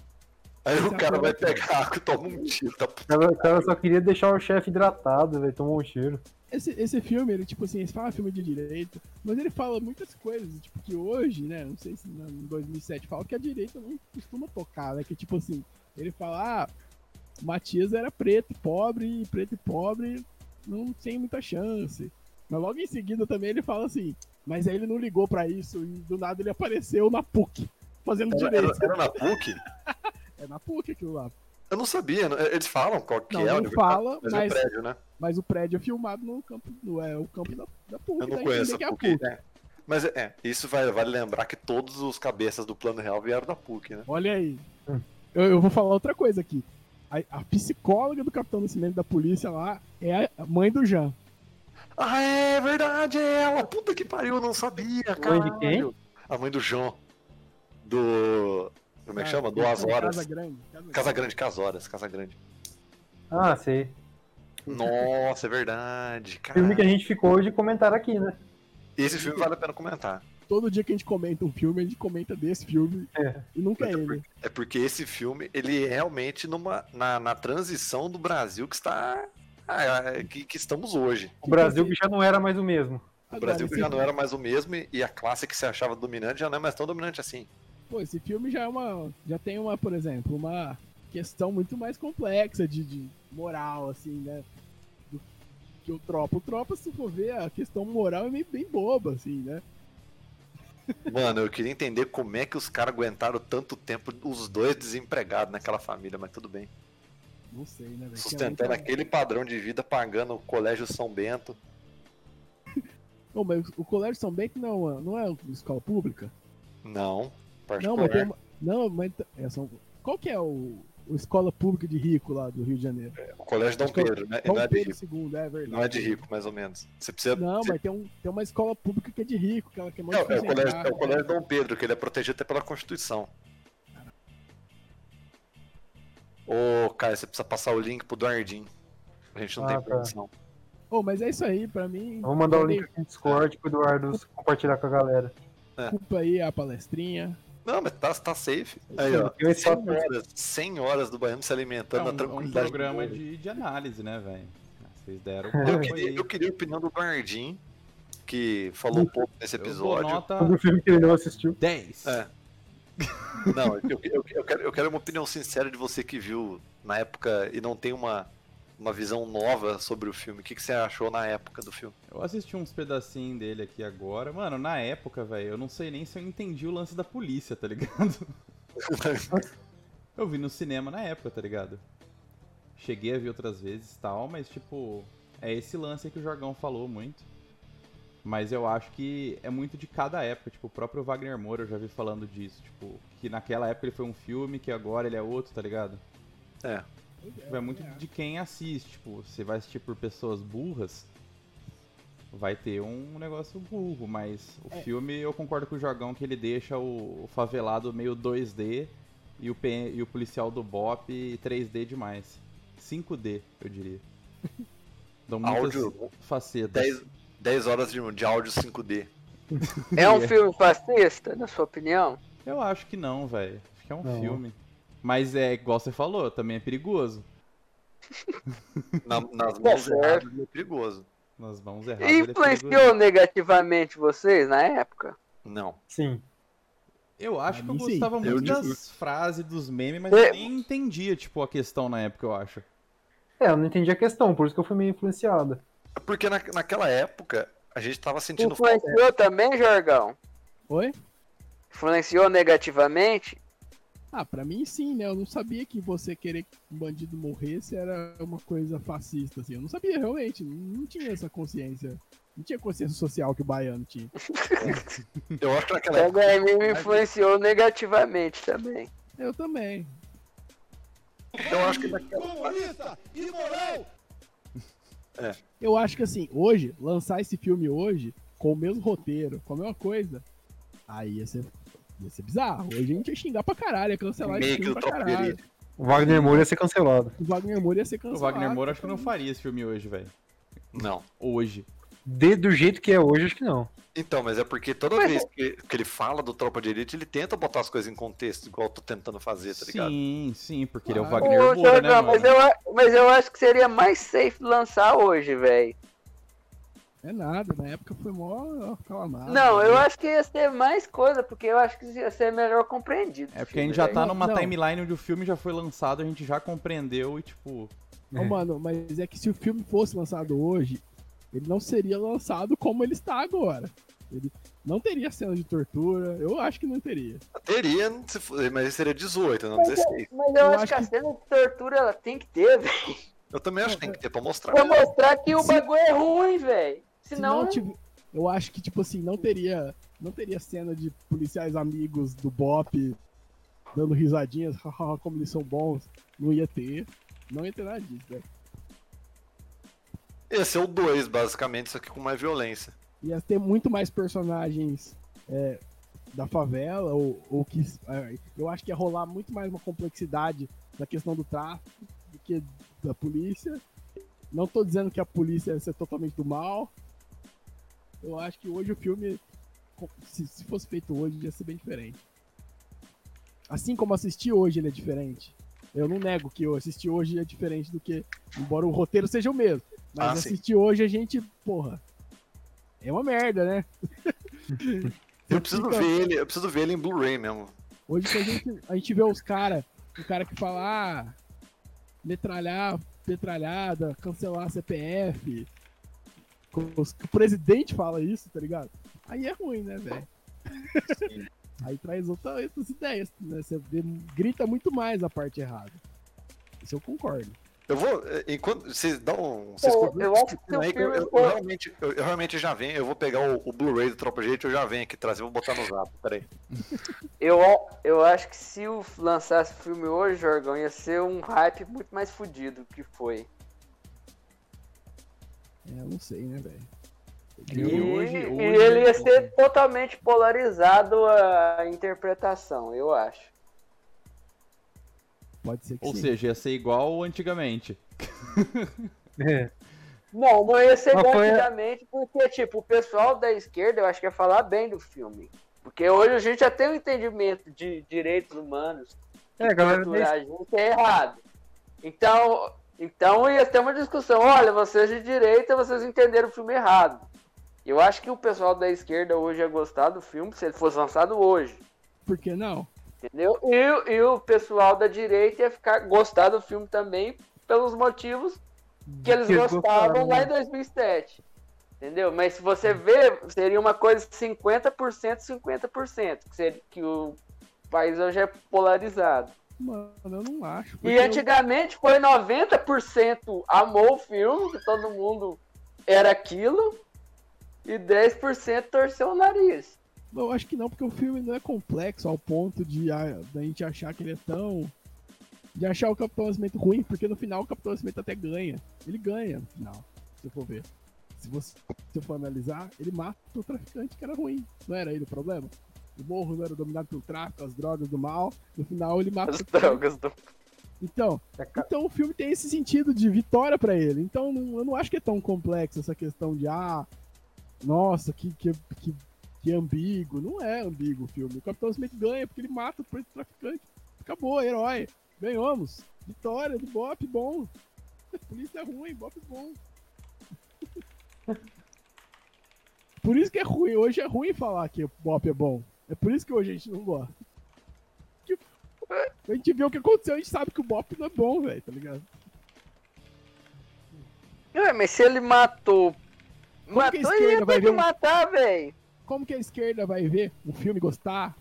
Aí Esse o cara vai pegar água e toma um tiro. Tá... O cara, só queria deixar o chefe hidratado, velho. Tomou um tiro. Esse, esse filme, ele, tipo assim, ele fala filme de direita, mas ele fala muitas coisas, tipo, que hoje, né, não sei se em 2007 fala que a direita não costuma tocar, né, que tipo assim, ele fala, ah, o Matias era preto, pobre, e preto e pobre não tem muita chance. Mas logo em seguida também ele fala assim, mas aí ele não ligou pra isso e do nada ele apareceu na PUC, fazendo Era, era, direito. era na PUC? É na PUC aquilo lá. Eu não sabia. não- Eles falam qual que Não, é o fala, mas, mas- é prédio, né? Mas o prédio é filmado no campo, no, é o campo da, da PUC, Eu não dá conheço que é a a PUC. PUC. é. Mas é, isso vai, vale lembrar que todos os cabeças do plano real vieram da PUC, né? Olha aí. Hum. Eu, eu vou falar outra coisa aqui. A, a psicóloga do Capitão Nascimento da polícia lá é a mãe do Jean. Ah, é verdade, é ela. Puta que pariu, eu não sabia, cara. Mãe de quem? A mãe do João. Do. Como é que Ah, chama? Duas horas. Casa Grande. Casa Casa Grande, Casa Horas, Casa Grande. Ah, sei. Nossa, é verdade. Cara. Filme que a gente ficou de comentar aqui, né? Esse filme vale a pena comentar. Todo dia que a gente comenta um filme, a gente comenta desse filme. É. E nunca é ele. É porque esse filme, ele é realmente numa, na, na transição do Brasil que está. ah, que, que estamos hoje. O Brasil que já não era mais o mesmo. O Brasil que já não era mais o mesmo e a classe que se achava dominante já não é mais tão dominante assim. Pô, esse filme já é uma. Já tem uma, por exemplo, uma questão muito mais complexa de, de moral, assim, né? Do, que o Tropa. O Tropa, se for ver, a questão moral é meio bem boba, assim, né? Mano, eu queria entender como é que os caras aguentaram tanto tempo, os dois desempregados naquela família, mas tudo bem. Não sei, né, velho? Sustentando muita- aquele padrão de vida, pagando o Colégio São Bento. Ô, mas o Colégio São Bento não, é não é uma escola pública? Não, Não, mas tem particular. uma. Não, mas. É, são... Qual que é o, o escola pública de rico lá do Rio de Janeiro? O Colégio Dom que é Pedro, né? Dom Não é de Pedro rico. II, é verdade. Não é de rico, mais ou menos. Você precisa. Não, você- mas tem, um, tem uma escola pública que é de rico, aquela que é muito É, é o colégio, é o colégio Dom Pedro, que ele é protegido até pela Constituição. Ô, Caio, você precisa passar o link pro Duardinho. A gente não Ah, tem tá. permissão. Ô, mas é isso aí, pra mim. Vamos mandar o link aqui no Discord pro Eduardo compartilhar com a galera. Culpa aí a palestrinha. Não, mas tá, tá safe. Aí, ó. Eu 100 só- horas, 100 horas do Baiano se É alimentando um, na é um tranquilidade. do programa de, de análise, né, velho? Vocês deram o Eu queria, eu queria a opinião do Duardinho, que falou um pouco nesse episódio. nota Sobre o filme que ele não assistiu. 10. É. Não, eu, eu- eu quero, eu quero uma opinião sincera de você que viu na época e não tem uma, uma visão nova sobre o filme. O que, que você achou na época do filme? Eu assisti uns pedacinhos dele aqui agora. Mano, na época, velho, eu não sei nem se eu entendi o lance da polícia, tá ligado? Eu vi no cinema na época, tá ligado? Cheguei a ver outras vezes e tal, mas tipo, é esse lance aí que o Jorgão falou muito. Mas eu acho que é muito de cada época, tipo, o próprio Wagner Moura eu já vi falando disso, tipo, que naquela época ele foi um filme, que agora ele é outro, tá ligado? É. Tipo, é muito de quem assiste, tipo, você vai assistir por pessoas burras, vai ter um negócio burro, mas o É. filme eu concordo com o Jorgão que ele deixa o, o favelado meio 2D e o, P- e o policial do Bop 3D demais. 5D, eu diria. Dão muitas Áudio, facetas. 10, 10 horas de, de áudio 5D. É um filme fascista, na sua opinião? Eu acho que não, velho. Acho que é um Não. filme. Mas é igual você falou, também é perigoso. Na- nas mãos certo. erradas é perigoso. Nas mãos erradas. é Influenciou perigoso. negativamente vocês na época? Não. Sim. Eu acho que eu sim. gostava Eu muito digo- das frases, dos memes, mas É. eu nem entendia, tipo, a questão na época, eu acho. É, eu não entendi a questão, por isso que eu fui meio influenciado. Porque na, naquela época a gente tava sentindo falta. Influenciou também, Jorgão? Oi? Influenciou negativamente? Ah, pra mim sim, né? Eu não sabia que você querer que um bandido morresse era uma coisa fascista, assim. Eu não sabia, realmente. Não tinha essa consciência. Não tinha consciência social que o baiano tinha. Eu acho que naquela O época. HM me influenciou negativamente também. Eu também. Eu acho que naquela. Eu acho que assim, hoje, lançar esse filme hoje, com o mesmo roteiro, com a mesma coisa, aí ia ser, ia ser bizarro. Hoje a gente ia xingar pra caralho, ia cancelar esse filme pra caralho. O Wagner Moura ia ser cancelado. O Wagner Moura ia ser O cancelado. Wagner Moura acho que não faria esse filme hoje, velho. Não. Hoje. De, do jeito que é hoje, acho que não. Então, mas é porque toda Mas- vez que, que ele fala do Tropa de Elite, ele tenta botar as coisas em contexto, igual eu tô tentando fazer, tá ligado? Sim, sim, porque ele é o Ah. Wagner Ô, Moura, né, mas, eu, mas eu acho que seria mais safe lançar hoje, velho. É nada, na época foi mó calamado. Não, eu acho que ia ser mais coisa, porque eu acho que ia ser melhor compreendido. É porque a gente já tá Não, numa não. timeline onde o filme já foi lançado, a gente já compreendeu e, tipo. Ô, mano, mas é que se o filme fosse lançado hoje, ele não seria lançado como ele está agora. Ele não teria cena de tortura, eu acho que não teria. Teria, se for- mas seria 18, não Mas, 16. mas eu, Eu acho acho que a cena de tortura ela tem que ter, velho. Eu também acho que tem que ter pra mostrar. Pra mostrar que o bagulho é ruim, velho. Se não tive- eu acho que, tipo assim, não teria, não teria cena de policiais amigos do Bop dando risadinhas, como eles são bons. Não ia ter. Não ia ter nada disso, né? Esse é o 2, basicamente, só que com mais violência. Ia ter muito mais personagens é, da favela, ou, ou que. é, eu acho que ia rolar muito mais uma complexidade da questão do tráfico do que da polícia. Não tô dizendo que a polícia ia ser totalmente do mal. Eu acho que hoje o filme, se, se fosse feito hoje, ia ser bem diferente. Assim como assistir hoje ele é diferente. Eu não nego que eu assisti hoje é diferente do que. Embora o roteiro seja o mesmo. Mas Ah, assistir hoje a gente, porra. É uma merda, né? Eu preciso Fica- ver ele, eu preciso ver ele em Blu-ray mesmo. Hoje que a gente, a gente vê os caras, o cara que fala, ah, metralhar, metralhada, cancelar CPF. Que O presidente fala isso, tá ligado? Aí é ruim, né, velho? Aí traz outra- outras ideias, né? Você grita muito mais a parte errada. Isso eu concordo. Eu vou, eh, enquanto vocês dão, vocês Pô, eu acho que aí, que eu, eu- eu realmente, eu, eu realmente já venho, eu vou pegar o, o Blu-ray do Tropa Elite, eu já venho aqui trazer, vou botar no zap, peraí. Eu, eu acho que se o lançasse o filme hoje, Jorgão, ia ser um hype muito mais fudido que foi. É, eu não sei, né, velho? E E, hoje- e hoje- ele ia ser totalmente polarizado a interpretação, eu acho. Pode ser que Ou sim. seja, ia ser igual antigamente. É. Não, não ia ser Mas igual antigamente, porque, tipo, o pessoal da esquerda, eu acho que ia falar bem do filme. Porque hoje a gente já tem um entendimento de direitos humanos. É, galera torturar a gente é errado. Então, então ia ter uma discussão. Olha, vocês de direita, vocês entenderam o filme errado. Eu acho que o pessoal da esquerda hoje ia gostar do filme se ele fosse lançado hoje. Por que não? Entendeu? E, o- e o pessoal da direita ia ficar gostar do filme também pelos motivos que eles Que gostavam lá né? em 2007. Entendeu? Mas se você vê, seria uma coisa 50%, 50%, que, seria, que o país hoje é polarizado. Mano, eu não acho. E porque eu- antigamente foi 90% amou o filme, que todo mundo era aquilo, e 10% torceu o nariz. Eu acho que não, porque o filme não é complexo ao ponto de a, da gente achar que ele é tão. De achar o Capitão Nascimento ruim, porque no final o Capitão Nascimento até ganha. Ele ganha no final, se eu for ver. Se você se for analisar, ele mata o traficante que era ruim. Não era ele o problema? O morro não era dominado pelo tráfico, as drogas do mal. No final ele mata As drogas do. Então, então o filme tem esse sentido de vitória pra ele. Então não- eu não acho que é tão complexo essa questão de ah, nossa, que, que, que, que ambíguo. Não é ambíguo o filme. O Capitão Smith ganha porque ele mata o preto traficante. Acabou, herói. Ganhamos. Vitória do Bop, bom. Polícia é ruim, Bop é bom. Por isso que é ruim. Hoje é ruim falar que o Bop é bom. É por isso que hoje a gente não gosta. A gente vê o que aconteceu, a gente sabe que o Bop não é bom, velho, tá ligado? Ué, mas se ele matou. Como matou, ele ia vai ter ver que um- matar, velho. como que a esquerda vai ver um filme gostar?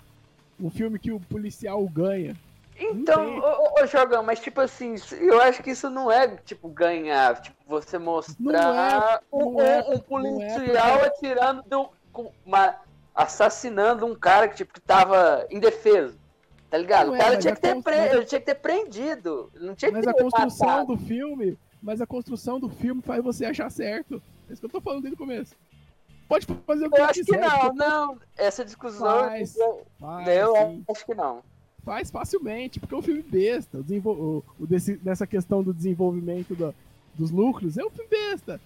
Um filme que o policial ganha. Então, ô, ô, ô, Jogão, mas tipo assim, eu acho que isso não é, tipo, ganhar, tipo, você mostrar Não é, um, não é, um- um não é, policial porque- atirando, do- com uma- assassinando um cara que, tipo, que tava indefeso, tá ligado? Não o é, cara mas tinha a que, ter pre- mas- tinha que ter prendido, não tinha que Mas a ter construção matado. do filme. Mas a construção do filme faz você achar certo. É isso que eu tô falando desde o começo. Pode fazer o que Eu acho que quiser. não, porque não, essa discussão, Faz. eu, Faz, eu acho que não. Faz facilmente, porque é um filme besta. O desenvol- o- o desse- nessa questão do desenvolvimento da- dos núcleos, é um filme besta.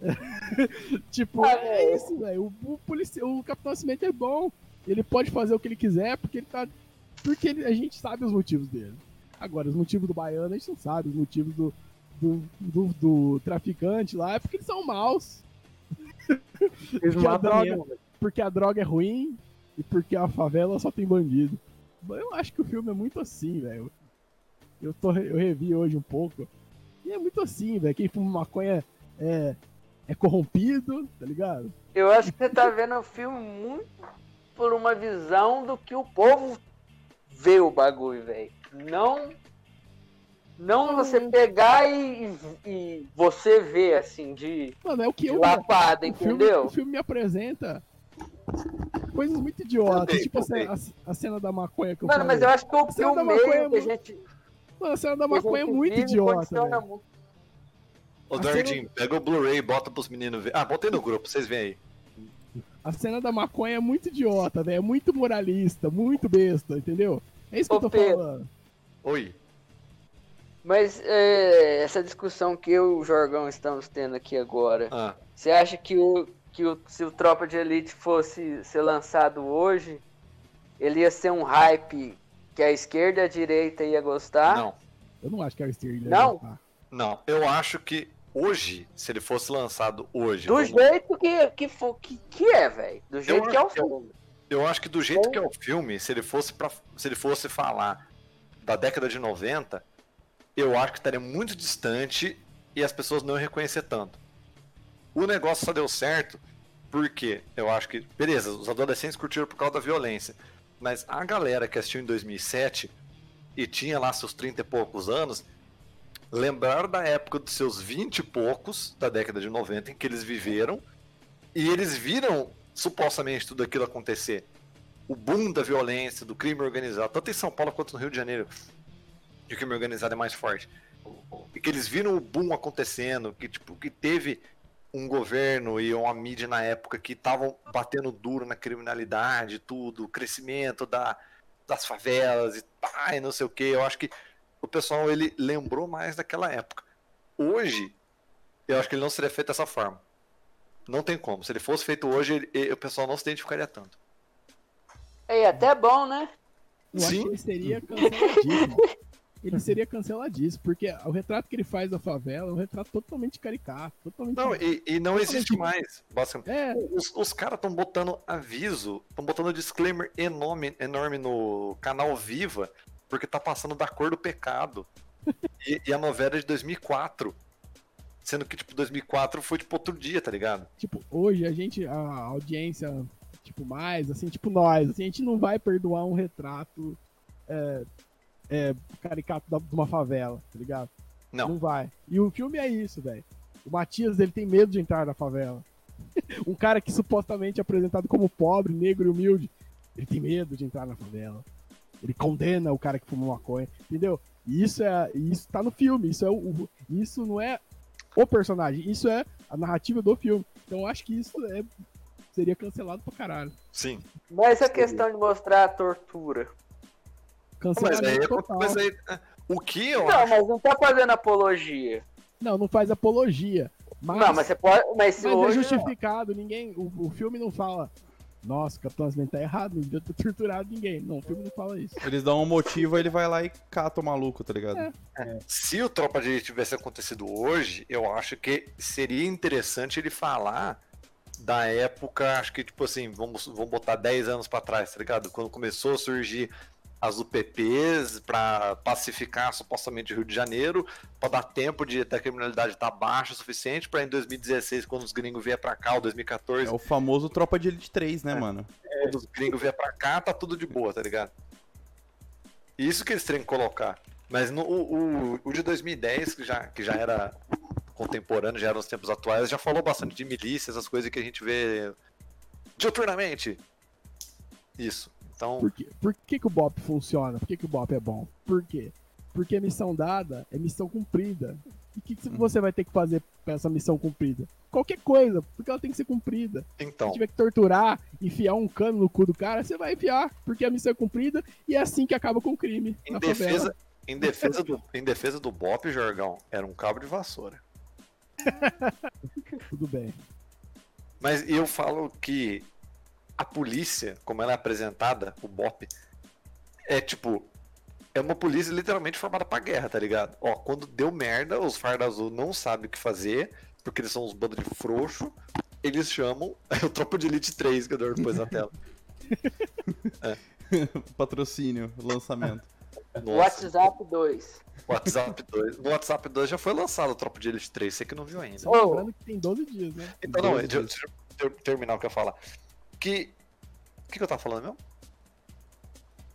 tipo, Ah, é isso, velho. O, o, polici- o Capitão Nascimento é bom. Ele pode fazer o que ele quiser, porque ele tá. Porque ele- a gente sabe os motivos dele. Agora, os motivos do baiano, a gente não sabe. Os motivos do, do, do, do traficante lá é porque eles são maus. Eles Que a droga- mesmo, velho. Porque a droga é ruim e porque a favela só tem bandido. Eu acho que o filme é muito assim, velho. Eu, tô, eu revi hoje um pouco. E é muito assim, velho. Quem fuma maconha é, é corrompido, tá ligado? Eu acho que você tá vendo o filme muito por uma visão do que o povo vê o bagulho, velho. Não. Não você pegar e, e você ver, assim, de, Mano, é o que de eu. lapada, o, filme, entendeu? o filme me apresenta coisas muito idiotas. Também, tipo a a, cena da maconha que eu Mano, falei. mas eu acho que o, meio maconha é que a muito- gente. Mano, a cena da maconha é muito idiota, condiciona muito. Ô, A Dardinho, pega o Blu-ray e bota pros meninos ver. Ah, botei no grupo, vocês veem aí. A cena da maconha é muito idiota, velho. É muito moralista, muito besta, entendeu? É isso que Ô, eu tô Pedro. falando. Oi. Mas é, essa discussão que eu e o Jorgão estamos tendo aqui agora, Ah, você acha que, o, que o, se o Tropa de Elite fosse ser lançado hoje, ele ia ser um hype que a esquerda e a direita ia gostar? não. Eu não acho que é o Sterling. Não? Não, eu acho que hoje, se ele fosse lançado hoje, Do vamos- jeito que, que, for, que, que é, velho. Do jeito que é o que eu- filme. eu acho que do jeito que é o filme, se ele fosse para se ele fosse falar da década de 90, eu acho que estaria muito distante e as pessoas não iam reconhecer tanto. O negócio só deu certo porque eu acho que, beleza, os adolescentes curtiram por causa da violência, mas a galera que assistiu em 2007 e tinha lá seus 30 e poucos anos, lembraram da época dos seus 20 e poucos, da década de 90, em que eles viveram, e eles viram supostamente tudo aquilo acontecer. O boom da violência, do crime organizado, tanto em São Paulo quanto no Rio de Janeiro, que o crime organizado é mais forte. E que eles viram o boom acontecendo, que tipo, que teve um governo e uma mídia na época que estavam batendo duro na criminalidade, tudo, o crescimento da, das favelas e e não sei o que. Eu acho que o pessoal ele lembrou mais daquela época. Hoje, eu acho que ele não seria feito dessa forma. Não tem como. Se ele fosse feito hoje, ele- ele- o pessoal não se identificaria tanto. É até bom, né? Eu acho Sim. que ele seria canceladíssimo. ele seria canceladíssimo, porque o retrato que ele faz da favela é um retrato totalmente caricato. Totalmente. Não, e, e não existe mais. Basicamente. É, Os, os caras estão botando aviso, estão botando disclaimer enorme, enorme no canal Viva, porque tá passando da cor do pecado. E, e a novela é de 2004. Sendo que, tipo, 2004 foi, tipo, outro dia, tá ligado? tipo, hoje a gente, a audiência, tipo, mais, assim, tipo, nós, assim, a gente não vai perdoar um retrato é, é, caricato da- de uma favela, tá ligado? Não. Não vai. E o filme é isso, velho. O Matias, ele tem medo de entrar na favela. um cara que supostamente é apresentado como pobre, negro e humilde, ele tem medo de entrar na favela. Ele condena o cara que fuma maconha, entendeu? E isso é, isso tá no filme, isso é o, o- isso não é o personagem, isso é a narrativa do filme. Então eu acho que isso é, seria cancelado pra caralho. Sim. Mas a questão de mostrar a tortura. Mas Cancelamento aí, total. mas aí é, o que eu Não, acho. mas não tá fazendo apologia. Não, não faz apologia. Mas, Não, mas você pode. Mas se mas é hoje. justificado, ninguém. O, o filme não fala. Nossa, o Capitão Nascimento tá errado, não devia ter torturado ninguém. Não, o filme não fala isso. Eles dão um motivo, aí ele vai lá e cata o maluco, tá ligado? É. Se o Tropa de Elite tivesse acontecido hoje, eu acho que seria interessante ele falar da época, acho que tipo assim, vamos, vamos botar 10 anos pra trás, tá ligado? Quando começou a surgir as UPPs para pacificar supostamente o Rio de Janeiro, para dar tempo de até a criminalidade estar tá baixa o suficiente para em 2016, quando os gringos vier para cá, ou 2014. É o famoso Tropa de Elite 3, né, É. mano? Quando os gringos vier pra cá, tá tudo de boa, tá ligado? Isso que eles têm que colocar. Mas no, o, o, o de 2010, que já, que já era contemporâneo, já era nos tempos atuais, já falou bastante de milícia, essas coisas que a gente vê diuturnamente. Isso. Então, Por, quê? Por que, que o BOP funciona? Por que, que o BOP é bom? Por quê? Porque a missão dada é missão cumprida. E o que, que você vai ter que fazer pra essa missão cumprida? Qualquer coisa, porque ela tem que ser cumprida. então Se tiver que torturar, enfiar um cano no cu do cara, você vai enfiar, porque a missão é cumprida e é assim que acaba com o crime. em defesa, favela. em, defesa do, em defesa do Bop, Jorgão, era um cabo de vassoura. Tudo bem. Mas eu falo que a polícia, como ela é apresentada, o BOP, é tipo. É uma polícia literalmente formada pra guerra, tá ligado? Ó, quando deu merda, os farda azul não sabem o que fazer, porque eles são uns bandos de frouxo, eles chamam é o Tropa de Elite 3 que eu dou depois na tela. Patrocínio, lançamento. Nossa, WhatsApp 2. WhatsApp 2. No WhatsApp 2 já foi lançado o Tropa de Elite 3, você que não viu ainda. Só lembrando que tem 12 dias, né? Então, não, deixa, eu ter- terminar o que eu ia falar. Que. O que, que eu tava falando mesmo?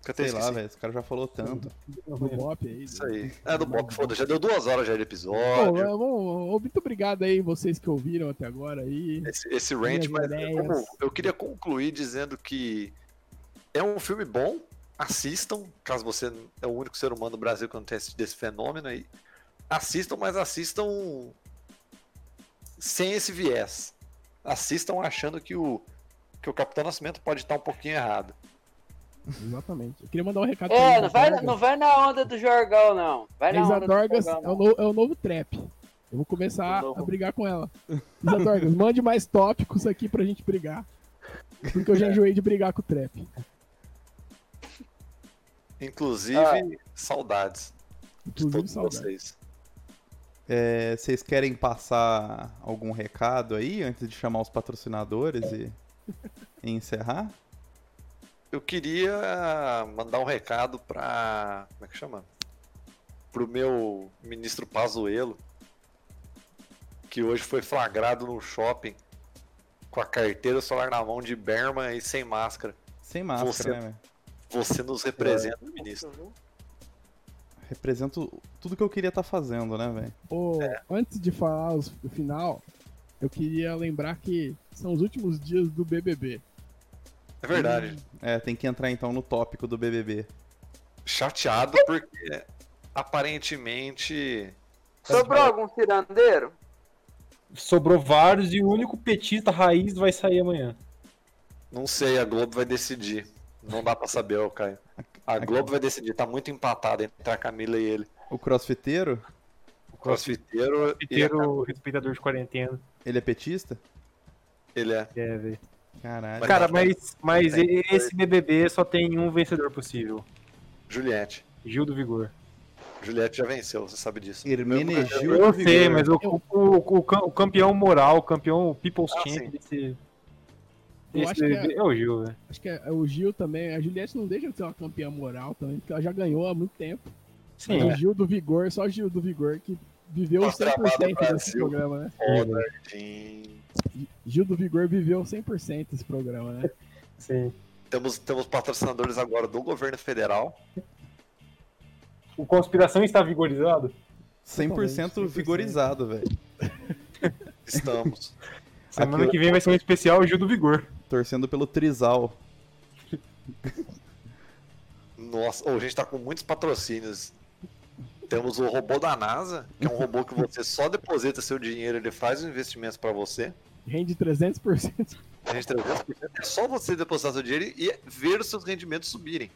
Que eu Sei lá, velho, esse cara já falou tanto. Do BOP aí. Isso aí. É do Bob, foda, já deu duas horas já de Bom, episódio. é, bom, muito obrigado aí, vocês que ouviram até agora aí. Esse, esse rant, mas como eu queria concluir dizendo que é um filme bom, assistam, caso você é o único ser humano do Brasil que não tem assistido esse fenômeno aí. Assistam, mas assistam sem esse viés. Assistam achando que o, que o Capitão Nascimento pode estar um pouquinho errado. Exatamente. Eu queria mandar um recado É, pra não vai, não vai na onda do Jorgão, não. Vai na Isa onda do Dorgas Jorgão, é o, não. no- é o novo trap. Eu vou começar novo. a brigar com ela. Isa Dorgas, mande mais tópicos aqui pra gente brigar. Porque eu já enjoei de brigar com o trap. Inclusive, Ah. saudades de Inclusive, todos saudade. vocês. É, vocês querem passar algum recado aí antes de chamar os patrocinadores e encerrar? Eu queria mandar um recado pra. Como é que chama? Pro meu ministro Pazuello, que hoje foi flagrado no shopping com a carteira celular na mão de Berma e sem máscara. Sem máscara, Você- né, velho? Você nos representa, ministro. Represento tudo que eu queria estar fazendo, né, velho? Ô, Antes de falar os- o final, eu queria lembrar que são os últimos dias do BBB. É verdade. É, tem que entrar então no tópico do BBB. Chateado porque aparentemente. Sobrou algum cirandeiro? Sobrou vários e o único petista raiz vai sair amanhã. Não sei, a Globo vai decidir. Não dá pra saber, ô Caio. A Globo vai decidir, tá muito empatado entre a Camila e ele. O crossfiteiro, O crossfiteiro, e a Inteiro respeitador de quarentena. Ele é petista? ele é. É, velho. Caralho. Cara, mas, mas Tem esse BBB só tem um vencedor possível. Juliette. Gil do Vigor. Juliette já venceu, você sabe disso. Hermenegildo Eu Vigor. sei, mas o, o, o, o cam- o campeão moral, o campeão People's Ah, Champion desse, Eu acho que é- BBB é o Gil, velho. Acho que é o Gil também. A Juliette não deixa de ser uma campeã moral também, porque ela já ganhou há muito tempo. Sim, o Gil do Vigor, só o Gil do Vigor que viveu Nossa, trabalho 100% desse Brasil. programa, né? Foda. Gil do Vigor viveu 100% desse programa, né? sim. Temos, temos patrocinadores agora do governo federal. O Conspiração está vigorizado? 100% 100%. vigorizado, velho. Estamos. Semana Aqui- que vem vai ser um especial Gil do Vigor. Torcendo pelo Trizal. Nossa, ô, a gente tá com muitos patrocínios. Temos o robô da NASA, que é um robô que você só deposita seu dinheiro, ele faz os investimentos pra você. Rende 300%. A gente 300%. É só você depositar seu dinheiro e ver os seus rendimentos subirem.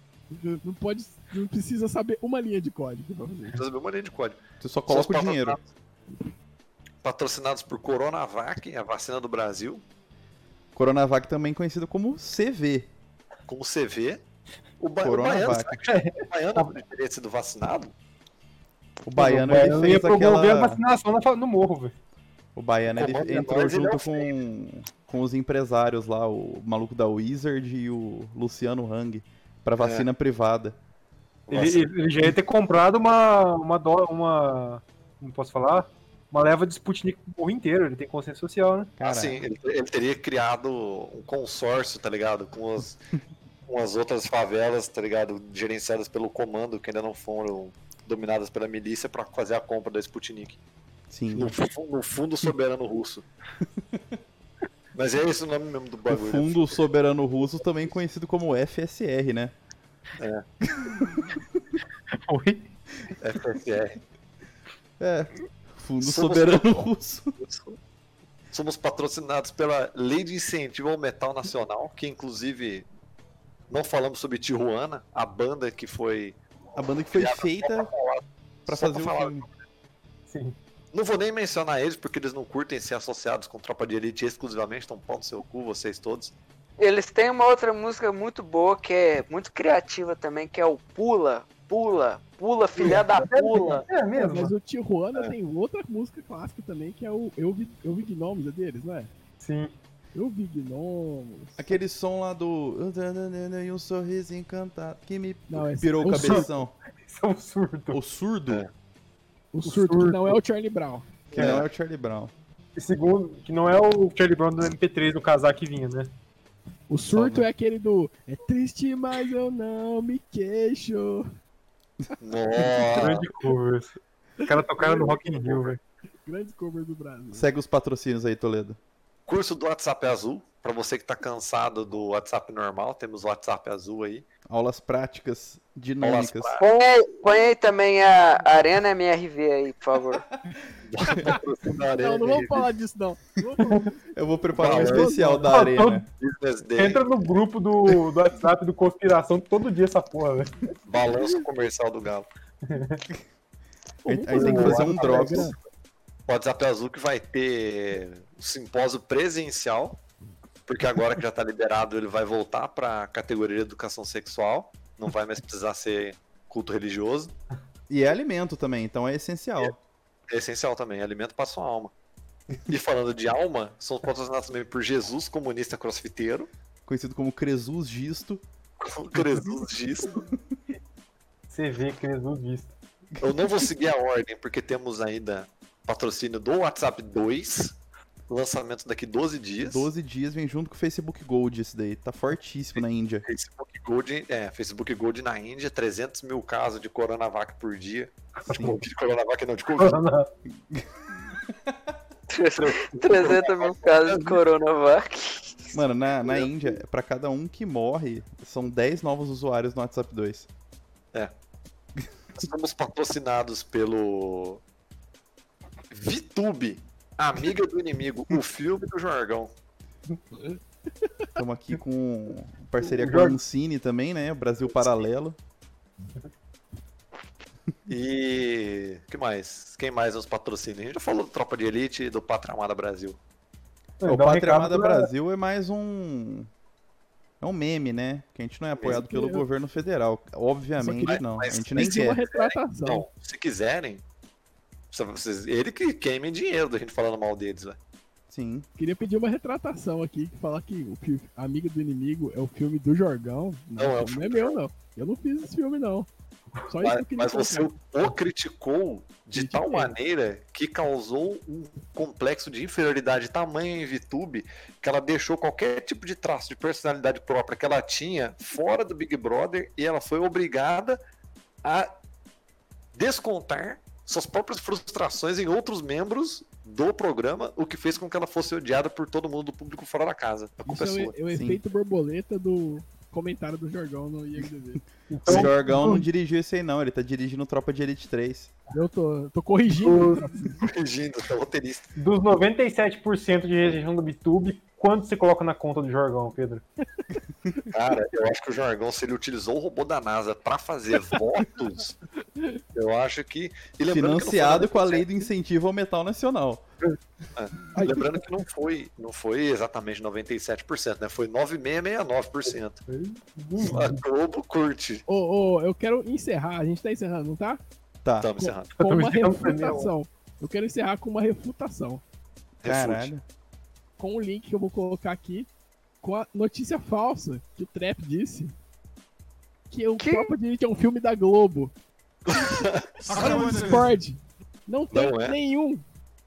Não pode, não precisa saber uma linha de código fazer. Precisa saber uma linha de código. Você só coloca o dinheiro. patrocinados- por Coronavac, a vacina do Brasil, Coronavac também conhecido como CV. com o CV. O, ba o Coronavac. baiano, será que o baiano teria sido vacinado? O baiano O ele Baiano fez ia promover a aquela. vacinação no morro, velho. O baiano ele Comando entrou ele é junto o com, com os empresários lá, o maluco da Wizard e o Luciano Hang, pra vacina privada. Ele, ele- ele já ia ter comprado uma. Uma. dó- uma não posso falar? Uma leva de Sputnik pro porra inteiro. Ele tem consciência social, né? Cara, Assim, ele, ele teria criado um consórcio, tá ligado? Com as, com as outras favelas, tá ligado? Gerenciadas pelo comando, que ainda não foram dominadas pela milícia, pra fazer a compra da Sputnik. sim. No, no fundo soberano russo. Mas é esse o nome mesmo do O bagulho. Fundo Soberano Russo, também conhecido como FSR, né? Oi? FFR. É. Fundo Somos- Soberano Russo. Somos patrocinados pela Lei de Incentivo ao Metal Nacional, que inclusive não falamos sobre Tijuana, a banda que foi. A banda que foi feita pra Só fazer pra o filme. Sim. Não vou nem mencionar eles porque eles não curtem ser associados com Tropa de Elite exclusivamente, então pau no seu cu, vocês todos. Eles têm uma outra música muito boa, que é muito criativa também, que é o Pula, Pula, Pula, filha da pula. É mesmo? Mas o Tijuana tem outra música clássica também, que é o Eu Vi, Eu Vi Gnomos, é deles, não é? Sim. Eu Vi Gnomos. Aquele som lá do. E um sorriso encantado que me Não, esse pirou é o o cabeção. Isso é um surto. O surdo, É. O surto, que surto. não é o Charlie Brown. que não é o Charlie Brown. E segundo, que não é o Charlie Brown do MP3 do casaco que vinha, né? O surto é aquele do É triste, mas eu não me queixo. Nossa! Grande cover. Os caras tocaram no Rock in Rio, velho. Grande cover do Brasil. Segue os patrocínios aí, Toledo. Curso do WhatsApp Azul. Pra você que tá cansado do WhatsApp normal, temos o WhatsApp Azul aí. Aulas práticas dinâmicas. Põe aí, põe aí também a Arena MRV aí, por favor. Não, não vamos falar disso, não. Eu vou preparar um Não, especial não. da Não, Arena. Entra no grupo do, do WhatsApp do Conspiração todo dia essa porra, velho. balanço comercial do Galo. A gente a gente tem que fazer um drops. O WhatsApp Azul que vai ter simpósio presencial, porque agora que já tá liberado, ele vai voltar pra categoria de educação sexual. Não vai mais precisar ser culto religioso. E é alimento também, então é essencial. É essencial também, alimento para sua alma. E falando de alma, somos patrocinados também por Jesus Comunista Crossfiteiro, Conhecido como Cresus Gisto. com Jesus Gisto. Você vê que Jesus visto. Eu não vou seguir a ordem, porque temos ainda patrocínio do WhatsApp 2, lançamento daqui 12 dias. 12 dias vem junto com o Facebook Gold esse daí. Tá fortíssimo na Índia. Facebook Gold, é, Facebook Gold na Índia, 300 mil casos de Coronavac por dia. De Coronavac não, de Covid. 300 mil casos de Coronavac. Mano, na, na Índia, pra cada um que morre, são 10 novos usuários no WhatsApp 2. Somos patrocinados pelo VTube, Amiga do Inimigo, o filme do Jorgão. Estamos aqui com parceria O com a Ancine também, né? Brasil Paralelo. E. que mais? Quem mais nos patrocina? A gente já falou do Tropa de Elite e do Pátria Amada Brasil. o Pátria Amada Brasil é mais um. É um meme, né? Que a gente não é apoiado pelo eu- governo federal. Obviamente queria- não. A mas- gente mas nem Tem uma quer. retratação. Não, se quiserem. Ele que queime dinheiro da gente falando mal deles, velho. Sim. Queria pedir uma retratação aqui, que falar que o fi- Amiga do Inimigo é o filme do Jorgão. Não, Não, é o não filme é meu, não. Eu não fiz esse filme, não. Só isso que Mas, eu queria mas você o criticou de Critiquei. tal maneira que causou um complexo de inferioridade tamanho em VTube que ela deixou qualquer tipo de traço de personalidade própria que ela tinha fora do Big Brother e ela foi obrigada a descontar suas próprias frustrações em outros membros do programa, o que fez com que ela fosse odiada por todo mundo do público fora da casa. A culpa é Isso é, o- é o Sim. efeito borboleta do comentário do Jorgão no IMDb. O Jorgão não dirigiu esse aí, não. Ele tá dirigindo Tropa de Elite 3. Eu tô, tô corrigindo. Corrigindo, tá roteirista. Dos 97% de rejeição do YouTube, quanto você coloca na conta do Jorgão, Pedro? Cara, eu acho que o Jargão, se ele utilizou o robô da NASA pra fazer votos, eu acho que. E lembrando que Financiado com a lei do incentivo ao metal nacional. Ai, Lembrando que não foi, não foi exatamente 97%, né? Foi 9,669%. A Globo curte. Ô, ô, eu quero encerrar. A gente tá encerrando, não tá? Tá. Estamos encerrando. Com me uma refutação. Eu quero encerrar com uma refutação. Caralho. Com o link que eu vou colocar aqui. Com a notícia falsa que o Trap disse. que o Que? Tropa de Elite é um filme da Globo. Olha o Discord. Não tem Não é? nenhum.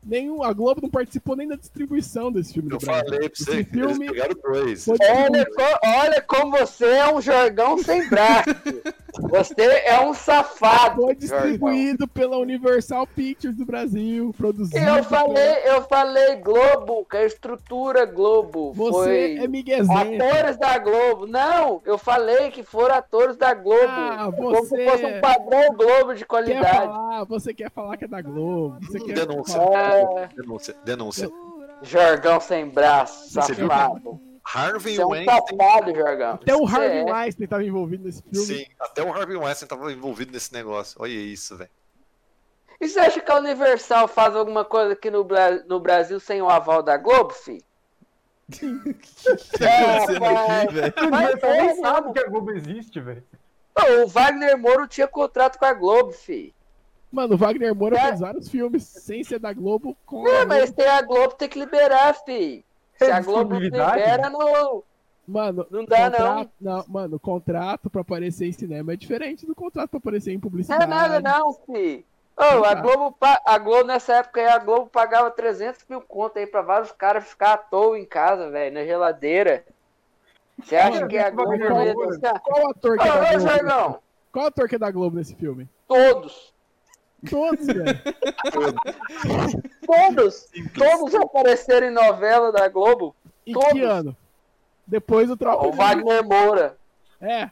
Nenhum. A Globo não participou nem da distribuição desse filme Eu falei pra você Esse que eles filme pegaram dois. Olha, co- olha como você é um jargão sem braço. Você é um safado. Foi distribuído pela Universal Pictures do Brasil, produzido. Eu falei, eu falei Globo, que é a estrutura Globo. Você foi é miguezinho. atores da Globo. Não, eu falei que foram atores da Globo. Ah, Como se você- fosse um padrão Globo de Quer qualidade. falar, você quer falar que é da Globo. Você quer Denúncia. falar- É, Denúncia. Denúncia. jargão sem braço, Você viu? Harvey Você é um Weinstein. safado, jargão. Até o Harvey é. Weinstein estava envolvido nesse filme. Sim, até o Harvey Weinstein tava envolvido nesse negócio. Olha isso, velho. E você acha que a Universal faz alguma coisa aqui no, Bra- no Brasil sem o aval da Globo, fi? tá acontecendo aqui, velho? Mas Você nem é, sabe não. que a Globo existe, velho. O Wagner Moura tinha contrato com a Globo, fi. Mano, o Wagner Moura É. fez vários filmes sem ser da Globo com. É, a mas tem a Globo tem que liberar, fi. Se a Globo não libera, não. Mano, Não dá, contrato, não. Mano, o contrato pra aparecer em cinema é diferente do contrato pra aparecer em Não publicidade. é nada, não, fi. Ô, a Não. Globo, a Globo nessa época aí, a Globo pagava 300 mil conto aí pra vários caras ficar à toa em casa, velho, na geladeira. Você acha Mano, que a Globo não? Qual ator que é Ô, da ô, Globo? Qual ator que é da Globo nesse filme? todos. Todos, velho. Todos. Todos apareceram em novela da Globo. Em Todos. que ano? Depois do Tropa O de Wagner Moura. É.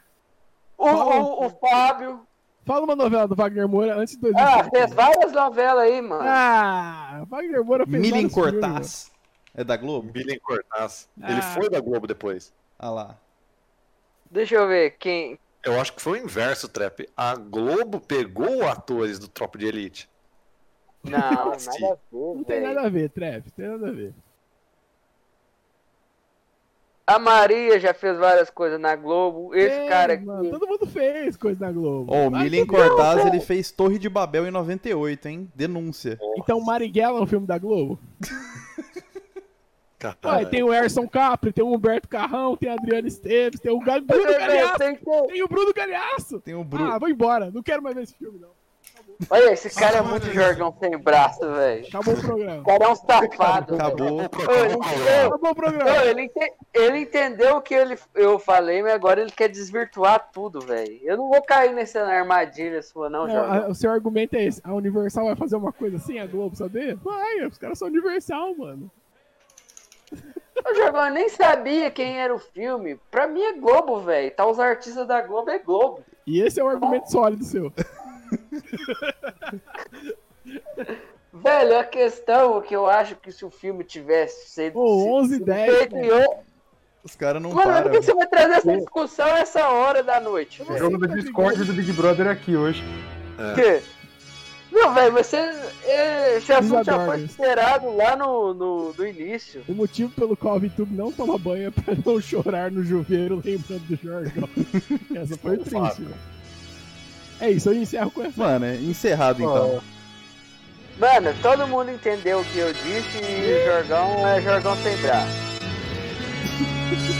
O, o, o Fábio. Fala uma novela do Wagner Moura antes de Ah, 2005. fez várias novelas aí, mano. Ah, Wagner Moura fez Milen Cortaz. É da Globo? Billy Cortaz. Ele Ah. foi da Globo depois. Ah lá. Deixa eu ver quem. Eu acho que foi o inverso, Trap. A Globo pegou atores do Tropa de Elite. Não, nada a ver. Não tem nada a ver, Trev. Não tem nada a ver. A Maria já fez várias coisas na Globo. Esse É, cara aqui. mano, todo mundo fez coisa na Globo. Ó, o Mas Milen. Cortaz, ele fez Torre de Babel em 98, hein? Denúncia. Então Marighella é um filme da Globo? Ué, tem o Erson Capri, tem o Humberto Carrão, tem a Adriana Esteves, tem o Bruno Galhaço, tem que tem o Bruno Galhaço. Tem o Bruno. Ah, vou embora. Não quero mais ver esse filme, não. Olha, esse cara é muito jorgão sem braço, velho. Acabou o programa. O cara é um safado. Acabou. Entendeu, Acabou o programa. ele, ente- ele entendeu o que ele, eu falei, mas agora ele quer desvirtuar tudo, velho. Eu não vou cair nessa armadilha sua, não, Não, a- o seu argumento é esse. A Universal vai fazer uma coisa assim, a Globo, saber? Vai, os caras são Universal, mano. Ô, Jorgão, eu nem sabia quem era o filme. Pra mim é Globo, velho. Tá os artistas da Globo, é Globo. E esse é o argumento sólido seu. Velho, a questão é que eu acho que se o filme tivesse sido. Ô, se- 11 sido 10, feito em Os caras não Mano, por param. que você vai trazer essa discussão essa hora da noite, O jogo do Discord do Big Brother aqui hoje. É. quê? Não, velho, você. é, Esse assunto já foi esperado lá no, no, no início. O motivo pelo qual o VTube não toma banho é pra não chorar no chuveiro lembrando do Jorgão. Essa foi triste, velho. É isso, eu encerro com essa. Mano, é encerrado então. Mano, todo mundo entendeu o que eu disse e o Jorgão é Jorgão sem braço.